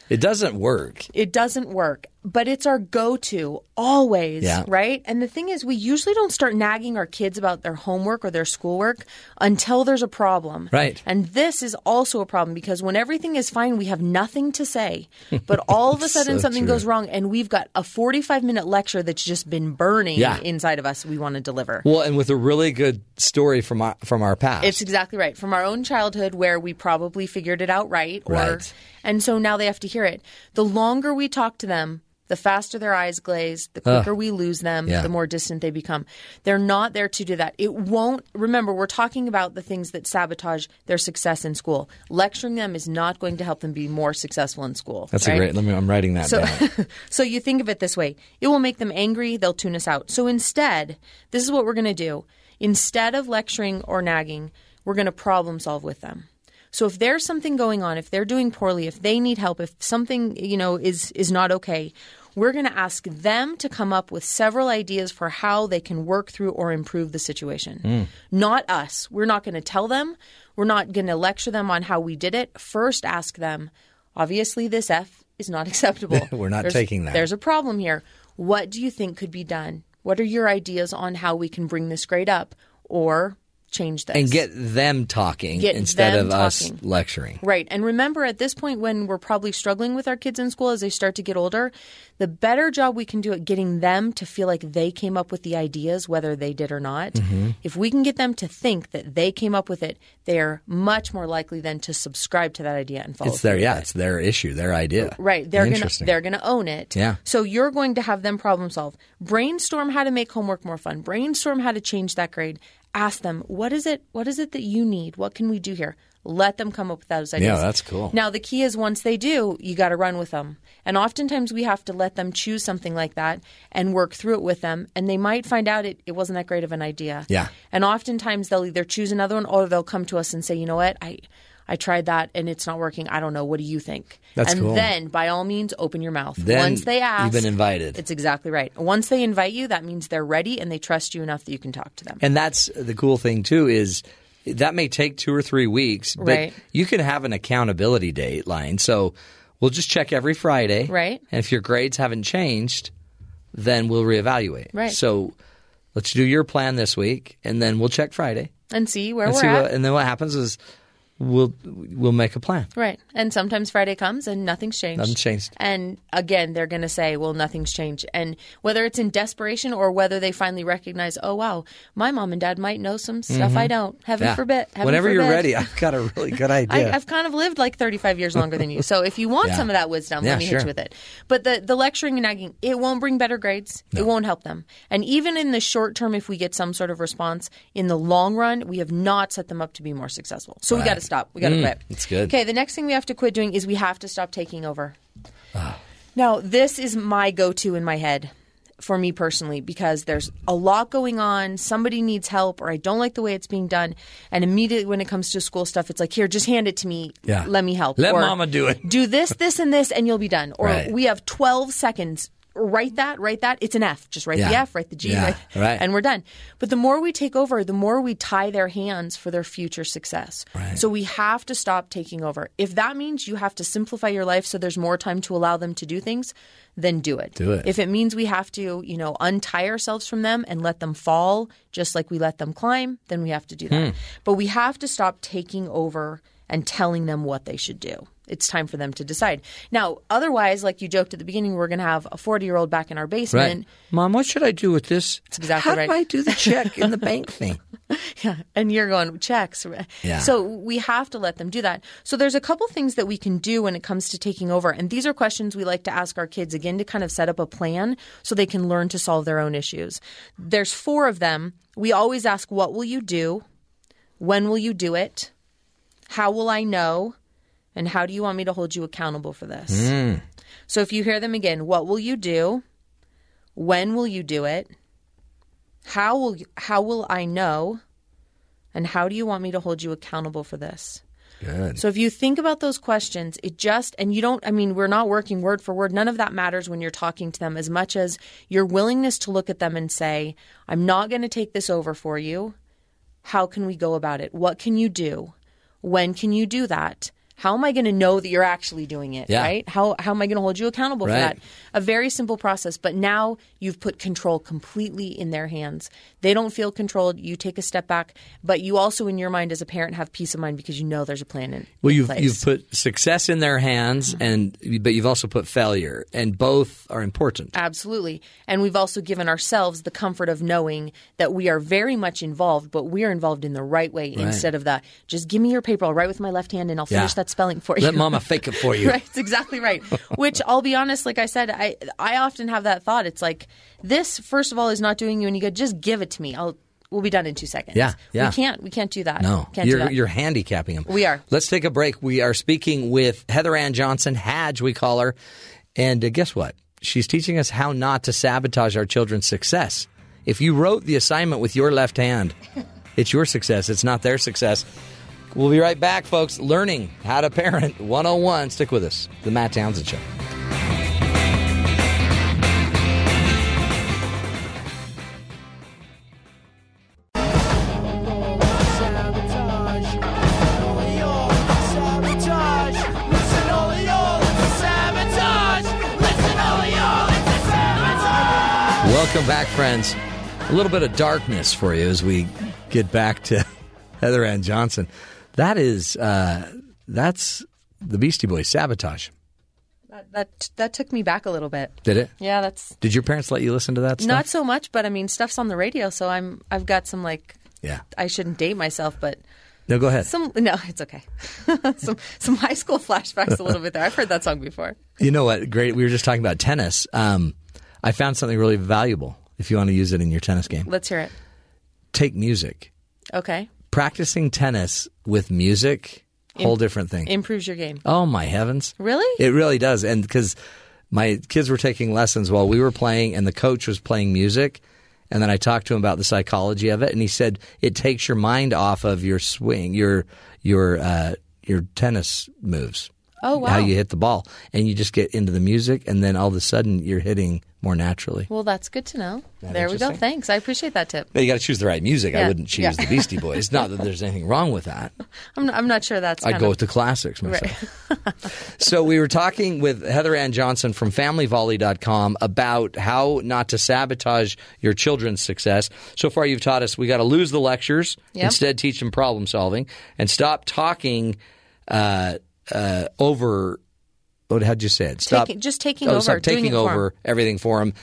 It doesn't work. It doesn't work, but it's our go to always, Yeah. right? And the thing is, we usually don't start nagging our kids about their homework or their schoolwork until there's a problem. Right. And this is also a problem because when everything is fine, we have nothing to say. But all of a sudden, So something true. goes wrong, and we've got a 45 minute lecture that's just been burning Yeah. inside of us we want to deliver. Well, and with a really good story from our, from our past. It's exactly right. From our own childhood where we probably figured it out right. Or, Right. And so now they have to hear it. The longer we talk to them, the faster their eyes glaze, the quicker we lose them, Yeah. the more distant they become. They're not there to do that. It won't, remember, we're talking about the things that sabotage their success in school. Lecturing them is not going to help them be more successful in school. That's right? a great. Let me. I'm writing that So, down. so you think of it this way it will make them angry, they'll tune us out. So instead, this is what we're going to do. Instead of lecturing or nagging, we're going to problem solve with them. So if there's something going on, if they're doing poorly, if they need help, if something, you know, is is not okay, we're going to ask them to come up with several ideas for how they can work through or improve the situation. Mm. Not us. We're not going to tell them. We're not going to lecture them on how we did it. First ask them, obviously this F is not acceptable. We're not There's- taking that. There's a problem here. What do you think could be done? What are your ideas on how we can bring this grade up or change this? and get them talking Get instead them of us lecturing. Right. And remember, at this point, when we're probably struggling with our kids in school as they start to get older, the better job we can do at getting them to feel like they came up with the ideas, whether they did or not, Mhm. if we can get them to think that they came up with it, they're much more likely then to subscribe to that idea and follow It's their yeah, it. it's their issue, their idea. Right. They're gonna they're gonna own it. Yeah. So you're going to have them problem solve. Brainstorm how to make homework more fun. Brainstorm how to change that grade. Ask them, what is it what is it that you need? What can we do here? Let them come up with those ideas. Yeah, that's cool. Now the key is once they do, you gotta run with them. And oftentimes we have to let them choose something like that and work through it with them. And they might find out it, it wasn't that great of an idea. Yeah. And oftentimes they'll either choose another one or they'll come to us and say, you know what, I I tried that and it's not working. I don't know. What do you think? That's and cool. then by all means open your mouth. Then Once they ask you've been invited. It's exactly right. Once they invite you, that means they're ready and they trust you enough that you can talk to them. And that's the cool thing too is that may take two or three weeks, but Right. you can have an accountability date line. So we'll just check every Friday. Right. And if your grades haven't changed, then we'll reevaluate. Right. So let's do your plan this week and then we'll check Friday. And see where and we're see at. what, and then what happens is we'll we'll make a plan. Right. And sometimes Friday comes and nothing's changed. Nothing's changed. And again, they're going to say, well, nothing's changed. And whether it's in desperation or whether they finally recognize, oh, wow, my mom and dad might know some stuff Mhm. I don't. Heaven Yeah. forbid. Heaven Whenever you're ready, I've got a really good idea. I, I've kind of lived like 35 years longer than you. So if you want Yeah. some of that wisdom, Yeah, let me hit you with it. But the, the lecturing and nagging, it won't bring better grades. It won't help them. And even in the short term, if we get some sort of response, in the long run, we have not set them up to be more successful. So we got to stop. We got to Mm, quit. it's good. Okay, the next thing we have to quit doing is we have to stop taking over. Ah. Now, this is my go to in my head for me personally because there's a lot going on. Somebody needs help, or I don't like the way it's being done. And immediately when it comes to school stuff, it's like, here, just hand it to me. Yeah. Let me help. Let Or, mama do it. Do this, this, and this, and you'll be done. Or Right. we have 12 seconds. Write that, write that. It's an F. Just write the F, write the G, Yeah, write, right. and we're done. But the more we take over, the more we tie their hands for their future success. So we have to stop taking over. If that means you have to simplify your life so there's more time to allow them to do things, then do it. Do it. If it means we have to, you know, untie ourselves from them and let them fall just like we let them climb, then we have to do that. Hmm. But we have to stop taking over and telling them what they should do. It's time for them to decide. Now, otherwise, like you joked at the beginning, we're going to have a 40 year old back in our basement. Right. Mom, what should I do with this? That's exactly How right. do I do the check in the bank thing? Yeah, and you're going checks. Yeah. So we have to let them do that. So there's a couple things that we can do when it comes to taking over, and these are questions we like to ask our kids again to kind of set up a plan so they can learn to solve their own issues. There's four of them. We always ask, "What will you do? When will you do it? How will I know? And how do you want me to hold you accountable for this?" Mm. So if you hear them again, what will you do? When will you do it? How will you, how will I know? And how do you want me to hold you accountable for this? Good. So if you think about those questions, it just and you don't I mean we're not working word for word. None of that matters when you're talking to them as much as your willingness to look at them and say, "I'm not going to take this over for you. How can we go about it? What can you do? When can you do that? How am I going to know that you're actually doing it, Yeah. right? How how am I going to hold you accountable for that? A very simple process, but now you've put control completely in their hands. They don't feel controlled. You take a step back, but you also, in your mind as a parent, have peace of mind because you know there's a plan in, place. Well, in you've place. you've put success in their hands, mm-hmm. and but you've also put failure, and both are important. Absolutely. And we've also given ourselves the comfort of knowing that we are very much involved, but we are involved in the right way Right. instead of the just give me your paper, I'll write with my left hand and I'll Yeah. finish that spelling for you. Let mama fake it for you. right, it's exactly right. Which I'll be honest, like I said, I I often have that thought. It's like this first of all is not doing you any good. Just give it to me. I'll we'll be done in two seconds. Yeah, yeah. We can't we can't do that. No, Can't you're that. you're handicapping them. We are. Let's take a break. We are speaking with Heather Ann Johnson, Hadge, we call her, and uh, guess what? She's teaching us how not to sabotage our children's success. If you wrote the assignment with your left hand, it's your success. It's not their success. We'll be right back, folks. Learning how to parent 101. Stick with us. The Matt Townsend Show. Welcome back, friends. A little bit of darkness for you as we get back to Heather Ann Johnson. That is, uh, that's the Beastie Boys sabotage. that, that that took me back a little bit. Did it? Yeah, that's Did your parents let you listen to that stuff? not so much, but I mean stuff's on the radio, so I'm I've got some like Yeah. I shouldn't date myself, but No, go ahead. some no, it's okay. some some high school flashbacks a little bit there. I've heard that song before. You know what? Great. We were just talking about tennis. Um, I found something really valuable if you want to use it in your tennis game. Let's hear it. Take music. Okay. Practicing tennis with music, whole Im- different thing. Improves your game. Oh my heavens! Really? It really does. And because my kids were taking lessons while we were playing, and the coach was playing music, and then I talked to him about the psychology of it, and he said it takes your mind off of your swing, your your uh, your tennis moves. Oh, wow. How you hit the ball, and you just get into the music, and then all of a sudden you're hitting more naturally. Well, that's good to know. There we go. Thanks. I appreciate that tip. Now, you got to choose the right music. I wouldn't choose yeah. the Beastie Boys. Not that there's anything wrong with that. I'm not, I'm not sure that's. I'd go of, with the classics myself. Right. So we were talking with Heather Ann Johnson from FamilyVolley.com about how not to sabotage your children's success. So far, you've taught us we got to lose the lectures, Yep. instead teach them problem solving, and stop talking uh, uh, over. What how'd you say it? Stop Taking- just taking oh, over, stop taking it for over everything for them,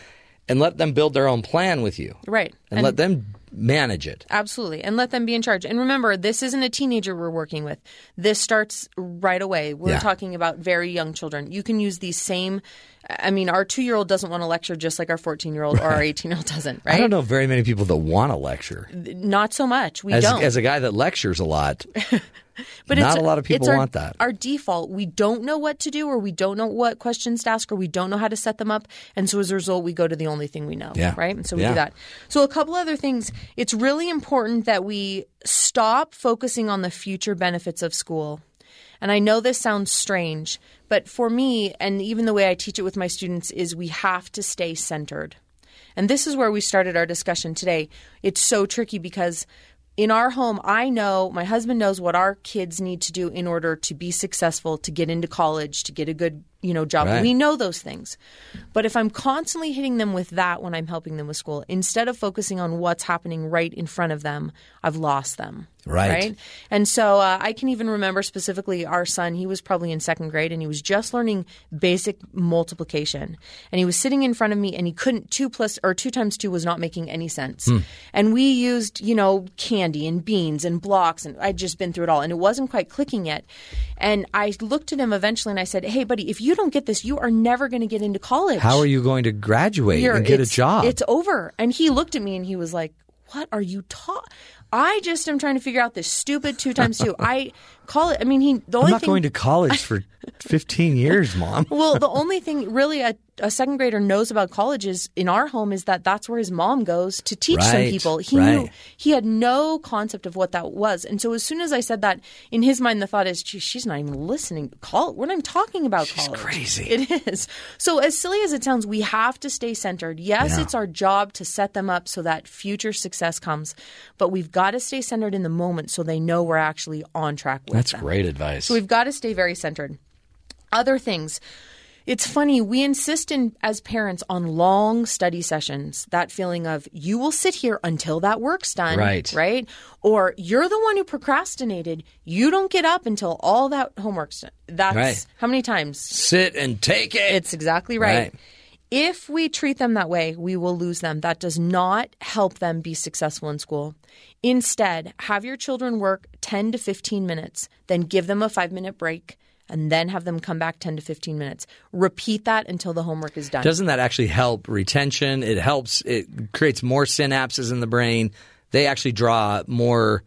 and let them build their own plan with you, Right. and, let them manage it. Absolutely. And let them be in charge. And remember, this isn't a teenager we're working with. This starts right away. We're Yeah. talking about very young children. You can use these same. I mean, our two year old doesn't want to lecture just like our 14 year old or our 18 year old doesn't, right? I don't know very many people that want to lecture. Not so much. We as, don't. as a guy that lectures a lot, But not it's, a lot of people it's our, want that. Our default, we don't know what to do, or we don't know what questions to ask, or we don't know how to set them up, and so as a result, we go to the only thing we know. Yeah. Right. And so we Yeah. do that. So a couple other things. It's really important that we stop focusing on the future benefits of school. And I know this sounds strange, but for me, and even the way I teach it with my students, is we have to stay centered. And this is where we started our discussion today. It's so tricky because in our home, I know, my husband knows what our kids need to do in order to be successful, to get into college, to get a good, you know, job. Right. We know those things. But if I'm constantly hitting them with that when I'm helping them with school, instead of focusing on what's happening right in front of them, I've lost them. Right. And so uh, I can even remember specifically our son, he was probably in second grade and he was just learning basic multiplication. And he was sitting in front of me and he couldn't, two plus or two times two was not making any sense. Hmm. And we used, you know, candy and beans and blocks and I'd just been through it all and it wasn't quite clicking yet. And I looked at him eventually and I said, Hey, buddy, if you don't get this, you are never going to get into college. How are you going to graduate You're- and get a job? It's over. And he looked at me and he was like, What are you taught? I just am trying to figure out this stupid two times two. I call it. I mean, he. The I'm only not thing, going to college for 15 years, mom. well, the only thing really a, a second grader knows about colleges in our home is that that's where his mom goes to teach some people. He knew he had no concept of what that was, and so as soon as I said that, in his mind the thought is, "Gee, she's not even listening. Call. We're not even talking about college. crazy. It is. So as silly as it sounds, we have to stay centered. Yes, Yeah. it's our job to set them up so that future success comes, but we've got to stay centered in the moment so they know we're actually on track with That's them. great advice. So we've got to stay very centered. Other things. It's funny, we insist in as parents on long study sessions. That feeling of you will sit here until that work's done. Right. Right? Or you're the one who procrastinated. You don't get up until all that homework's done. That's Right. how many times? Sit and take it. It's exactly right. Right. If we treat them that way, we will lose them. That does not help them be successful in school. Instead, have your children work 10 to 15 minutes, then give them a five minute break, and then have them come back 10 to 15 minutes. Repeat that until the homework is done. Doesn't that actually help retention? It helps. It creates more synapses in the brain. They actually draw more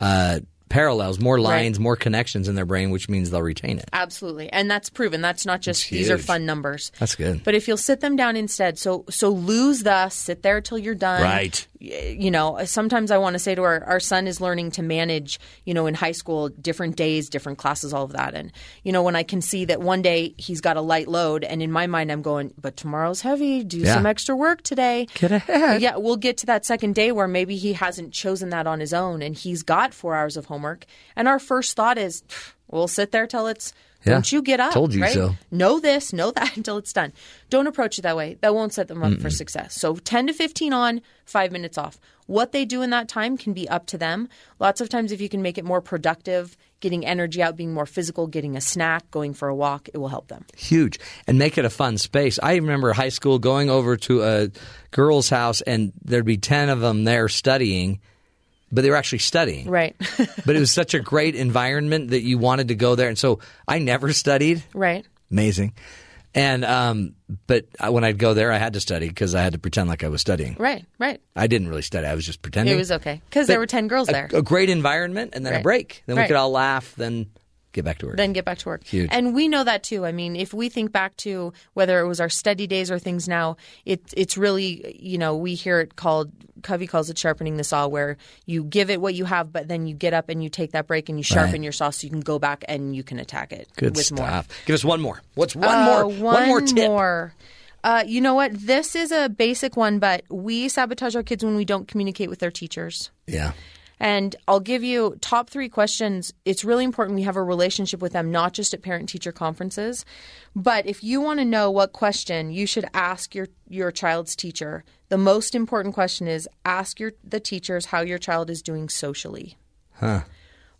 uh, parallels, more Right. lines, more connections in their brain, which means they'll retain it. Absolutely. And that's proven. That's not just these are fun numbers. That's good. But if you'll sit them down instead, so so lose the sit there till you're done. Right. You know, sometimes I want to say to our our son is learning to manage, you know, in high school, different days, different classes, all of that. And you know, when I can see that one day he's got a light load, and in my mind I'm going, but tomorrow's heavy. Do Yeah. some extra work today. Get ahead. Yeah, we'll get to that second day where maybe he hasn't chosen that on his own, and he's got four hours of homework. And our first thought is, we'll sit there till it's. Yeah. Don't you get up? Told you right? so. Know this, know that until it's done. Don't approach it that way. That won't set them up for success. So 10 to 15 on, five minutes off. What they do in that time can be up to them. Lots of times, if you can make it more productive, getting energy out, being more physical, getting a snack, going for a walk, it will help them. Huge. And make it a fun space. I remember high school going over to a girl's house and there'd be 10 of them there studying, but they were actually studying. Right. but it was such a great environment that you wanted to go there. And so I never studied. right. Amazing. And um, but I, when I'd go there, I had to study because I had to pretend like I was studying. Right. Right. I didn't really study; I was just pretending. It was okay because there were 10 girls a, there. a great environment, and then a break. Then we could all laugh. Then get back to work. then get back to work. Huge. And we know that too. I mean, if we think back to whether it was our study days or things now, it, it's really, you know, we hear it called, Covey calls it sharpening the saw, where you give it what you have, but then you get up and you take that break and you sharpen Right. your saw so you can go back and you can attack it Good with stuff. more. Give us one more. What's one Uh, more? One, more tip. more. Uh, you know what? This is a basic one, but we sabotage our kids when we don't communicate with their teachers. Yeah. And I'll give you top three questions. It's really important we have a relationship with them, not just at parent teacher conferences. But if you want to know what question you should ask your, your child's teacher, the most important question is ask your the teachers how your child is doing socially. Huh.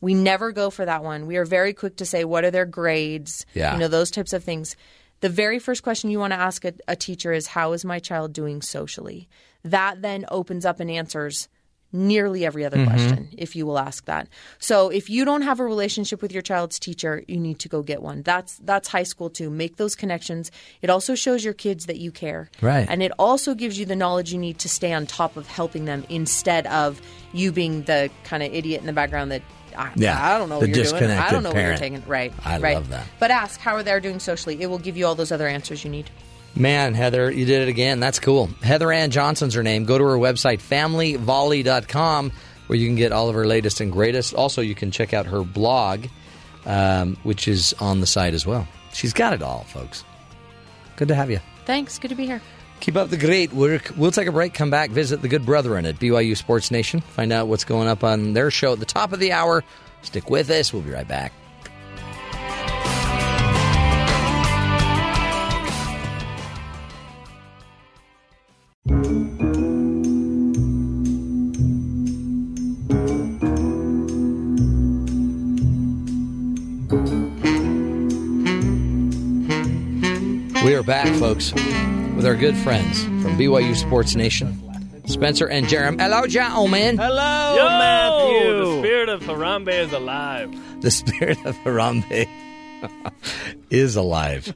We never go for that one. We are very quick to say, what are their grades? Yeah. You know, those types of things. The very first question you want to ask a, a teacher is, how is my child doing socially? That then opens up and answers nearly every other Mhm. question if you will ask that. So if you don't have a relationship with your child's teacher, you need to go get one. That's that's high school too. Make those connections. It also shows your kids that you care. Right. And it also gives you the knowledge you need to stay on top of helping them instead of you being the kind of idiot in the background that I, Yeah, I don't know what you're doing. I don't know what you're parent. taking. Right. I right. love that. But ask how are they doing socially. It will give you all those other answers you need. Man, Heather, you did it again. That's cool. Heather Ann Johnson's her name. Go to her website, familyvolley.com, where you can get all of her latest and greatest. Also, you can check out her blog, um, which is on the site as well. She's got it all, folks. Good to have you. Thanks. Good to be here. Keep up the great work. We'll take a break, come back, visit the good brethren at BYU Sports Nation, find out what's going up on their show at the top of the hour. Stick with us. We'll be right back. We are back, folks, with our good friends from BYU Sports Nation, Spencer and Jarom. Hello, gentlemen. Hello, Yo, Matthew. The spirit of Harambe is alive. The spirit of Harambe is alive.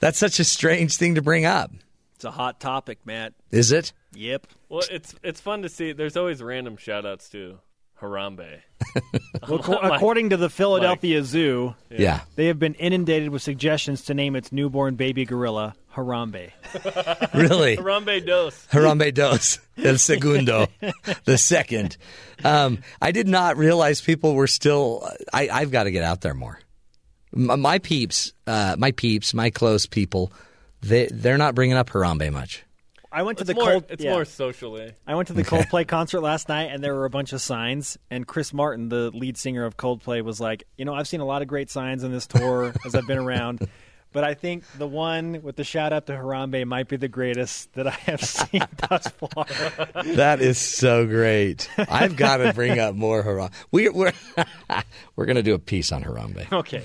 That's such a strange thing to bring up. It's a hot topic, Matt. Is it? Yep. Well, it's it's fun to see. There's always random shout outs to Harambe. Well, co- according to the Philadelphia Zoo, Yeah. they have been inundated with suggestions to name its newborn baby gorilla Harambe. Really? Harambe dos. Harambe dos, el segundo, the second. Um, I did not realize people were still. I, I've got to get out there more. M- My peeps, uh, my peeps, my close people, they they're not bringing up Harambe much. I went to It's the more- cold. it's yeah. more socially. I went to the Okay. Coldplay concert last night, and there were a bunch of signs. And Chris Martin, the lead singer of Coldplay, was like, "You know, I've seen a lot of great signs on this tour as I've been around." But I think the one with the shout out to Harambe might be the greatest that I have seen thus far. That is so great. I've got to bring up more Harambe. We, we're we're going to do a piece on Harambe. Okay.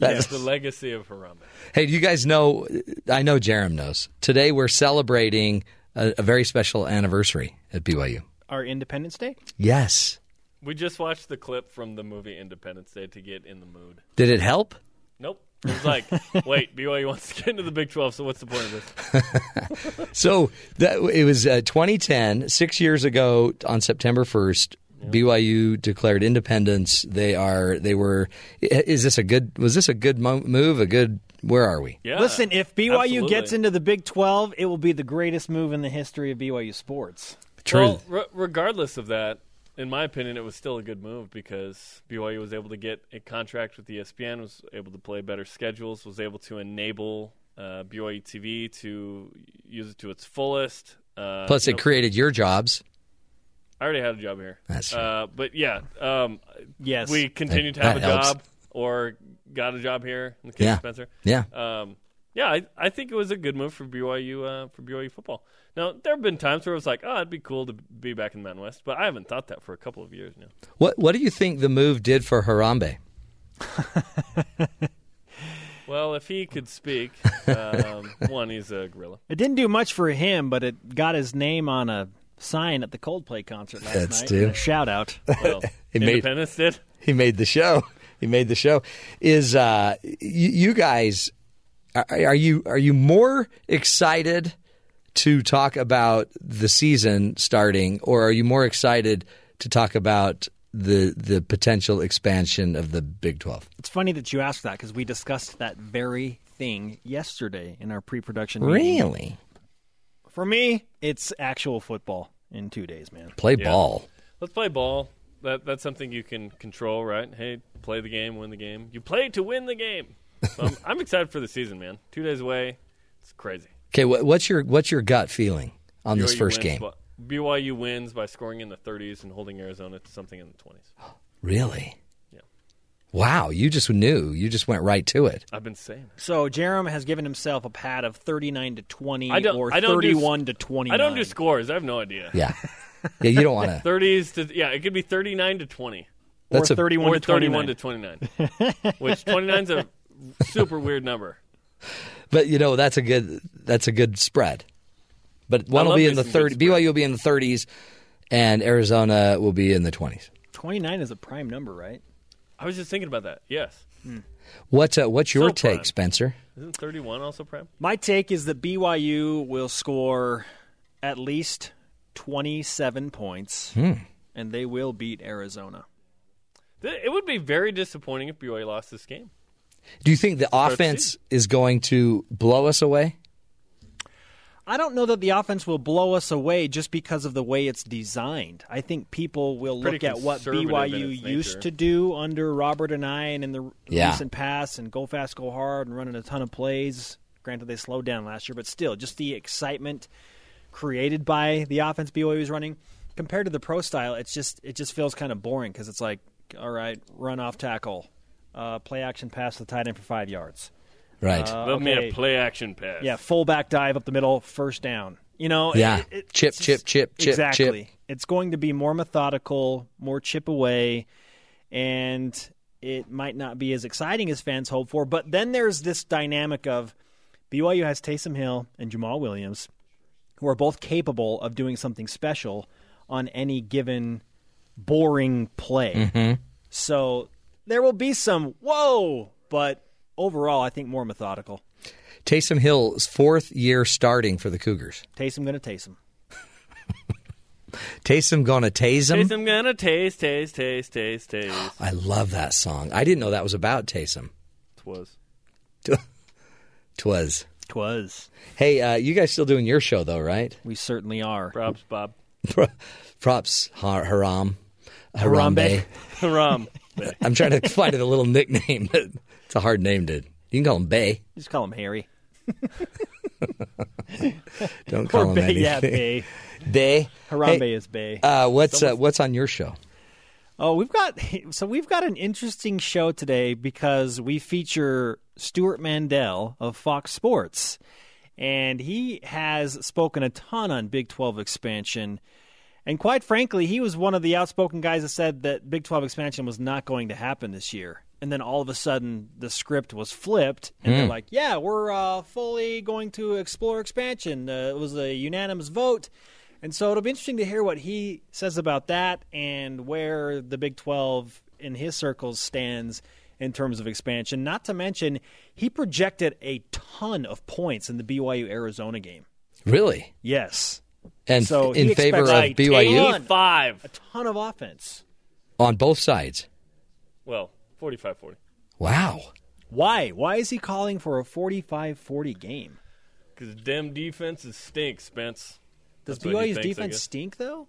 That's- the legacy of Harambe. Hey, do you guys know? I know Jarom knows. Today we're celebrating a, a very special anniversary at BYU. Our Independence Day. Yes. We just watched the clip from the movie Independence Day to get in the mood. Did it help? Nope. It was like, wait, BYU wants to get into the Big 12, so what's the point of this? So that it was uh, 2010, six years ago on September 1st. BYU declared independence. They are. They were. Is this a good? Was this a good move? A good? Where are we? Listen, if BYU absolutely. gets into the Big 12, it will be the greatest move in the history of BYU sports. Well, re- regardless of that, in my opinion, it was still a good move because BYU was able to get a contract with ESPN, was able to play better schedules, was able to enable uh, BYU TV to use it to its fullest. Uh, Plus, it know, created your jobs. I already had a job here. That's uh, but yeah, um, yes, we continued to That- have a that helps. job or got a job here in the case Yeah. of Spencer. Yeah. um, yeah. I, I think it was a good move for BYU uh, for BYU football. Now there have been times where it was like, oh, it'd be cool to be back in the Mountain West, but I haven't thought that for a couple of years now. What What do you think the move did for Harambe? Well, if he could speak, um, one, he's a gorilla. It didn't do much for him, but it got his name on a sign at the Coldplay concert last That's night. and shout out. Well, He made- Independence did. He made the show. He made the show. Is uh, y- you guys are, are you are you more excited to talk about the season starting, or are you more excited to talk about the the potential expansion of the Big Twelve? It's funny that you asked that because we discussed that very thing yesterday in our pre-production. meeting. Really? For me, it's actual football in two days, man. Play Yeah. ball. Let's play ball. That that's something you can control, right? Hey, play the game, win the game. You play to win the game. So I'm, I'm excited for the season, man. Two days away, it's crazy. Okay, what, what's your what's your gut feeling on this first wins game? by- BYU wins by scoring in the 30s and holding Arizona to something in the 20s. Really? Yeah. Wow, you just knew. You just went right to it. I've been saying. So Jarom has given himself a pad of thirty-nine to twenty I don't. or I don't do s- thirty-one to twenty. I don't do scores. I have no idea. Yeah. Yeah, you don't want to. 30s to yeah, it could be 39 to 20. That's or a- thirty-one or to 31 29. to 29. which 29 is a super weird number. But you know that's a good that's a good spread. But one will be in the some good thirty. BYU will be in the thirties, and Arizona will be in the twenties. Twenty-nine is a prime number, right? I was just thinking about that. Yes. What's uh, what's your So take, prime. Spencer? Isn't 31 also prime? My take is that BYU will score at least 27 points, Hmm. and they will beat Arizona. Th- It would be very disappointing if BYU lost this game. Do you think the offense is going to blow us away? I don't know that the offense will blow us away just because of the way it's designed. I think people will Pretty look at what BYU used to do under Robert Anae and in the Yeah. recent past and go fast, go hard and running a ton of plays. Granted, they slowed down last year, but still, just the excitement created by the offense BYU was running compared to the pro style, it's just it just feels kind of boring because it's like, all right, run off tackle, uh, play action pass to the tight end for five yards. Right. Uh, Love me a play action pass. Yeah, fullback dive up the middle, first down. You know, Yeah. it- it- Chip, it's chip, chip, chip, exactly. chip. It's going to be more methodical, more chip away, and it might not be as exciting as fans hope for. But then there's this dynamic of BYU has Taysom Hill and Jamaal Williams, who are both capable of doing something special on any given boring play. Mhm. So there will be some whoa, but overall, I think more methodical. Taysom Hill's fourth year starting for the Cougars. Taysom going to Taysom. Taysom gonna tase him. Taste, gonna taste, taste, taste, taste, taste. I love that song. I didn't know that was about Taysom. Twas. Twas. Twas. Hey, uh, you guys still doing your show though, right? We certainly are. Props, Bob. Props, Har- Haram. Harambe. Haram. I'm trying to find a little nickname. but It's a hard name to. You can call him Bay. Just call him Harry. Don't call Or him Bay, anything. yeah, Bay. Bay. Harambe Hey, is Bay. Uh, what's uh, what's on your show? Oh, we've got so we've got an interesting show today because we feature Stewart Mandel of Fox Sports, and he has spoken a ton on Big Twelve expansion. And quite frankly, he was one of the outspoken guys that said that Big 12 expansion was not going to happen this year. And then all of a sudden, the script was flipped, and they're Hmm. like, "Yeah, we're uh, fully going to explore expansion." Uh, it was a unanimous vote, and so it'll be interesting to hear what he says about that and where the Big 12 in his circles stands in terms of expansion. Not to mention, he projected a ton of points in the BYU Arizona game. Really? Yes. And so in favor of BYU? a ton, Five. a ton of offense. On both sides. Well, 45 40. Wow. Why? Why is he calling for a 45-40 game? Because damn defense is stink, Spence. Does That's BYU's thinks, defense stink though?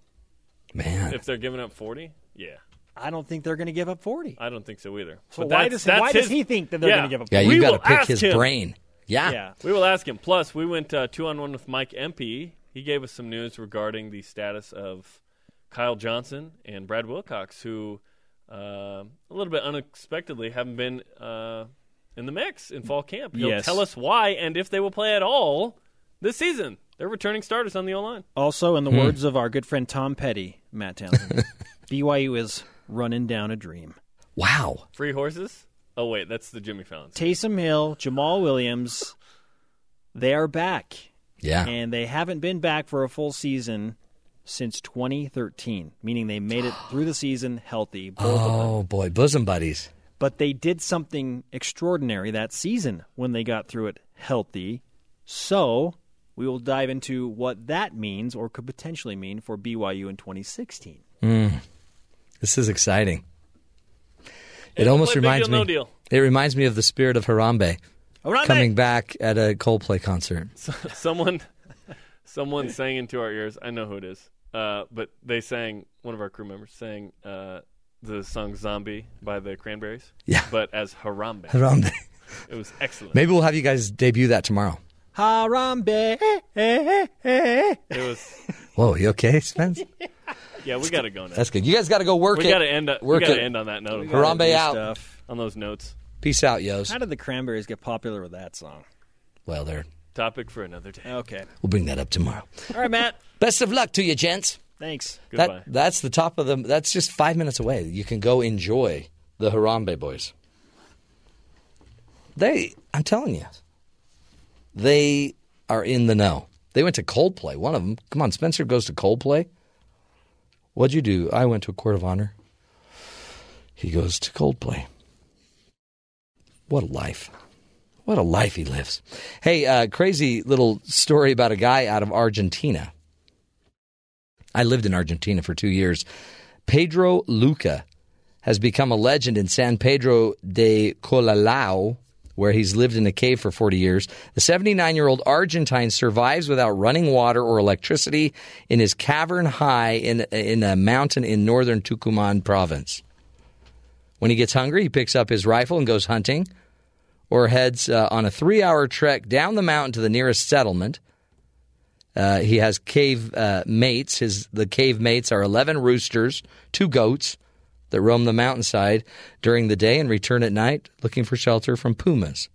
Man. If they're giving up 40? Yeah. I don't think they're going to give up 40. I don't think so either. So But why does that's why does he think that they're Yeah. going to give up? Yeah, 40? you We got to pick ask his him. brain. Yeah. Yeah. We will ask him. Plus, we went uh, two on one with Mike Empey. He gave us some news regarding the status of Kyle Johnson and Brad Wilcox, who uh, a little bit unexpectedly haven't been uh, in the mix in fall camp. He'll Yes. tell us why and if they will play at all this season. They're returning starters on the O line. Also, in the Hmm. words of our good friend Tom Petty, Matt Townsend, BYU is running down a dream. Wow. Free horses? Oh wait, that's the Jimmy Fallon. Taysom Hill, Jamaal Williams, they are back. Yeah. And they haven't been back for a full season since 2013, meaning they made it through the season healthy. Both of them. Oh boy, bosom buddies. But they did something extraordinary that season when they got through it healthy. So we will dive into what that means or could potentially mean for BYU in 2016. Mm. This is exciting. It Yeah, almost reminds Deal, me. No Deal. It reminds me of the spirit of Harambe, Harambe! coming back at a Coldplay concert. So, someone, someone sang into our ears. I know who it is, uh, but they sang. One of our crew members sang uh, the song "Zombie" by the Cranberries. Yeah. but as Harambe. Harambe. It was excellent. Maybe we'll have you guys debut that tomorrow. Harambe. It was. Whoa, you okay, Spence? Yeah, we got to go now. That's good. You guys got to go work we it. got to end. We Work got to end on that note. Harambe out. On those notes. Peace out, yos. How did the Cranberries get popular with that song? Well, there. Topic for another day. Okay. We'll bring that up tomorrow. All right, Matt. Best of luck to you, gents. Thanks. That, that's the top of the. That's just five minutes away. You can go enjoy the Harambe boys. They, I'm telling you, they are in the know. They went to Coldplay. One of them. Come on, Spencer goes to Coldplay. What'd you do? I went to a court of honor. He goes to Coldplay. What a life. What a life he lives. Hey, uh, crazy little story about a guy out of Argentina. I lived in Argentina for two years. Pedro Luca has become a legend in San Pedro de Colalao, where he's lived in a cave for 40 years. The 79 year old Argentine survives without running water or electricity in his cavern high in, in a mountain in northern Tucumán province. When he gets hungry, he picks up his rifle and goes hunting or heads uh, on a three hour trek down the mountain to the nearest settlement. Uh, he has cave uh, mates. His the cave mates are eleven roosters, two goats that roam the mountainside during the day and return at night, looking for shelter from pumas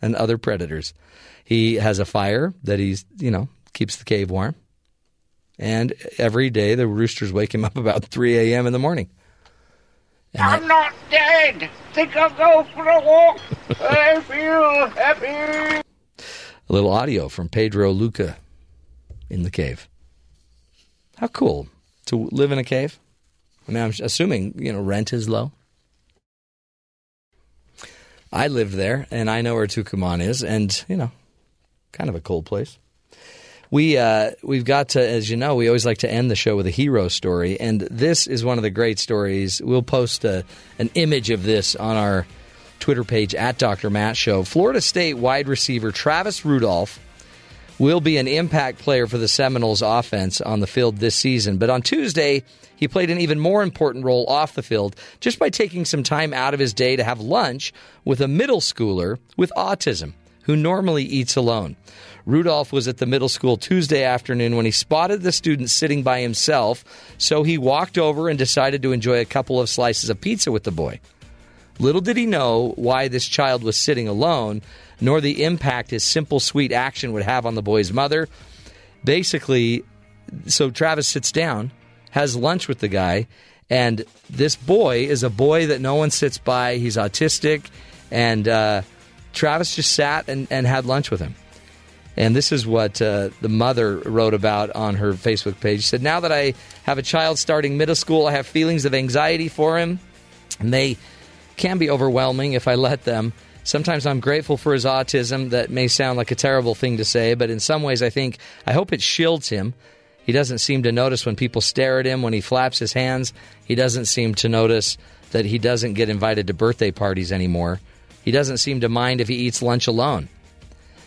and other predators. He has a fire that he's you know keeps the cave warm, and every day the roosters wake him up about three a.m. in the morning. I'm not dead. Think I'll go for a walk. I feel happy. A little audio from Pedro Luca in the cave. How cool to live in a cave. I mean, I'm assuming you know rent is low. I lived there, and I know where Tucumán is, and you know, kind of a cold place. We uh, we've got to, as you know, we always like to end the show with a hero story, and this is one of the great stories. We'll post a, an image of this on our Twitter page at Dr. Matt Show. Florida State wide receiver Travis Rudolph will be an impact player for the Seminoles offense on the field this season. But on Tuesday, he played an even more important role off the field just by taking some time out of his day to have lunch with a middle schooler with autism who normally eats alone. Rudolph was at the middle school Tuesday afternoon when he spotted the student sitting by himself, so he walked over and decided to enjoy a couple of slices of pizza with the boy. Little did he know why this child was sitting alone, nor the impact his simple, sweet action would have on the boy's mother. Basically, so Travis sits down, has lunch with the guy, and this boy is a boy that no one sits by. He's autistic, and uh, Travis just sat and, and had lunch with him. And this is what uh, the mother wrote about on her Facebook page. She said, Now that I have a child starting middle school, I have feelings of anxiety for him, and they can be overwhelming if I let them. Sometimes I'm grateful for his autism. That may sound like a terrible thing to say, but in some ways, I think I hope it shields him. He doesn't seem to notice when people stare at him, when he flaps his hands. He doesn't seem to notice that he doesn't get invited to birthday parties anymore. He doesn't seem to mind if he eats lunch alone.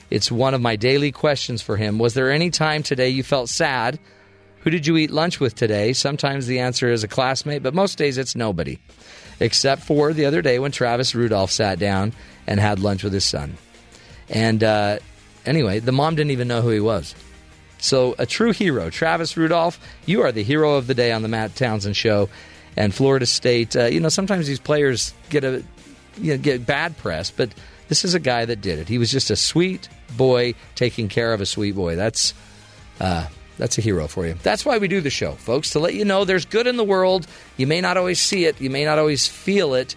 It's one of my daily questions for him. Was there any time today you felt sad? Who did you eat lunch with today? Sometimes the answer is a classmate, but most days it's nobody. Except for the other day when Travis Rudolph sat down and had lunch with his son. And uh, anyway, the mom didn't even know who he was. So, a true hero, Travis Rudolph, you are the hero of the day on the Matt Townsend Show. And Florida State, uh, you know, sometimes these players get a you know, get bad press, but this is a guy that did it. He was just a sweet boy taking care of a sweet boy. That's uh, that's a hero for you. That's why we do the show, folks, to let you know there's good in the world. You may not always see it, you may not always feel it,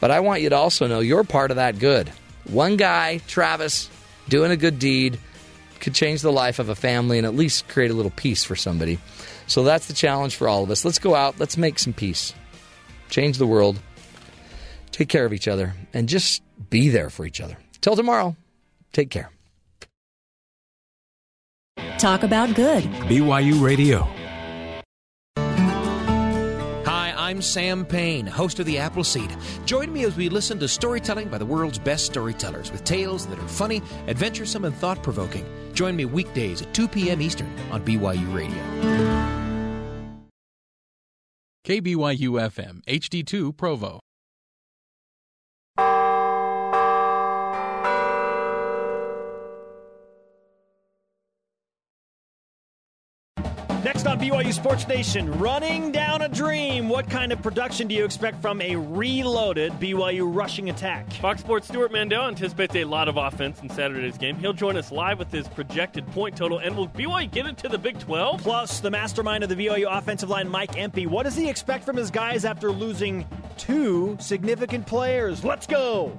but I want you to also know you're part of that good. One guy, Travis, doing a good deed could change the life of a family and at least create a little peace for somebody. So that's the challenge for all of us. Let's go out, let's make some peace, change the world, take care of each other, and just be there for each other. Till tomorrow, take care. Talk about good. BYU Radio. Hi, I'm I'm Sam Payne, host of The Appleseed. Join me as we listen to storytelling by the world's best storytellers with tales that are funny, adventuresome, and thought provoking. Join me weekdays at 2 p.m. Eastern on BYU Radio. KBYU FM, HD2 Provo. Next on BYU Sports Nation, running down a dream. What kind of production do you expect from a reloaded BYU rushing attack? Fox Sports Stewart Mandel anticipates a lot of offense in Saturday's game. He'll join us live with his projected point total. And will BYU get into the Big 12? Plus, the mastermind of the BYU offensive line, Mike Empey. What does he expect from his guys after losing two significant players? Let's go.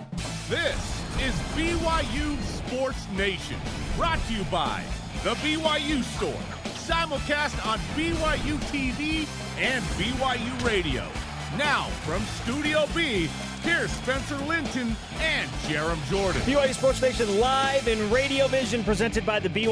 This is BYU Sports Nation, brought to you by The BYU Store, simulcast on BYU TV and BYU Radio. Now, from Studio B, here's Spencer Linton and Jarom Jordan. BYU Sports Nation live in Radio Vision, presented by the BYU.